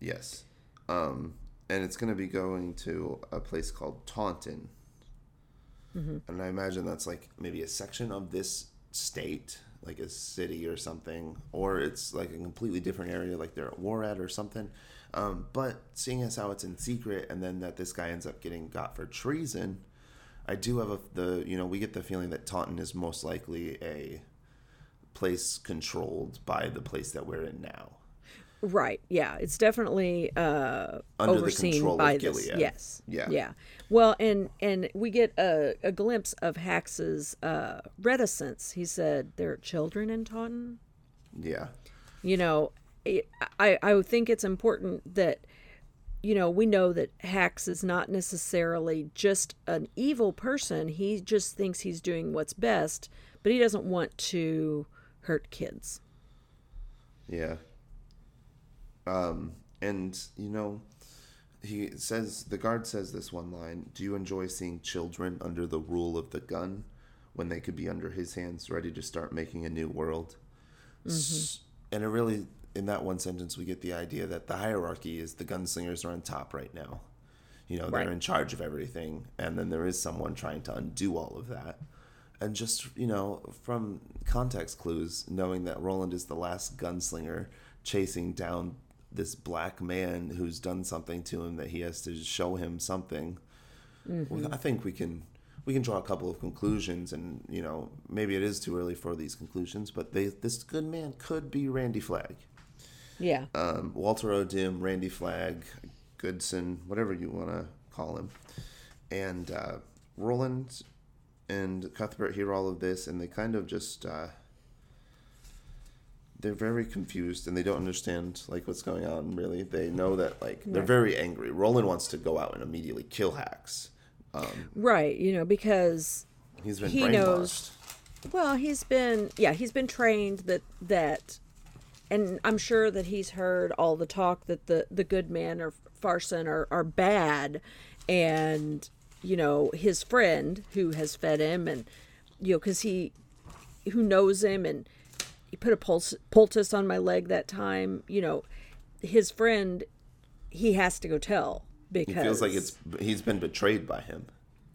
Yes. Um, and it's going to be going to a place called Taunton. And I imagine that's like maybe a section of this state, like a city or something, or it's like a completely different area, like they're at war at or something. Um, but seeing as how it's in secret, and then that this guy ends up getting got for treason, I do have a, the you know we get the feeling that Taunton is most likely a place controlled by the place that we're in now. Right. Yeah. It's definitely uh, Under the overseen by this. Gilead. Yes. Yeah. Yeah. Well, and and we get a, a glimpse of Hax's uh, reticence. He said there are children in Taunton. Yeah. You know, it, I I think it's important that you know we know that Hax is not necessarily just an evil person. He just thinks he's doing what's best, but he doesn't want to hurt kids. Yeah. Um, and you know, he says the guard says this one line: "Do you enjoy seeing children under the rule of the gun, when they could be under his hands, ready to start making a new world?" S- And it really, in that one sentence, we get the idea that the hierarchy is the gunslingers are on top right now. You know, they're in charge of everything, and then there is someone trying to undo all of that. And just, you know, from context clues, knowing that Roland is the last gunslinger chasing down this black man who's done something to him that he has to show him something. Well, I think we can we can draw a couple of conclusions and, you know, maybe it is too early for these conclusions, but they this good man could be Randy Flagg. Yeah. Um, Walter O'Dim, Randy Flagg, Goodson, whatever you want to call him. And uh, Roland and Cuthbert hear all of this, and they kind of just uh, they're very confused, and they don't understand like what's going on. Really, they know that like they're Right. very angry. Roland wants to go out and immediately kill Hax. Um, Right. You know because he's been He knows- Well, he's been yeah, he's been trained that that and I'm sure that he's heard all the talk that the the good man or Farson are are bad and you know, his friend who has fed him and you know cuz he who knows him and he put a pulse, poultice on my leg that time, you know, his friend he has to go tell because He feels like it's he's been betrayed by him.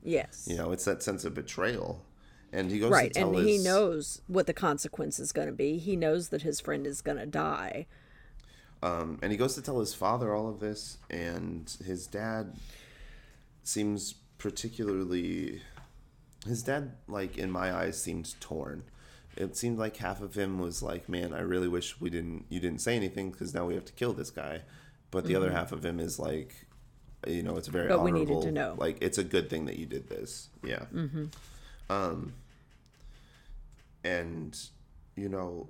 yes. You know, it's that sense of betrayal. And he goes right to tell and he knows what the consequence is going to be he knows that his friend is going to die Um, and he goes to tell his father all of this, and his dad seems particularly. His dad, like in my eyes, seemed torn. It seemed like half of him was like, "Man, I really wish we didn't. You didn't say anything because now we have to kill this guy." But the other half of him is like, you know, it's very Mm-hmm. But we honorable. needed to know. Like, it's a good thing that you did this. Yeah. Mm-hmm. Um. And, you know,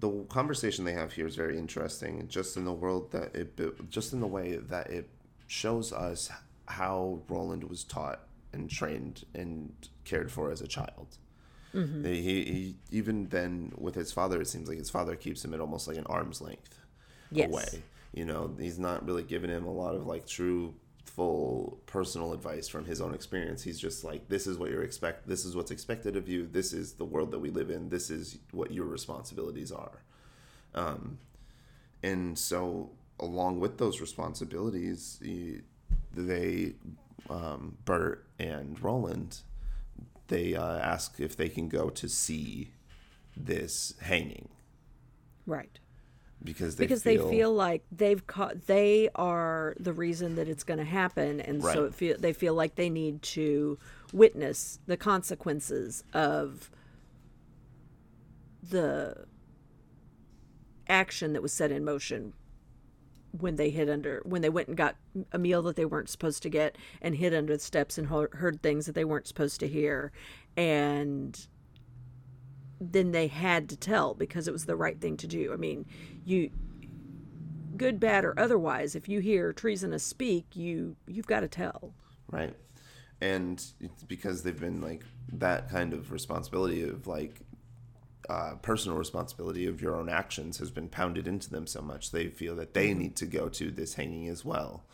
the conversation they have here is very interesting just in the world that it just in the way that it shows us how Roland was taught and trained and cared for as a child. Mm-hmm. He, he even then with his father, it seems like his father keeps him at almost like an arm's length Yes. away. You know, he's not really giving him a lot of like true, full personal advice from his own experience. He's just like, this is what you're expect. This is what's expected of you. This is the world that we live in. This is what your responsibilities are. Um, and so, along with those responsibilities, he, they, um, Bert and Roland, they uh, ask if they can go to see this hanging right because they because feel, they feel like they've caught they are the reason that it's going to happen and so Right. it feel they feel like they need to witness the consequences of the action that was set in motion when they hid under when they went and got a meal that they weren't supposed to get and hid under the steps and heard things that they weren't supposed to hear and then they had to tell because it was the right thing to do i mean you good, bad, or otherwise, if you hear treasonous speak, you you've got to tell. Right. And it's because they've been like that kind of responsibility of like uh, personal responsibility of your own actions has been pounded into them so much they feel that they need to go to this hanging as well.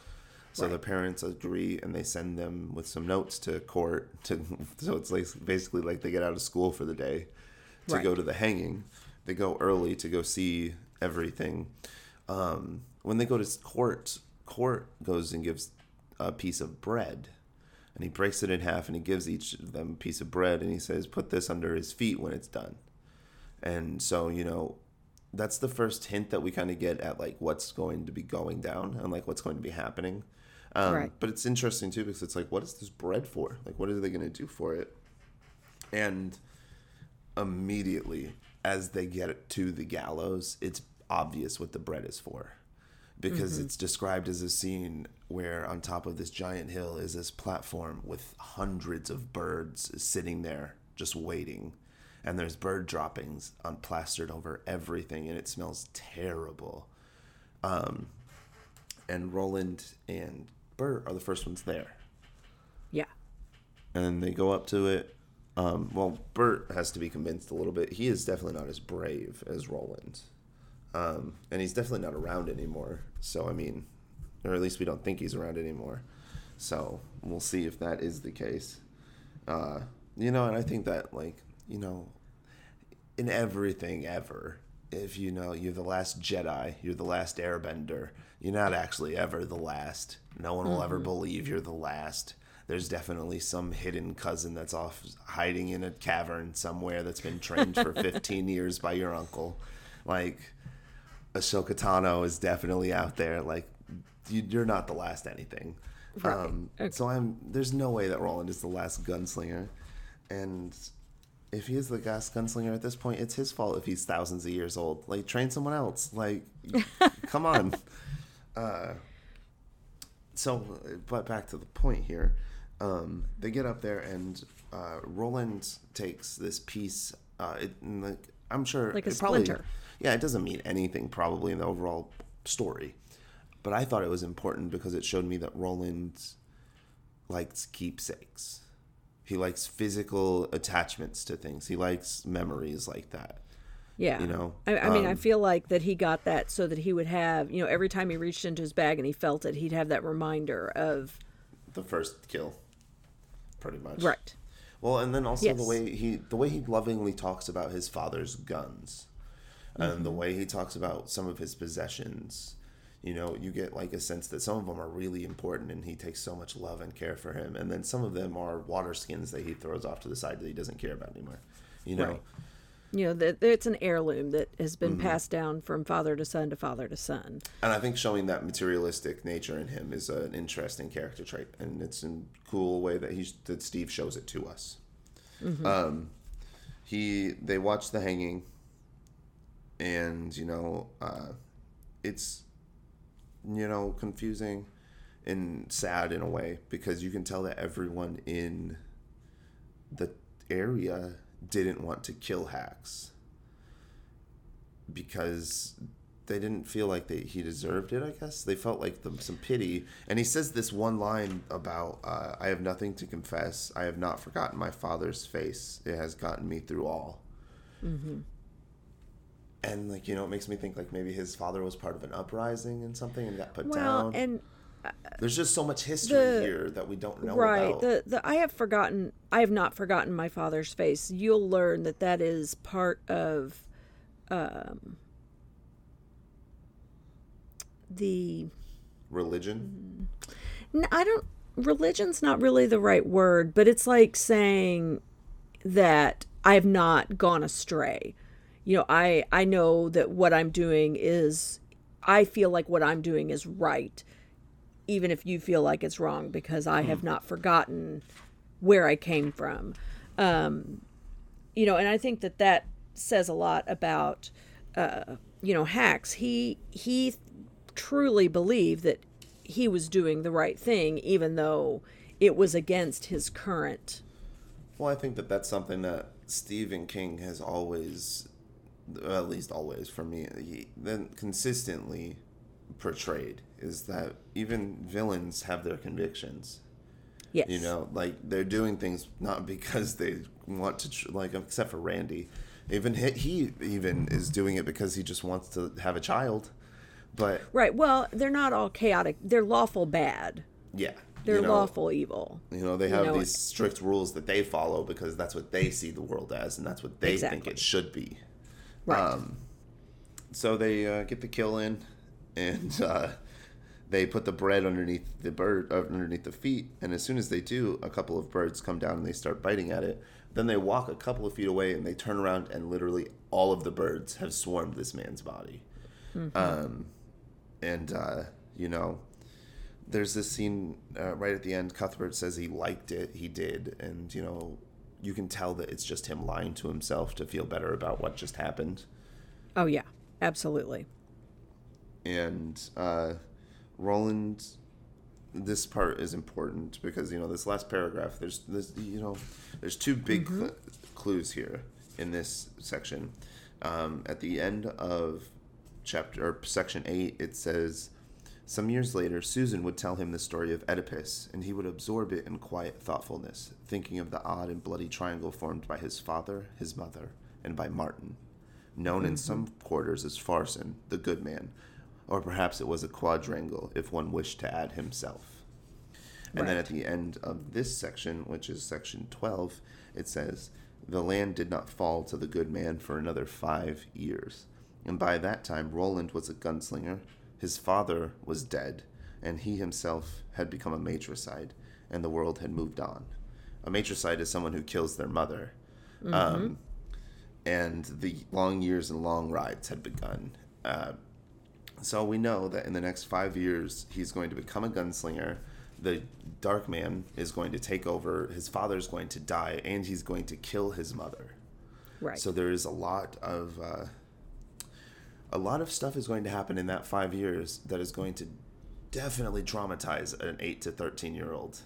So Right. the parents agree and they send them with some notes to Cort to (laughs) so it's like basically like they get out of school for the day to Right. go to the hanging. They go early to go see everything. Um, when they go to Cort, Cort goes and gives a piece of bread. And he breaks it in half and he gives each of them a piece of bread and he says, Put this under his feet when it's done. And so, you know, that's the first hint that we kind of get at like what's going to be going down and like what's going to be happening. Um, Right. But it's interesting too because it's like, what is this bread for? Like, what are they going to do for it? And immediately, as they get to the gallows, it's obvious what the bread is for. Because it's described as a scene where on top of this giant hill is this platform with hundreds of birds sitting there just waiting. And there's bird droppings on plastered over everything and it smells terrible. Um, and roland and bert are the first ones there. Yeah. and they go up to it um, well bert has to be convinced a little bit he is definitely not as brave as roland um, and he's definitely not around anymore. So I mean, or at least we don't think he's around anymore. So we'll see if that is the case. Uh, you know, and I think that like you know, in everything ever, if you know you're the last Jedi, you're the last Airbender, you're not actually ever the last. No one will ever believe you're the last. There's definitely some hidden cousin that's off hiding in a cavern somewhere that's been trained for (laughs) 15 years by your uncle. Like, Ahsoka Tano is definitely out there. Like, you, you're not the last anything. Right. Um, Okay. So I'm. There's no way that Roland is the last gunslinger, and if he is the last gunslinger at this point, it's his fault if he's thousands of years old. Like, train someone else. Like, (laughs) come on. Uh, so, but back to the point here. Um, they get up there, and uh, Roland takes this piece. Uh, it, like, I'm sure, Like a probably- splinter. yeah, it doesn't mean anything probably in the overall story, but I thought it was important because it showed me that Roland likes keepsakes. He likes physical attachments to things. He likes memories like that. Yeah. You know, I, I mean, I um, feel like that he got that so that he would have, you know, every time he reached into his bag and he felt it, he'd have that reminder of, The first kill, pretty much. right. Well, and then also the way he the way he lovingly talks about his father's guns, and Mm-hmm. the way he talks about some of his possessions. You know, you get like a sense that some of them are really important, and he takes so much love and care for him, and then some of them are water skins that he throws off to the side that he doesn't care about anymore. You know, Right. You know, that it's an heirloom that has been Mm-hmm. passed down from father to son to father to son. and I think showing that materialistic nature in him is an interesting character trait, and it's a cool way that he's that Steve shows it to us. Um, he they watch the hanging, and you know, uh, it's you know confusing and sad in a way because you can tell that everyone in the area didn't want to kill Hax because they didn't feel like they, he deserved it. I guess they felt like them some pity. And he says this one line about, uh, "I have nothing to confess. I have not forgotten my father's face. It has gotten me through all." Mm-hmm. And like you know, it makes me think like maybe his father was part of an uprising and something and got put Well, down. and There's just so much history the- here that we don't know about. right, about. the the I have forgotten, I have not forgotten my father's face. You'll learn that that is part of, um, the Religion. I don't. Religion's not really the right word, but it's like saying that I have not gone astray. You know, I I know that what I'm doing is. I feel like what I'm doing is right, even if you feel like it's wrong, because I have not forgotten where I came from. Um, you know, and I think that that says a lot about uh, you know Hax. He he truly believed that he was doing the right thing, even though it was against his current. Well, I think that that's something that Stephen King has always, at least always for me, he then consistently portrayed is that even villains have their convictions. Yes. You know, like they're doing things not because they want to, tr- like, except for Randy. Even he, he even is doing it because he just wants to have a child. But Right. Well, they're not all chaotic. They're lawful bad. yeah, They're you know, lawful evil. You know, they have know, these strict rules that they follow because that's what they see the world as, and that's what they think it should be. Right. Um, so they uh, get the kill in, and uh, they put the bread underneath the bird, uh, underneath the feet. And as soon as they do, a couple of birds come down and they start biting at it. Then they walk a couple of feet away and they turn around, and literally all of the birds have swarmed this man's body. Um, and uh, you know, there's this scene uh, right at the end. Cuthbert says he liked it. He did, and you know, you can tell that it's just him lying to himself to feel better about what just happened. oh yeah. Absolutely. And uh, Roland. This part is important because you know this last paragraph. There's this you know there's two big cl- clues here in this section. Um, at the end of chapter or section eight, it says. Some years later, Susan would tell him the story of Oedipus, and he would absorb it in quiet thoughtfulness, thinking of the odd and bloody triangle formed by his father, his mother, and by Marten known in some quarters as Farson, the good man, or perhaps it was a quadrangle if one wished to add himself. And then at the end of this section, which is section 12, it says, The land did not fall to the good man for another five years. And by that time, Roland was a gunslinger, his father was dead, and he himself had become a matricide, and the world had moved on. A matricide is someone who kills their mother. Um, and the long years and long rides had begun. Uh, so we know that in the next five years, he's going to become a gunslinger. The Dark Man is going to take over. His father's going to die, and he's going to kill his mother. Right. So there is a lot of uh, a lot of stuff is going to happen in that five years that is going to definitely traumatize an eight to thirteen year old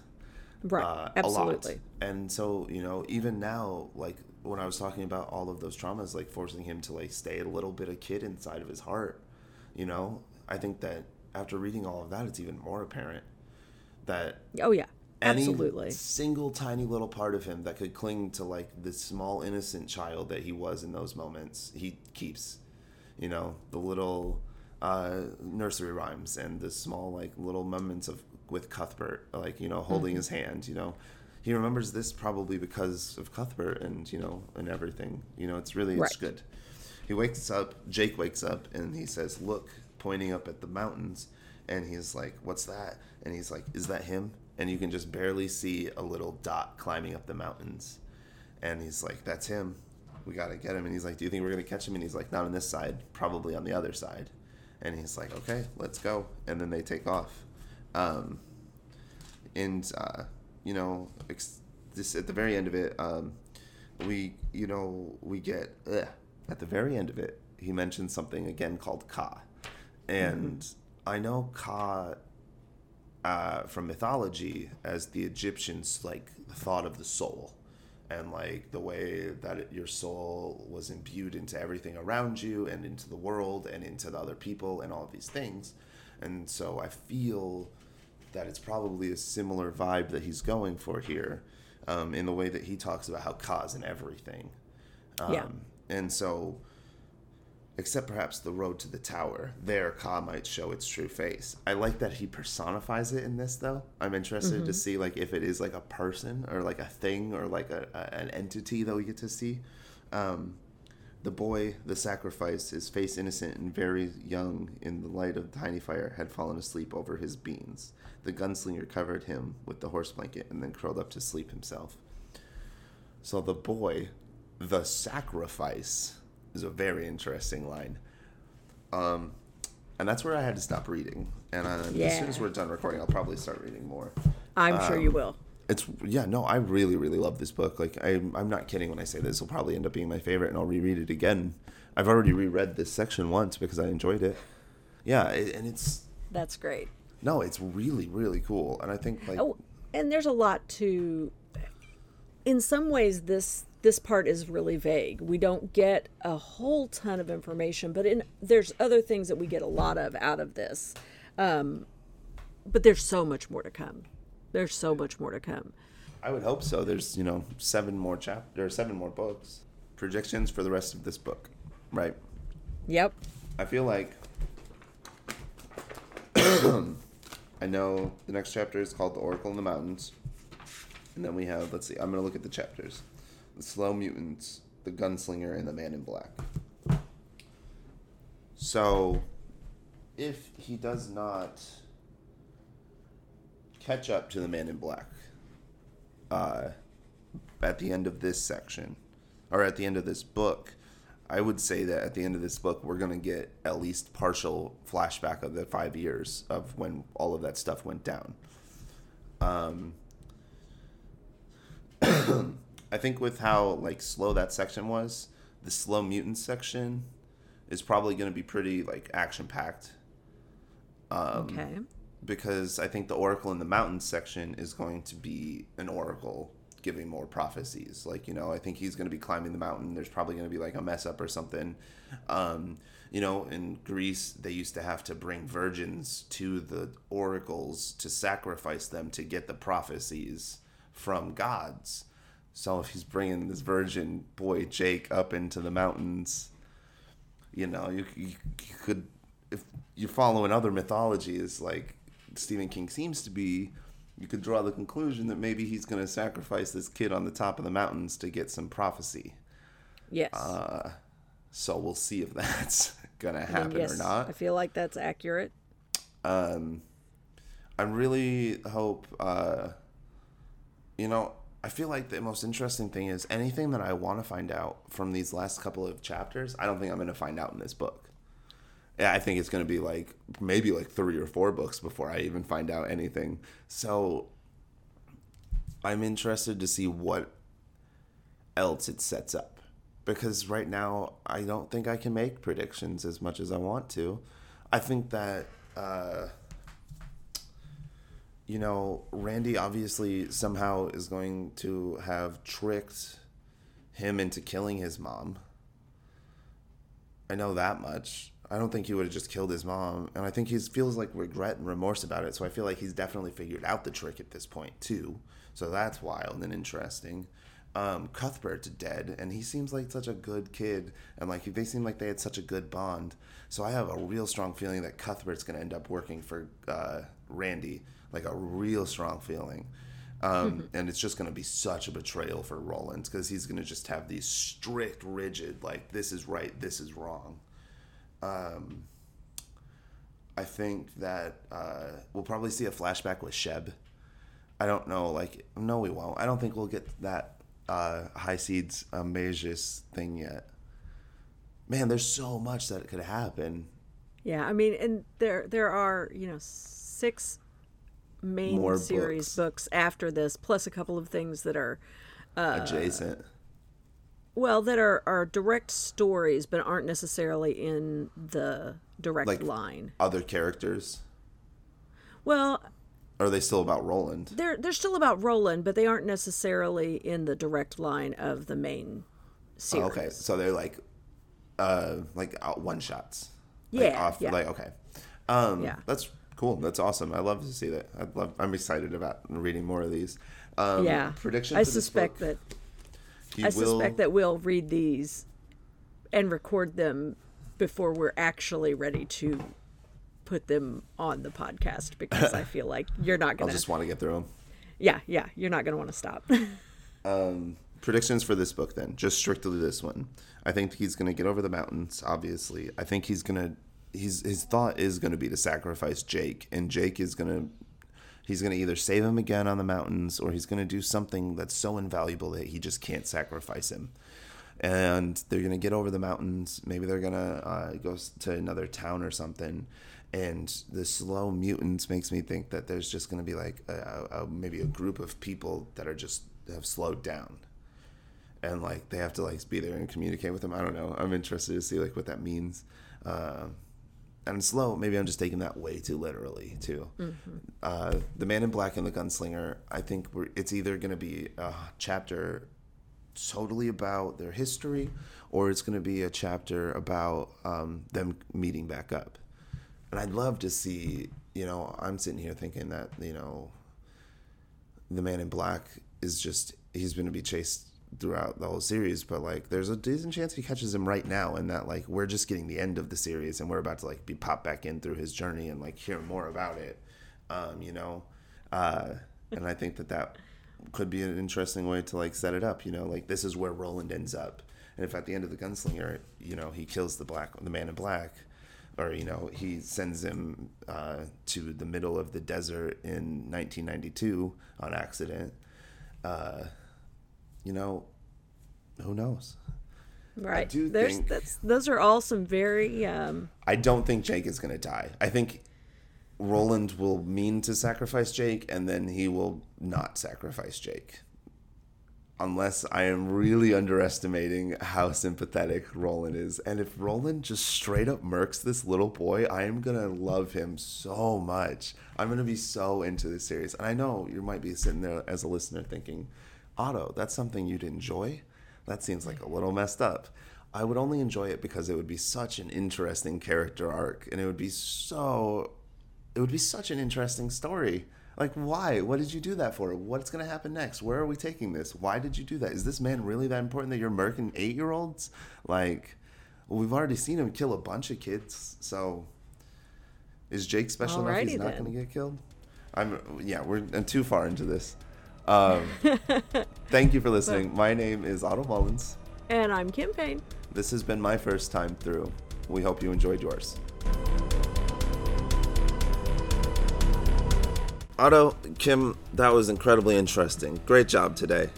right. uh, Absolutely. a lot. And so, you know, even now, like when I was talking about all of those traumas, like forcing him to like stay a little bit of kid inside of his heart, you know, I think that after reading all of that, it's even more apparent that Oh yeah. any Absolutely. single tiny little part of him that could cling to like the small innocent child that he was in those moments, he keeps. You know, the little uh, nursery rhymes and the small like little moments of with Cuthbert, like you know, holding his hand. You know, he remembers this probably because of Cuthbert and you know and everything. You know, it's really it's Right. good. He wakes up. Jake wakes up and he says, "Look," pointing up at the mountains, and he's like, "What's that?" And he's like, "Is that him?" And you can just barely see a little dot climbing up the mountains, and he's like, "That's him. We gotta get him." And he's like, "Do you think we're gonna catch him?" And he's like, "Not on this side. Probably on the other side." And he's like, "Okay, let's go." And then they take off. Um, and uh, you know, ex- this at the very end of it, um, we you know we get ugh, at the very end of it, he mentions something again called Ka, and I know Ka uh, from mythology as the Egyptians like thought of the soul. And like the way that it, your soul was imbued into everything around you and into the world and into the other people and all of these things. And so I feel that it's probably a similar vibe that he's going for here um, in the way that he talks about how Ka's in everything. Um, Yeah. And so, except perhaps the road to the tower, there Ka might show its true face. I like that he personifies it in this, though. I'm interested to see like if it is like a person or like a thing or like a, a an entity that we get to see. Um, the boy, the sacrifice, his face innocent and very young in the light of the tiny fire, had fallen asleep over his beans. The gunslinger covered him with the horse blanket and then curled up to sleep himself. So the boy, the sacrifice, is a very interesting line. Um, and that's where I had to stop reading. And uh, as soon as we're done recording, I'll probably start reading more. I'm sure you um, will. It's yeah, no, I really, really love this book. Like I'm, I'm not kidding when I say this will probably end up being my favorite, and I'll reread it again. I've already reread this section once because I enjoyed it. Yeah, it, and it's That's great. no, it's really, really cool, and I think like Oh, and there's a lot to. In some ways, this this part is really vague. We don't get a whole ton of information, but in there's other things that we get a lot of out of this. Um, but there's so much more to come. There's so much more to come. I would hope so. There's you know seven more chapters, seven more books. Projections for the rest of this book, right? Yep. I feel like (coughs) I know the next chapter is called The Oracle in the Mountains. And then we have, let's see, I'm going to look at the chapters The Slow Mutants, The Gunslinger, and The Man in Black. So, if he does not catch up to the Man in Black uh, at the end of this section, or at the end of this book, I would say that at the end of this book, we're going to get at least partial flashback of the five years of when all of that stuff went down. Um, (clears throat) (coughs) I think with how like slow that section was, the slow mutant section is probably going to be pretty like action packed. Um, okay. Because I think the Oracle in the Mountains section is going to be an Oracle giving more prophecies. Like, you know, I think he's going to be climbing the mountain. There's probably going to be like a mess up or something. Um, you know, in Greece, they used to have to bring virgins to the oracles to sacrifice them to get the prophecies from gods. So if he's bringing this virgin boy Jake up into the mountains, you know, you, you, you could, if you're following other mythologies like Stephen King seems to be, you could draw the conclusion that maybe he's going to sacrifice this kid on the top of the mountains to get some prophecy. Yes. Uh, so we'll see if (laughs) that's going to happen yes, or not. I feel like that's accurate. Um, I really hope, uh, you know, I feel like the most interesting thing is anything that I want to find out from these last couple of chapters, I don't think I'm going to find out in this book. I think it's going to be like maybe like three or four books before I even find out anything. So I'm interested to see what else it sets up. Because right now, I don't think I can make predictions as much as I want to. I think that, uh, you know, Randy obviously somehow is going to have tricked him into killing his mom. I know that much. I don't think he would have just killed his mom, and I think he feels like regret and remorse about it. So I feel like he's definitely figured out the trick at this point too. So that's wild and interesting. Um, Cuthbert's dead, and he seems like such a good kid, and like they seem like they had such a good bond. So I have a real strong feeling that Cuthbert's going to end up working for uh, Randy, like a real strong feeling. Um, (laughs) and it's just going to be such a betrayal for Roland because he's going to just have these strict, rigid, like this is right, this is wrong. Um, I think that uh, we'll probably see a flashback with Sheb. I don't know, like no, we won't. I don't think we'll get that uh, High Seeds um, thing yet. Man, there's so much that could happen. Yeah, I mean, and there there are you know six main More series books. books. after this, plus a couple of things that are Adjacent. well that are are direct stories, but aren't necessarily in the direct Like- line. Other characters. Well, are they still about Roland? they're they're still about Roland, but they aren't necessarily in the direct line of the main series. Oh, okay, so they're like, uh, like uh, one shots. Like Yeah, off, yeah. Like okay, um, Yeah. that's cool. That's awesome. I love to see that. I love. I'm excited about reading more of these. Um, Yeah, Prediction. I suspect book, that I will- suspect that we'll read these and record them before we're actually ready to put them on the podcast because I (laughs) feel like you're not gonna. I'll just want to get through them. Yeah, yeah, you're not gonna want to stop. (laughs) Um, predictions for this book, then, just strictly this one. I think he's going to get over the mountains. Obviously, I think he's going His his thought is going to be to sacrifice Jake, and Jake is going to. He's going to either save him again on the mountains, or he's going to do something that's so invaluable that he just can't sacrifice him. And they're going to get over the mountains. Maybe they're going to uh, go to another town or something. And the slow mutants makes me think that there's just going to be like a, a, maybe a group of people that are just have slowed down and like they have to like be there and communicate with them. I don't know. I'm interested to see like what that means. Uh, and slow, maybe I'm just taking that way too literally too. Uh, the Man in Black and the Gunslinger. I think we're, it's either going to be a chapter totally about their history, or it's going to be a chapter about um, them meeting back up. And I'd love to see, you know, I'm sitting here thinking that, you know, the man in black is just, he's going to be chased throughout the whole series, but like there's a decent chance he catches him right now, and that like we're just getting the end of the series, and we're about to like be popped back in through his journey and like hear more about it, um, you know, uh, and I think that that could be an interesting way to like set it up, you know, like this is where Roland ends up, and if at the end of the gunslinger, you know, he kills the black the man in black. Or you know he sends him uh, to the middle of the desert in 1992 on accident. Uh, you know, who knows? Right. There's think- that's those are all some very um I don't think Jake is going to die. I think Roland will mean to sacrifice Jake, and then he will not sacrifice Jake. Unless I am really underestimating how sympathetic Roland is. And if Roland just straight up murks this little boy, I am going to love him so much. I'm going to be so into this series. And I know you might be sitting there as a listener thinking, Otto, that's something you'd enjoy? That seems like a little messed up. I would only enjoy it because it would be such an interesting character arc and it would be so it would be such an interesting story. Like why? What did you do that for? What's going to happen next? Where are we taking this? Why did you do that? Is this man really that important that you're murking 8-year-olds? Like well, we've already seen him kill a bunch of kids. So is Jake special enough he's Alrighty not going to get killed? I'm yeah, we're uh, too far into this. Um, (laughs) thank you for listening. My name is Otto Mullins. and I'm Kim Payne. This has been my first time through. We hope you enjoyed yours. Otto, Kim, that was incredibly interesting. Great job today.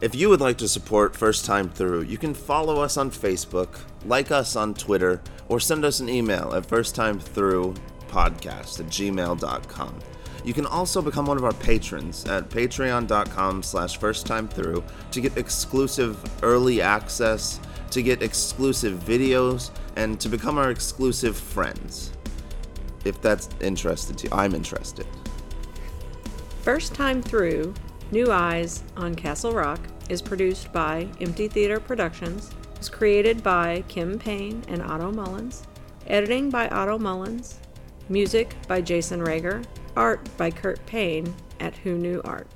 If you would like to support First Time Through, you can follow us on Facebook, like us on Twitter, or send us an email at firsttimethroughpodcast at gmail.com. You can also become one of our patrons at patreon.com slash firsttimethrough to get exclusive early access, to get exclusive videos, and to become our exclusive friends. If that's interested to you, I'm interested. First Time Through, New Eyes on Castle Rock is produced by Empty Theater Productions. Was created by Kim Payne and Otto Mullins. Editing by Otto Mullins. Music by Jason Rager. Art by Kurt Payne at Who Knew Art.